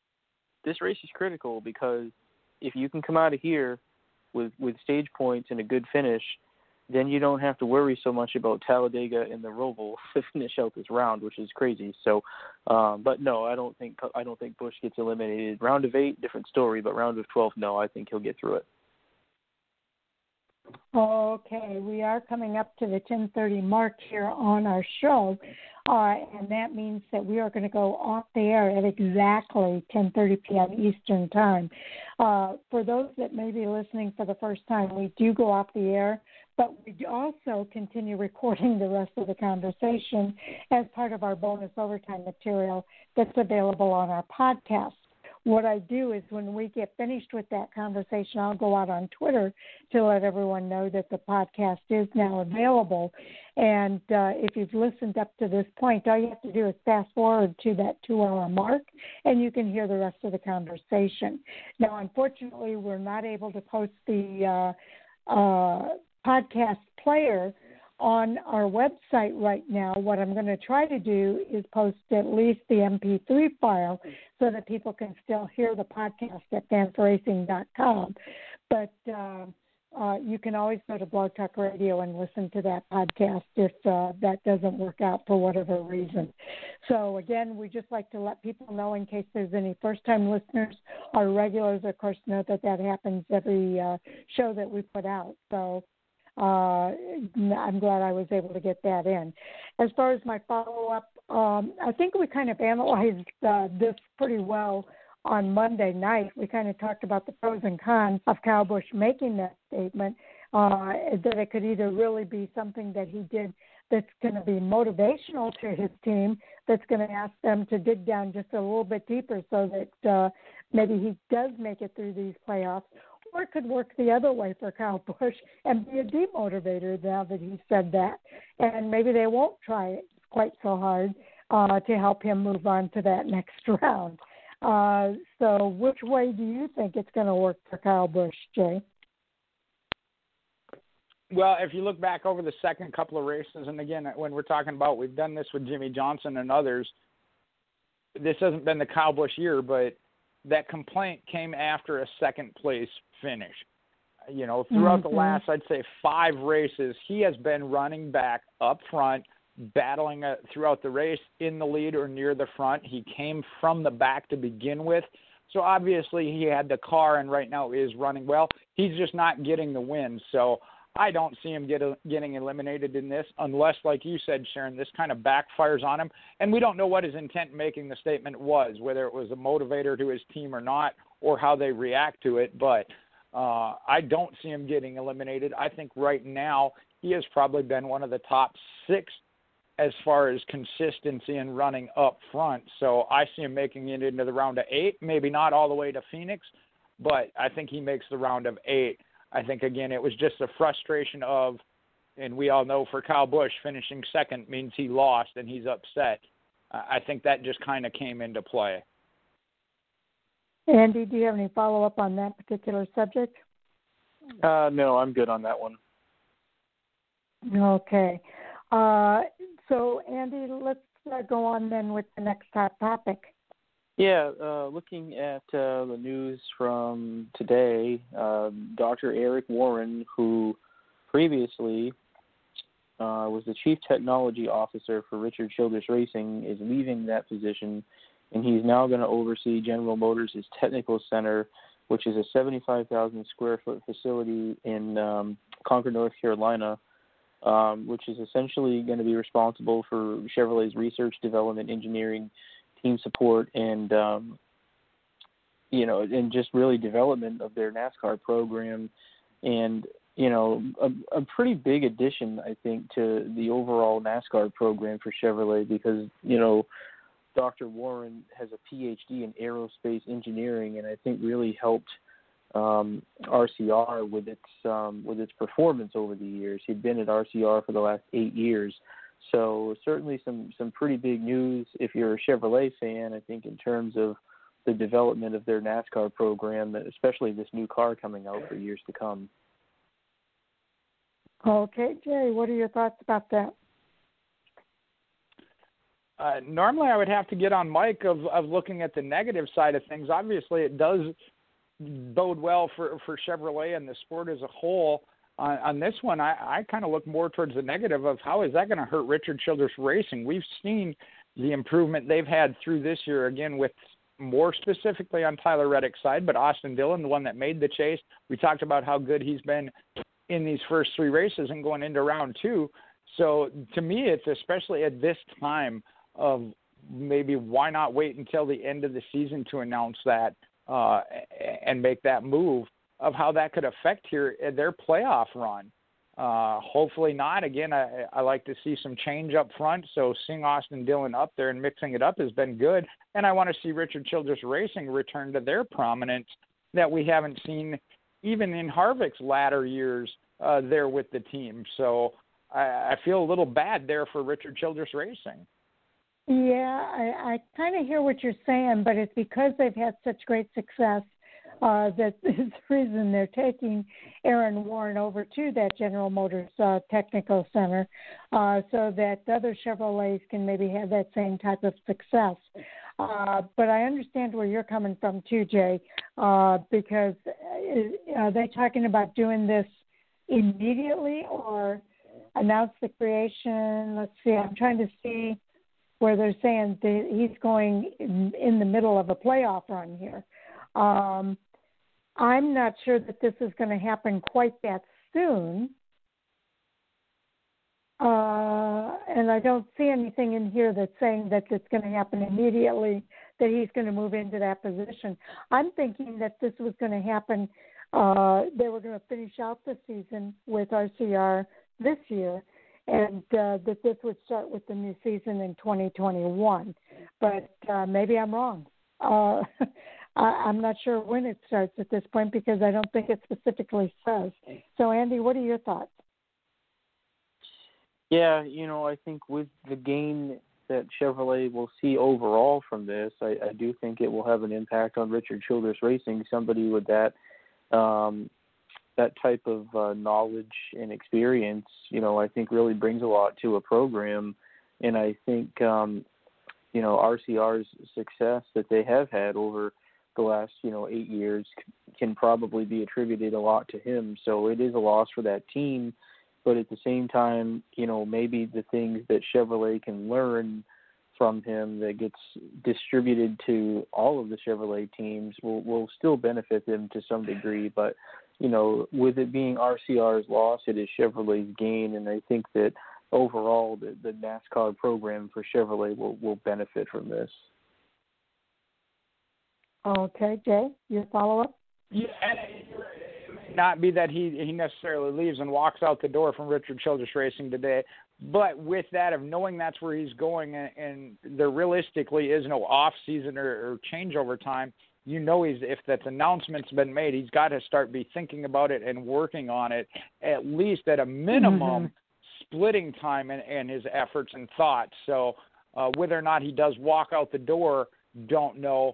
Speaker 6: this race is critical because if you can come out of here with with stage points and a good finish then you don't have to worry so much about Talladega and the Roval to finish out this round, which is crazy. So, um, but no, I don't think I don't think Busch gets eliminated. Round of eight, different story, but round of twelve, no, I think he'll get through it.
Speaker 1: Okay, we are coming up to the 10:30 mark here on our show, uh, and that means that we are going to go off the air at exactly 10:30 p.m. Eastern Time. Uh, for those that may be listening for the first time, we do go off the air but we also continue recording the rest of the conversation as part of our bonus overtime material that's available on our podcast. What I do is when we get finished with that conversation, I'll go out on Twitter to let everyone know that the podcast is now available. And uh, if you've listened up to this point, all you have to do is fast forward to that two hour mark and you can hear the rest of the conversation. Now, unfortunately, we're not able to post the uh, uh, podcast player on our website right now. What I'm going to try to do is post at least the MP3 file so that people can still hear the podcast at Fan4Racing.com. But uh, uh, you can always go to Blog Talk Radio and listen to that podcast if uh, that doesn't work out for whatever reason. So, again, we just like to let people know in case there's any first time listeners. Our regulars, of course, know that that happens every uh, show that we put out. So, uh, I'm glad I was able to get that in. As far as my follow up, um, I think we kind of analyzed uh, this pretty well on Monday night. We kind of talked about the pros and cons of Busch making that statement. Uh, that it could either really be something that he did that's going to be motivational to his team, that's going to ask them to dig down just a little bit deeper so that uh, maybe he does make it through these playoffs, or it could work the other way for Kyle Busch and be a demotivator now that he said that. And maybe they won't try it quite so hard uh, to help him move on to that next round. Uh, so, which way do you think it's going to work for Kyle Busch, Jay?
Speaker 2: Well, if you look back over the second couple of races, and again, when we're talking about, we've done this with Jimmie Johnson and others. This hasn't been the Kyle Busch year, but that complaint came after a second place finish. You know, throughout mm-hmm. the last, I'd say, five races, he has been running back up front, battling uh, throughout the race in the lead or near the front. He came from the back to begin with. So obviously he had the car and right now is running well. He's just not getting the win. So I don't see him get a, getting eliminated in this unless, like you said, Sharon, this kind of backfires on him. And we don't know what his intent making the statement was, whether it was a motivator to his team or not, or how they react to it. But uh, I don't see him getting eliminated. I think right now he has probably been one of the top six as far as consistency and running up front. So I see him making it into the round of eight, maybe not all the way to Phoenix, but I think he makes the round of eight. I think again it was just a frustration of, and we all know for Kyle Busch finishing second means he lost and he's upset. I think that just kind of came into play.
Speaker 1: Andy, do you have any follow up on that particular subject?
Speaker 6: Uh, no, I'm good on that one.
Speaker 1: Okay. Uh, so, Andy, let's uh, go on then with the next top topic.
Speaker 6: Yeah, uh, looking at uh, the news from today, uh, Dr. Eric Warren, who previously uh, was the chief technology officer for Richard Childress Racing, is leaving that position, and he's now going to oversee General Motors' technical center, which is a 75,000 square foot facility in um, Concord, North Carolina um, which is essentially going to be responsible for Chevrolet's research, development, engineering, team support, and um, you know, and just really development of their NASCAR program, and you know, a, a pretty big addition, I think, to the overall NASCAR program for Chevrolet because you know. Dr. Warren has a PhD in aerospace engineering, and I think really helped um, RCR with its um, with its performance over the years. He'd been at RCR for the last eight years, so certainly some some pretty big news if you're a Chevrolet fan. I think in terms of the development of their NASCAR program, especially this new car coming out for years to come.
Speaker 1: Okay, Jerry, what are your thoughts about that?
Speaker 2: Uh, normally, I would have to get on Mike of of looking at the negative side of things. Obviously, it does bode well for for Chevrolet and the sport as a whole. On, on this one, I, I kind of look more towards the negative of how is that going to hurt Richard Childress Racing. We've seen the improvement they've had through this year again with more specifically on Tyler Reddick's side, but Austin Dillon, the one that made the chase. We talked about how good he's been in these first three races and going into round two. So to me, it's especially at this time of maybe why not wait until the end of the season to announce that uh, and make that move of how that could affect here uh, their playoff run. Uh, hopefully not. Again, I, I like to see some change up front. So seeing Austin Dillon up there and mixing it up has been good. And I want to see Richard Childress Racing return to their prominence that we haven't seen even in Harvick's latter years uh, there with the team. So I, I feel a little bad there for Richard Childress Racing.
Speaker 1: Yeah, I, I kind of hear what you're saying, but it's because they've had such great success uh, that is the reason they're taking Aaron Warren over to that General Motors uh, Technical Center, uh, so that other Chevrolets can maybe have that same type of success. Uh, but I understand where you're coming from too, Jay, uh, because uh, are they talking about doing this immediately or announce the creation? Let's see. I'm trying to see where they're saying that he's going in, in the middle of a playoff run here. Um, I'm not sure that this is going to happen quite that soon. Uh, and I don't see anything in here that's saying that it's going to happen immediately, that he's going to move into that position. I'm thinking that this was going to happen. Uh, they were going to finish out the season with RCR this year, and uh, that this would start with the new season in 2021. But uh, maybe I'm wrong. Uh, I, I'm not sure when it starts at this point because I don't think it specifically says. So, Andy, what are your thoughts?
Speaker 6: Yeah, you know, I think with the gain that Chevrolet will see overall from this, I, I do think it will have an impact on Richard Childress Racing. Somebody with that um, that type of uh, knowledge and experience, you know, I think really brings a lot to a program. And I think, um, you know, RCR's success that they have had over the last, you know, eight years can probably be attributed a lot to him. So it is a loss for that team. But at the same time, you know, maybe the things that Chevrolet can learn from him that gets distributed to all of the Chevrolet teams will will still benefit them to some degree. But you know, with it being RCR's loss, it is Chevrolet's gain, and I think that overall the, the NASCAR program for Chevrolet will will benefit from this.
Speaker 1: Okay, Jay, your follow up.
Speaker 2: Yeah, not be that he he necessarily leaves and walks out the door from Richard Childress Racing today, but with that of knowing that's where he's going and, and there realistically is no off season or, or changeover time, you know he's if that announcement's been made, he's got to start be thinking about it and working on it at least at a minimum, mm-hmm. splitting time and, and his efforts and thoughts. So uh, whether or not he does walk out the door, don't know,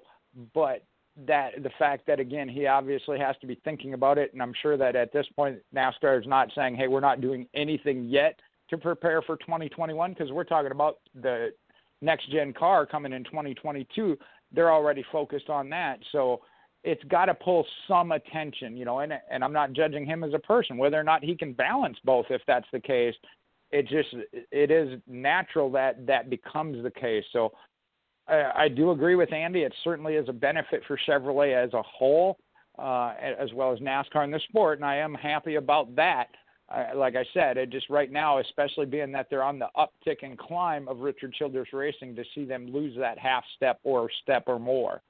Speaker 2: but that the fact that again he obviously has to be thinking about it, and I'm sure that at this point NASCAR is not saying, "Hey, we're not doing anything yet to prepare for 2021," because we're talking about the next gen car coming in 2022. They're already focused on that, so it's got to pull some attention, you know. And and I'm not judging him as a person, whether or not he can balance both. If that's the case, it just it is natural that that becomes the case. So I, do agree with Andy. It certainly is a benefit for Chevrolet as a whole, uh, as well as NASCAR in the sport, and I am happy about that. Like I said, it just right now, especially being that they're on the uptick and climb of Richard Childress Racing, to see them lose that half step or step or more.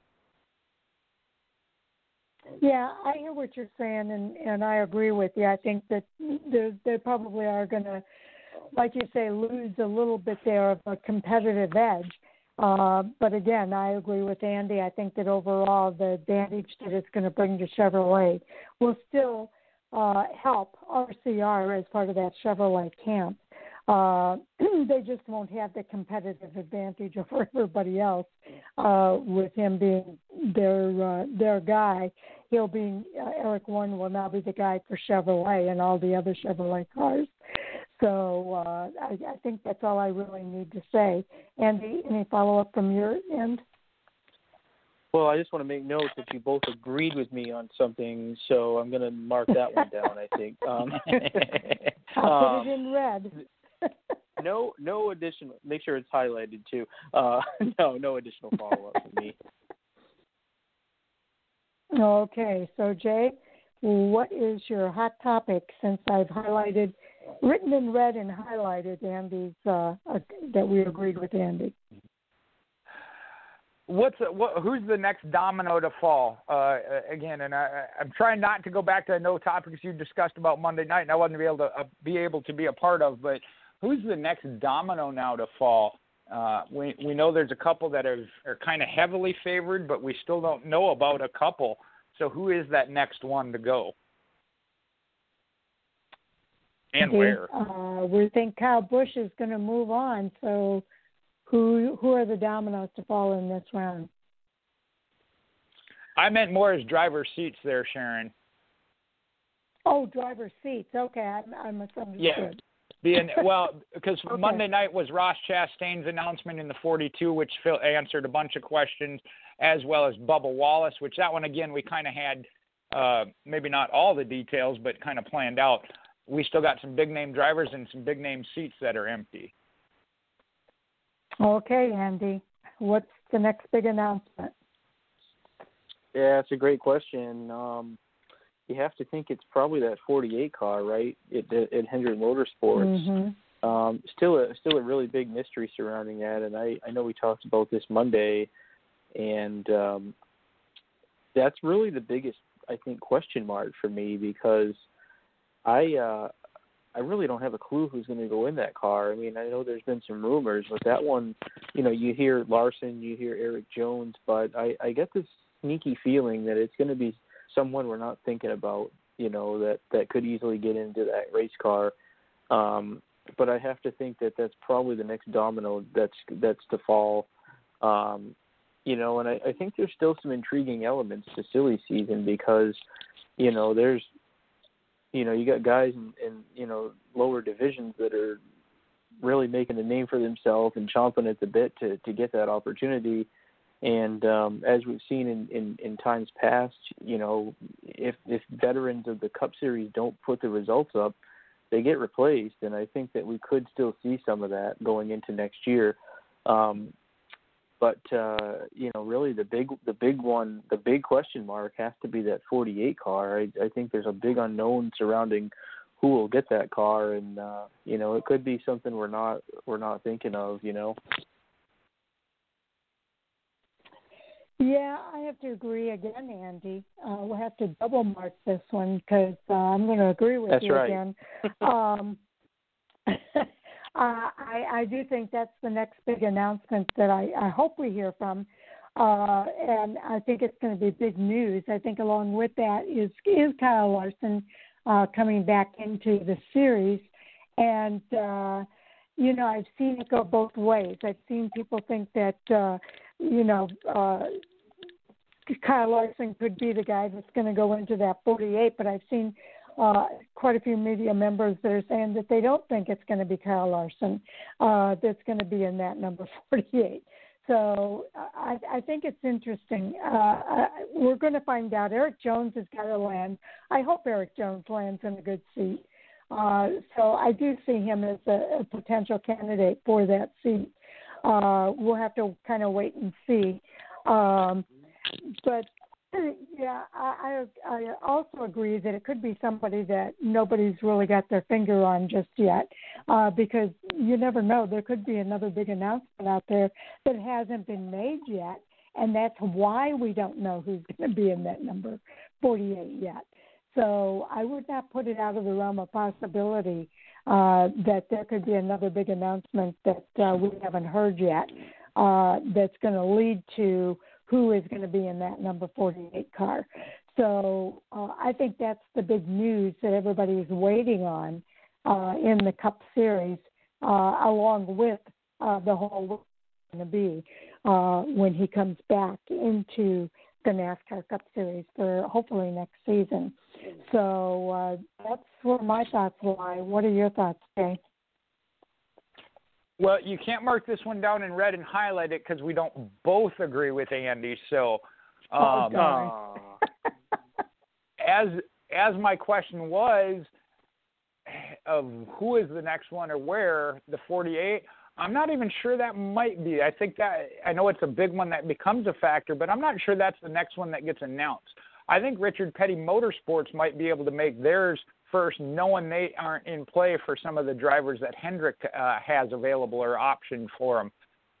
Speaker 1: Yeah, I hear what you're saying, and and I agree with you. I think that they probably are going to, like you say, lose a little bit there of a competitive edge. Uh, but again, I agree with Andy. I think that overall, the advantage that it's going to bring to Chevrolet will still uh, help RCR as part of that Chevrolet camp. Uh, they just won't have the competitive advantage over everybody else uh, with him being their uh, their guy. He'll be uh, Eric Warren will now be the guy for Chevrolet and all the other Chevrolet cars. So uh, I, I think that's all I really need to say. Andy, any follow up from your end?
Speaker 6: Well, I just want to make note that you both agreed with me on something, so I'm going to mark that one down. I think. Um,
Speaker 1: I'll put it in red.
Speaker 6: no, no additional. Make sure it's highlighted too. Uh, no, no additional follow up from me.
Speaker 1: Okay, so Jay, what is your hot topic? Since I've highlighted written in red and highlighted Andy's uh, uh, that we agreed with Andy.
Speaker 2: What's what? Who's the next domino to fall? Uh, again, and I, I'm trying not to go back to no topics you discussed about Monday night, and I wasn't be able to uh, be able to be a part of. But who's the next domino now to fall? Uh, we we know there's a couple that are are kind of heavily favored, but we still don't know about a couple. So who is that next one to go? And where?
Speaker 1: Uh, we think Kyle Busch is going to move on. So, who who are the dominoes to fall in this round?
Speaker 2: I meant more as driver seats there, Sharon.
Speaker 1: Oh, driver seats. Okay, I, I misunderstood.
Speaker 2: Yeah. Being well, because okay. Monday night was Ross Chastain's announcement in the 42, which answered a bunch of questions, as well as Bubba Wallace, which that one again we kind of had uh, maybe not all the details, but kind of planned out we still got some big name drivers and some big name seats that are empty.
Speaker 1: Okay, Andy. What's the next big announcement?
Speaker 6: Yeah, it's a great question. Um, you have to think it's probably that 48 car, right? At, at Hendrick Motorsports.
Speaker 1: Mm-hmm.
Speaker 6: Um, still a still a really big mystery surrounding that, and I I know we talked about this Monday, and um, that's really the biggest I think question mark for me because I uh I really don't have a clue who's going to go in that car. I mean, I know there's been some rumors, but that one, you know, you hear Larson, you hear Erik Jones, but I I get this sneaky feeling that it's going to be someone we're not thinking about, you know, that that could easily get into that race car. Um but I have to think that that's probably the next domino that's that's to fall. Um you know, and I, I think there's still some intriguing elements to silly season because, you know, there's you know, you got guys in, in you know lower divisions that are really making a name for themselves and chomping at the bit to to get that opportunity. And um, as we've seen in, in, in times past, you know, if if veterans of the Cup Series don't put the results up, they get replaced. And I think that we could still see some of that going into next year. Um, but uh, you know, really the big the big one, the big question mark has to be that 48 car. I, I think there's a big unknown surrounding who will get that car, and uh, you know, it could be something we're not we're not thinking of. You know.
Speaker 1: Yeah, I have to agree again, Andy. Uh, we'll have to double mark this one because uh, I'm going to agree with
Speaker 6: That's
Speaker 1: you
Speaker 6: right.
Speaker 1: again. um, uh, I, I do think that's the next big announcement that I, I hope we hear from. Uh, and I think it's going to be big news. I think along with that is is Kyle Larson uh, coming back into the series, and uh, you know I've seen it go both ways. I've seen people think that uh, you know uh, Kyle Larson could be the guy that's going to go into that 48, but I've seen uh, quite a few media members that are saying that they don't think it's going to be Kyle Larson uh, that's going to be in that number 48. So I, I think it's interesting. Uh, we're going to find out. Erik Jones has got to land. I hope Erik Jones lands in a good seat. Uh, so I do see him as a, a potential candidate for that seat. Uh, we'll have to kind of wait and see. Um, but yeah, I, I I also agree that it could be somebody that nobody's really got their finger on just yet, uh, because you never know. There could be another big announcement out there that hasn't been made yet, and that's why we don't know who's going to be in that number 48 yet. So I would not put it out of the realm of possibility uh, that there could be another big announcement that uh, we haven't heard yet uh, that's going to lead to who is going to be in that number 48 car. So uh, I think that's the big news that everybody is waiting on uh, in the Cup Series, uh, along with uh, the whole going to be uh, when he comes back into the NASCAR Cup Series for hopefully next season. So uh, that's where my thoughts lie. What are your thoughts, Jay?
Speaker 2: Well, you can't mark this one down in red and highlight it because we don't both agree with Andy. So,
Speaker 1: Oh,
Speaker 2: um,
Speaker 1: darn.
Speaker 2: as as my question was of who is the next one or where the 48 i'm not even sure that might be i think that i know it's a big one that becomes a factor but i'm not sure that's the next one that gets announced i think richard petty motorsports might be able to make theirs first knowing they aren't in play for some of the drivers that hendrick uh, has available or option for them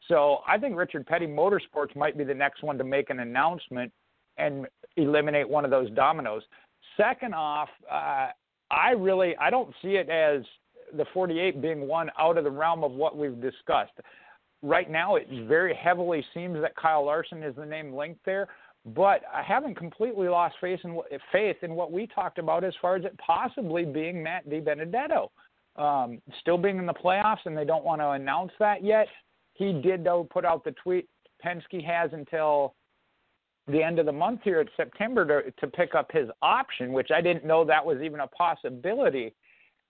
Speaker 2: so i think richard petty motorsports might be the next one to make an announcement and eliminate one of those dominoes. Second off, uh, I really I don't see it as the 48 being one out of the realm of what we've discussed. Right now, it very heavily seems that Kyle Larson is the name linked there, but I haven't completely lost faith in faith in what we talked about as far as it possibly being Matt DiBenedetto. Um, still being in the playoffs, and they don't want to announce that yet. He did though put out the tweet. Penske has until the end of the month here at September to, to pick up his option, which I didn't know that was even a possibility.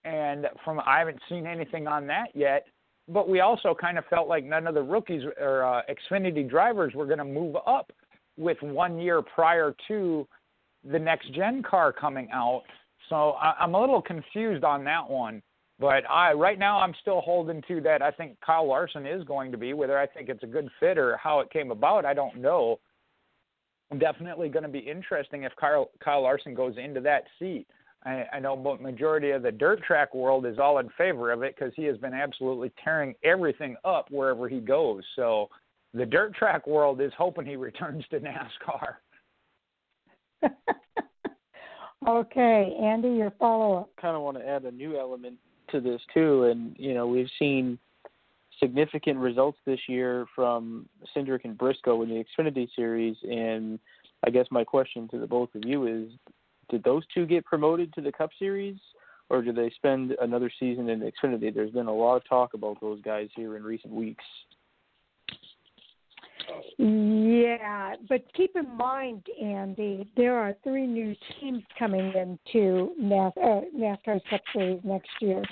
Speaker 2: And from I haven't seen anything on that yet. But we also kind of felt like none of the rookies or uh, Xfinity drivers were going to move up with one year prior to the next gen car coming out. So I, I'm a little confused on that one. But I right now I'm still holding to that. I think Kyle Larson is going to be. Whether I think it's a good fit or how it came about, I don't know definitely going to be interesting if Kyle, Kyle Larson goes into that seat. I, I know majority of the dirt track world is all in favor of it because he has been absolutely tearing everything up wherever he goes. So the dirt track world is hoping he returns to NASCAR.
Speaker 1: okay, Andy, your follow up.
Speaker 6: kind of want to add a new element to this too, and you know we've seen significant results this year from Cindric and Briscoe in the Xfinity Series, and I guess my question to the both of you is: Did those two get promoted to the Cup Series, or do they spend another season in Xfinity? There's been a lot of talk about those guys here in recent weeks.
Speaker 1: Yeah, but keep in mind, Andy, there are three new teams coming into NAS- uh, NASCAR Cup Series next year.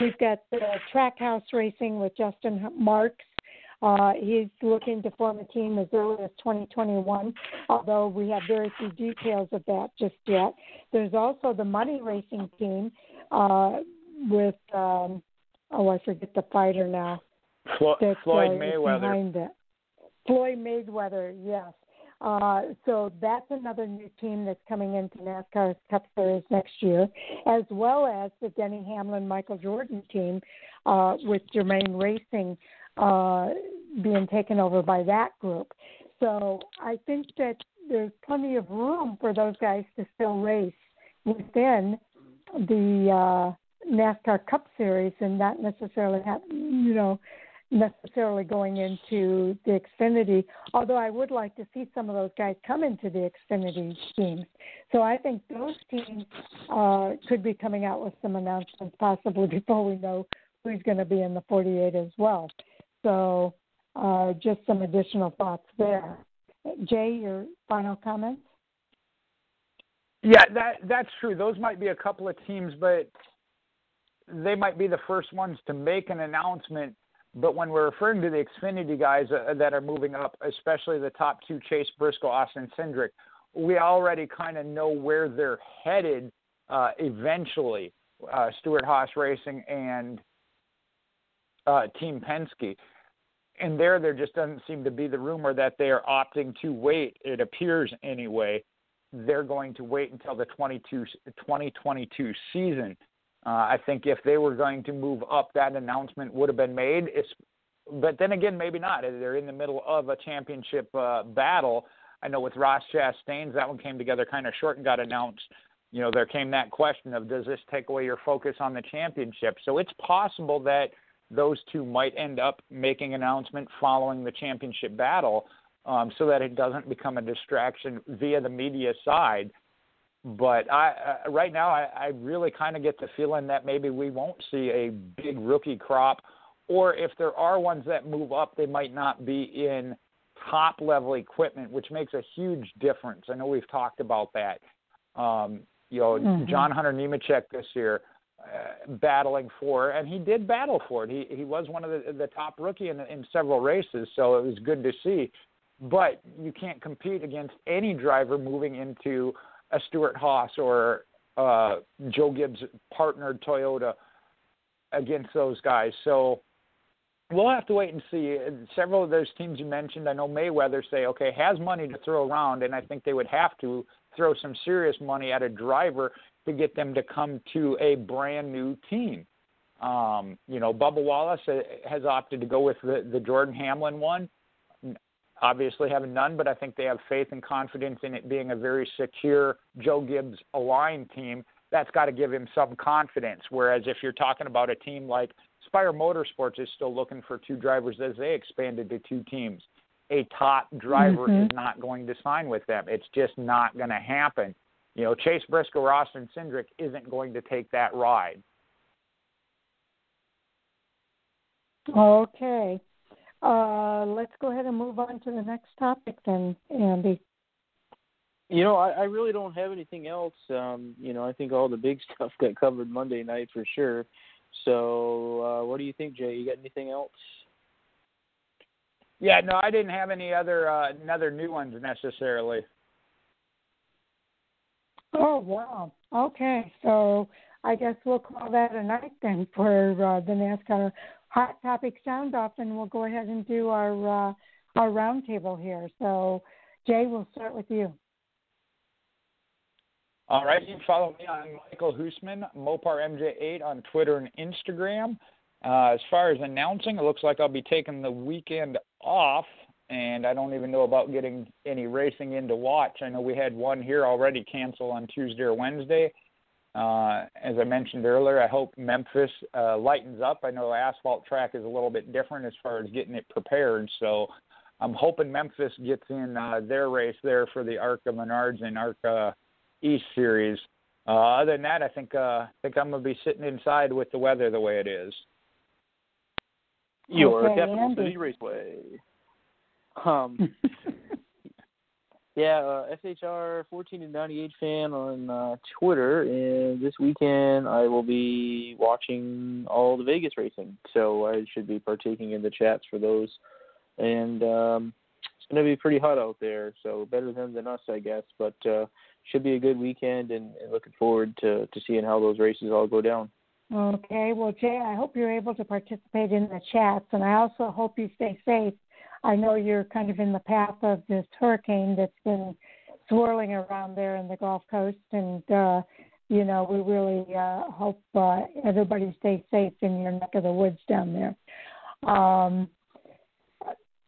Speaker 1: We've got the Trackhouse Racing with Justin Marks. Uh, he's looking to form a team as early as 2021, although we have very few details of that just yet. There's also the Money Racing team uh, with, um, oh, I forget the fighter now.
Speaker 2: Flo- Floyd
Speaker 1: uh,
Speaker 2: Mayweather.
Speaker 1: Floyd Mayweather, yes. Uh, so that's another new team that's coming into NASCAR Cup Series next year, as well as the Denny Hamlin Michael Jordan team uh, with Germain Racing uh, being taken over by that group. So I think that there's plenty of room for those guys to still race within the uh, NASCAR Cup Series and not necessarily have, you know, necessarily going into the Xfinity. Although I would like to see some of those guys come into the Xfinity teams. So I think those teams uh, could be coming out with some announcements possibly before we know who's going to be in the 48 as well. So uh, just some additional thoughts there. Jay, your final comments?
Speaker 2: Yeah, that that's true. Those might be a couple of teams, but they might be the first ones to make an announcement. But when we're referring to the Xfinity guys uh, that are moving up, especially the top two, Chase Briscoe, Austin Cindric, we already kind of know where they're headed uh, eventually. Uh, Stewart-Haas Racing and uh, Team Penske and there there just doesn't seem to be the rumor that they are opting to wait it appears anyway they're going to wait until the 22 2022 season uh, i think if they were going to move up that announcement would have been made. It's, but then again maybe not. They're in the middle of a championship uh, battle i know with ross chastain's that one came together kind of short and got announced. You know there came that question of does this take away your focus on the championship? So it's possible that those two might end up making an announcement following the championship battle um, so that it doesn't become a distraction via the media side. But I, uh, right now, I, I really kind of get the feeling that maybe we won't see a big rookie crop, or if there are ones that move up, they might not be in top level equipment, which makes a huge difference. I know we've talked about that. Um, you know, mm-hmm. John Hunter Nemechek this year uh, battling for, and he did battle for it. He he was one of the the top rookie in in several races, so it was good to see. But you can't compete against any driver moving into a Stewart-Haas or uh, Joe Gibbs partnered Toyota against those guys. So we'll have to wait and see. Several of those teams you mentioned, I know Mayweather say, okay, has money to throw around, and I think they would have to throw some serious money at a driver to get them to come to a brand new team. Um, you know, Bubba Wallace has opted to go with the, the Jordan Hamlin one. Obviously, having none, but I think they have faith and confidence in it being a very secure Joe Gibbs aligned team. That's got to give him some confidence. Whereas if you're talking about a team like Spire Motorsports is still looking for two drivers as they expanded to two teams. A top driver mm-hmm. is not going to sign with them. It's just not going to happen. You know, Chase Briscoe Austin Cindric isn't going to take that ride.
Speaker 1: Okay. Uh, let's go ahead and move on to the next topic then, Andy.
Speaker 6: You know, I, I really don't have anything else. Um, you know, I think all the big stuff got covered Monday night for sure. So, uh, what do you think, Jay? You got anything else?
Speaker 2: Yeah, no, I didn't have any other uh, another new ones necessarily.
Speaker 1: Oh wow. Okay, so I guess we'll call that a night then for uh, the NASCAR hot topic sound off, and we'll go ahead and do our uh, our roundtable here. So, Jay, we'll start with you.
Speaker 2: All right, you can follow me on Michael Husmann, Mopar MJ8 on Twitter and Instagram. Uh, as far as announcing, it looks like I'll be taking the weekend off and I don't even know about getting any racing in to watch. I know we had one here already cancel on Tuesday or Wednesday. Uh, as I mentioned earlier, I hope Memphis uh, lightens up. I know asphalt track is a little bit different as far as getting it prepared, so I'm hoping Memphis gets in uh, their race there for the ARCA Menards and ARCA East Series. Uh, other than that, I think uh, I think I'm gonna be sitting inside with the weather the way it is.
Speaker 6: Your
Speaker 1: okay,
Speaker 6: Capital
Speaker 1: Andy.
Speaker 6: City Raceway. Um, yeah, uh, SHR 14 to 98 fan on uh, Twitter, and this weekend I will be watching all the Vegas racing, so I should be partaking in the chats for those. And um, it's going to be pretty hot out there, so better them than us, I guess. But uh, should be a good weekend, and, and looking forward to to seeing how those races all go down.
Speaker 1: Okay, well, Jay, I hope you're able to participate in the chats, and I also hope you stay safe I know you're kind of in the path of this hurricane that's been swirling around there in the Gulf Coast, and uh, you know we really uh, hope uh, everybody stays safe in your neck of the woods down there. Um,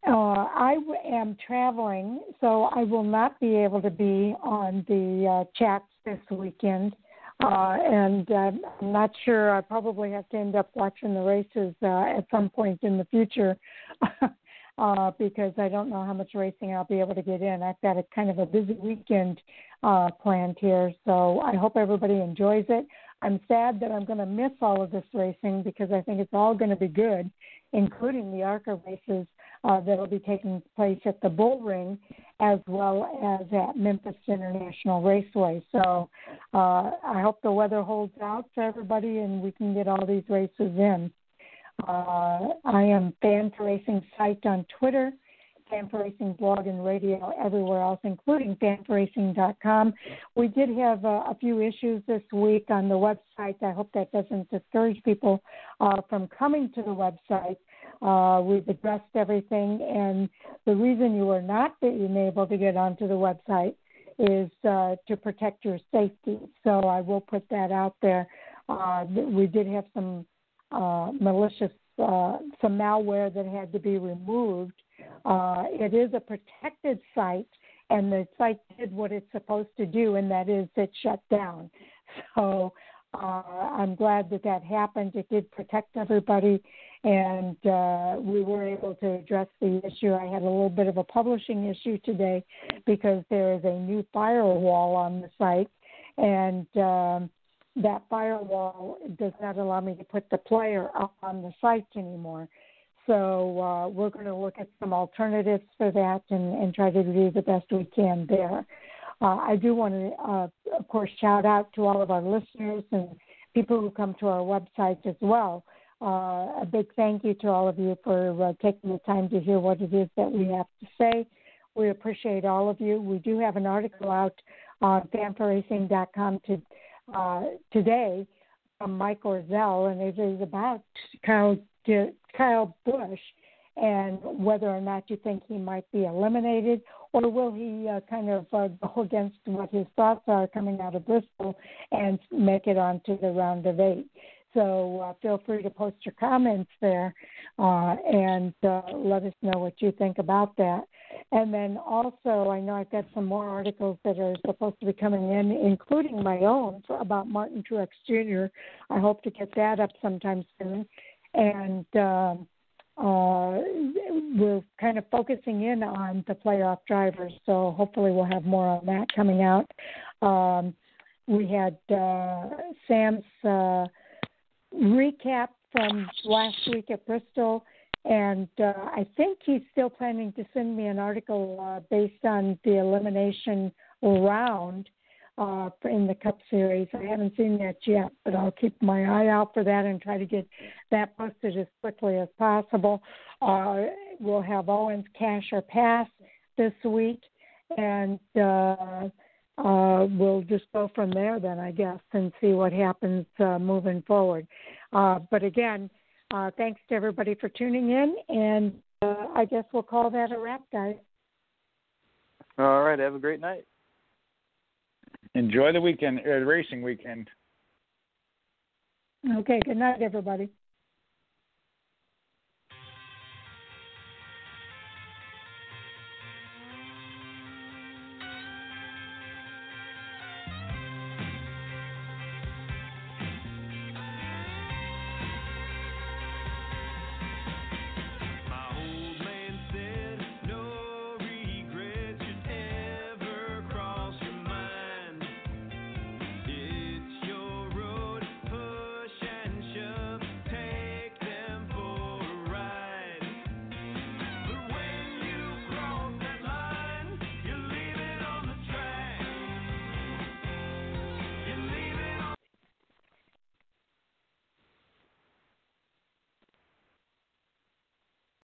Speaker 1: uh, I w- am traveling, so I will not be able to be on the uh, chats this weekend. Uh, and uh, I'm not sure. I probably have to end up watching the races uh, at some point in the future uh, because I don't know how much racing I'll be able to get in. I've got a kind of a busy weekend uh, planned here, so I hope everybody enjoys it. I'm sad that I'm going to miss all of this racing because I think it's all going to be good, including the ARCA races uh, that will be taking place at the Bull Ring as well as at Memphis International Raceway. So uh, I hope the weather holds out for everybody and we can get all these races in. Uh, I am Fan Racing site on Twitter Fan Racing blog and radio everywhere else, including Fan4Racing.com. We did have uh, a few issues this week on the website. I hope that doesn't discourage people uh, from coming to the website. Uh, we've addressed everything, and the reason you are not being able to get onto the website is uh, to protect your safety. So I will put that out there. Uh, we did have some uh, malicious, uh, some malware that had to be removed uh, it is a protected site, and the site did what it's supposed to do, and that is it shut down. So uh, I'm glad that that happened. It did protect everybody, and uh, we were able to address the issue. I had a little bit of a publishing issue today because there is a new firewall on the site, and um, that firewall does not allow me to put the player up on the site anymore. So uh, we're going to look at some alternatives for that and, and try to do the best we can there. Uh, I do want to, uh, of course, shout out to all of our listeners and people who come to our website as well. Uh, a big thank you to all of you for uh, taking the time to hear what it is that we have to say. We appreciate all of you. We do have an article out on Fan4Racing.com to, uh, today from Mike Orzel, and it is about Kyle Kyle Busch and whether or not you think he might be eliminated, or will he uh, kind of uh, go against what his thoughts are coming out of Bristol and make it on to the round of eight. So uh, feel free to post your comments there uh, and uh, let us know what you think about that. And then also, I know I've got some more articles that are supposed to be coming in, including my own about Martin Truex Jr. I hope to get that up sometime soon and um, uh, we're kind of focusing in on the playoff drivers. So hopefully we'll have more on that coming out. Um, we had uh, Sam's uh, recap from last week at Bristol, and uh, I think he's still planning to send me an article uh, based on the elimination round uh, in the Cup Series. I haven't seen that yet, but I'll keep my eye out for that and try to get that posted as quickly as possible. Uh, we'll have Owens Cash or Pass this week, and uh, uh, we'll just go from there then, I guess, and see what happens uh, moving forward. Uh, but again, uh, thanks to everybody for tuning in, and uh, I guess we'll call that a wrap, guys.
Speaker 6: All right. Have a great night.
Speaker 2: Enjoy the weekend, uh, racing weekend.
Speaker 1: Okay. Good night, everybody.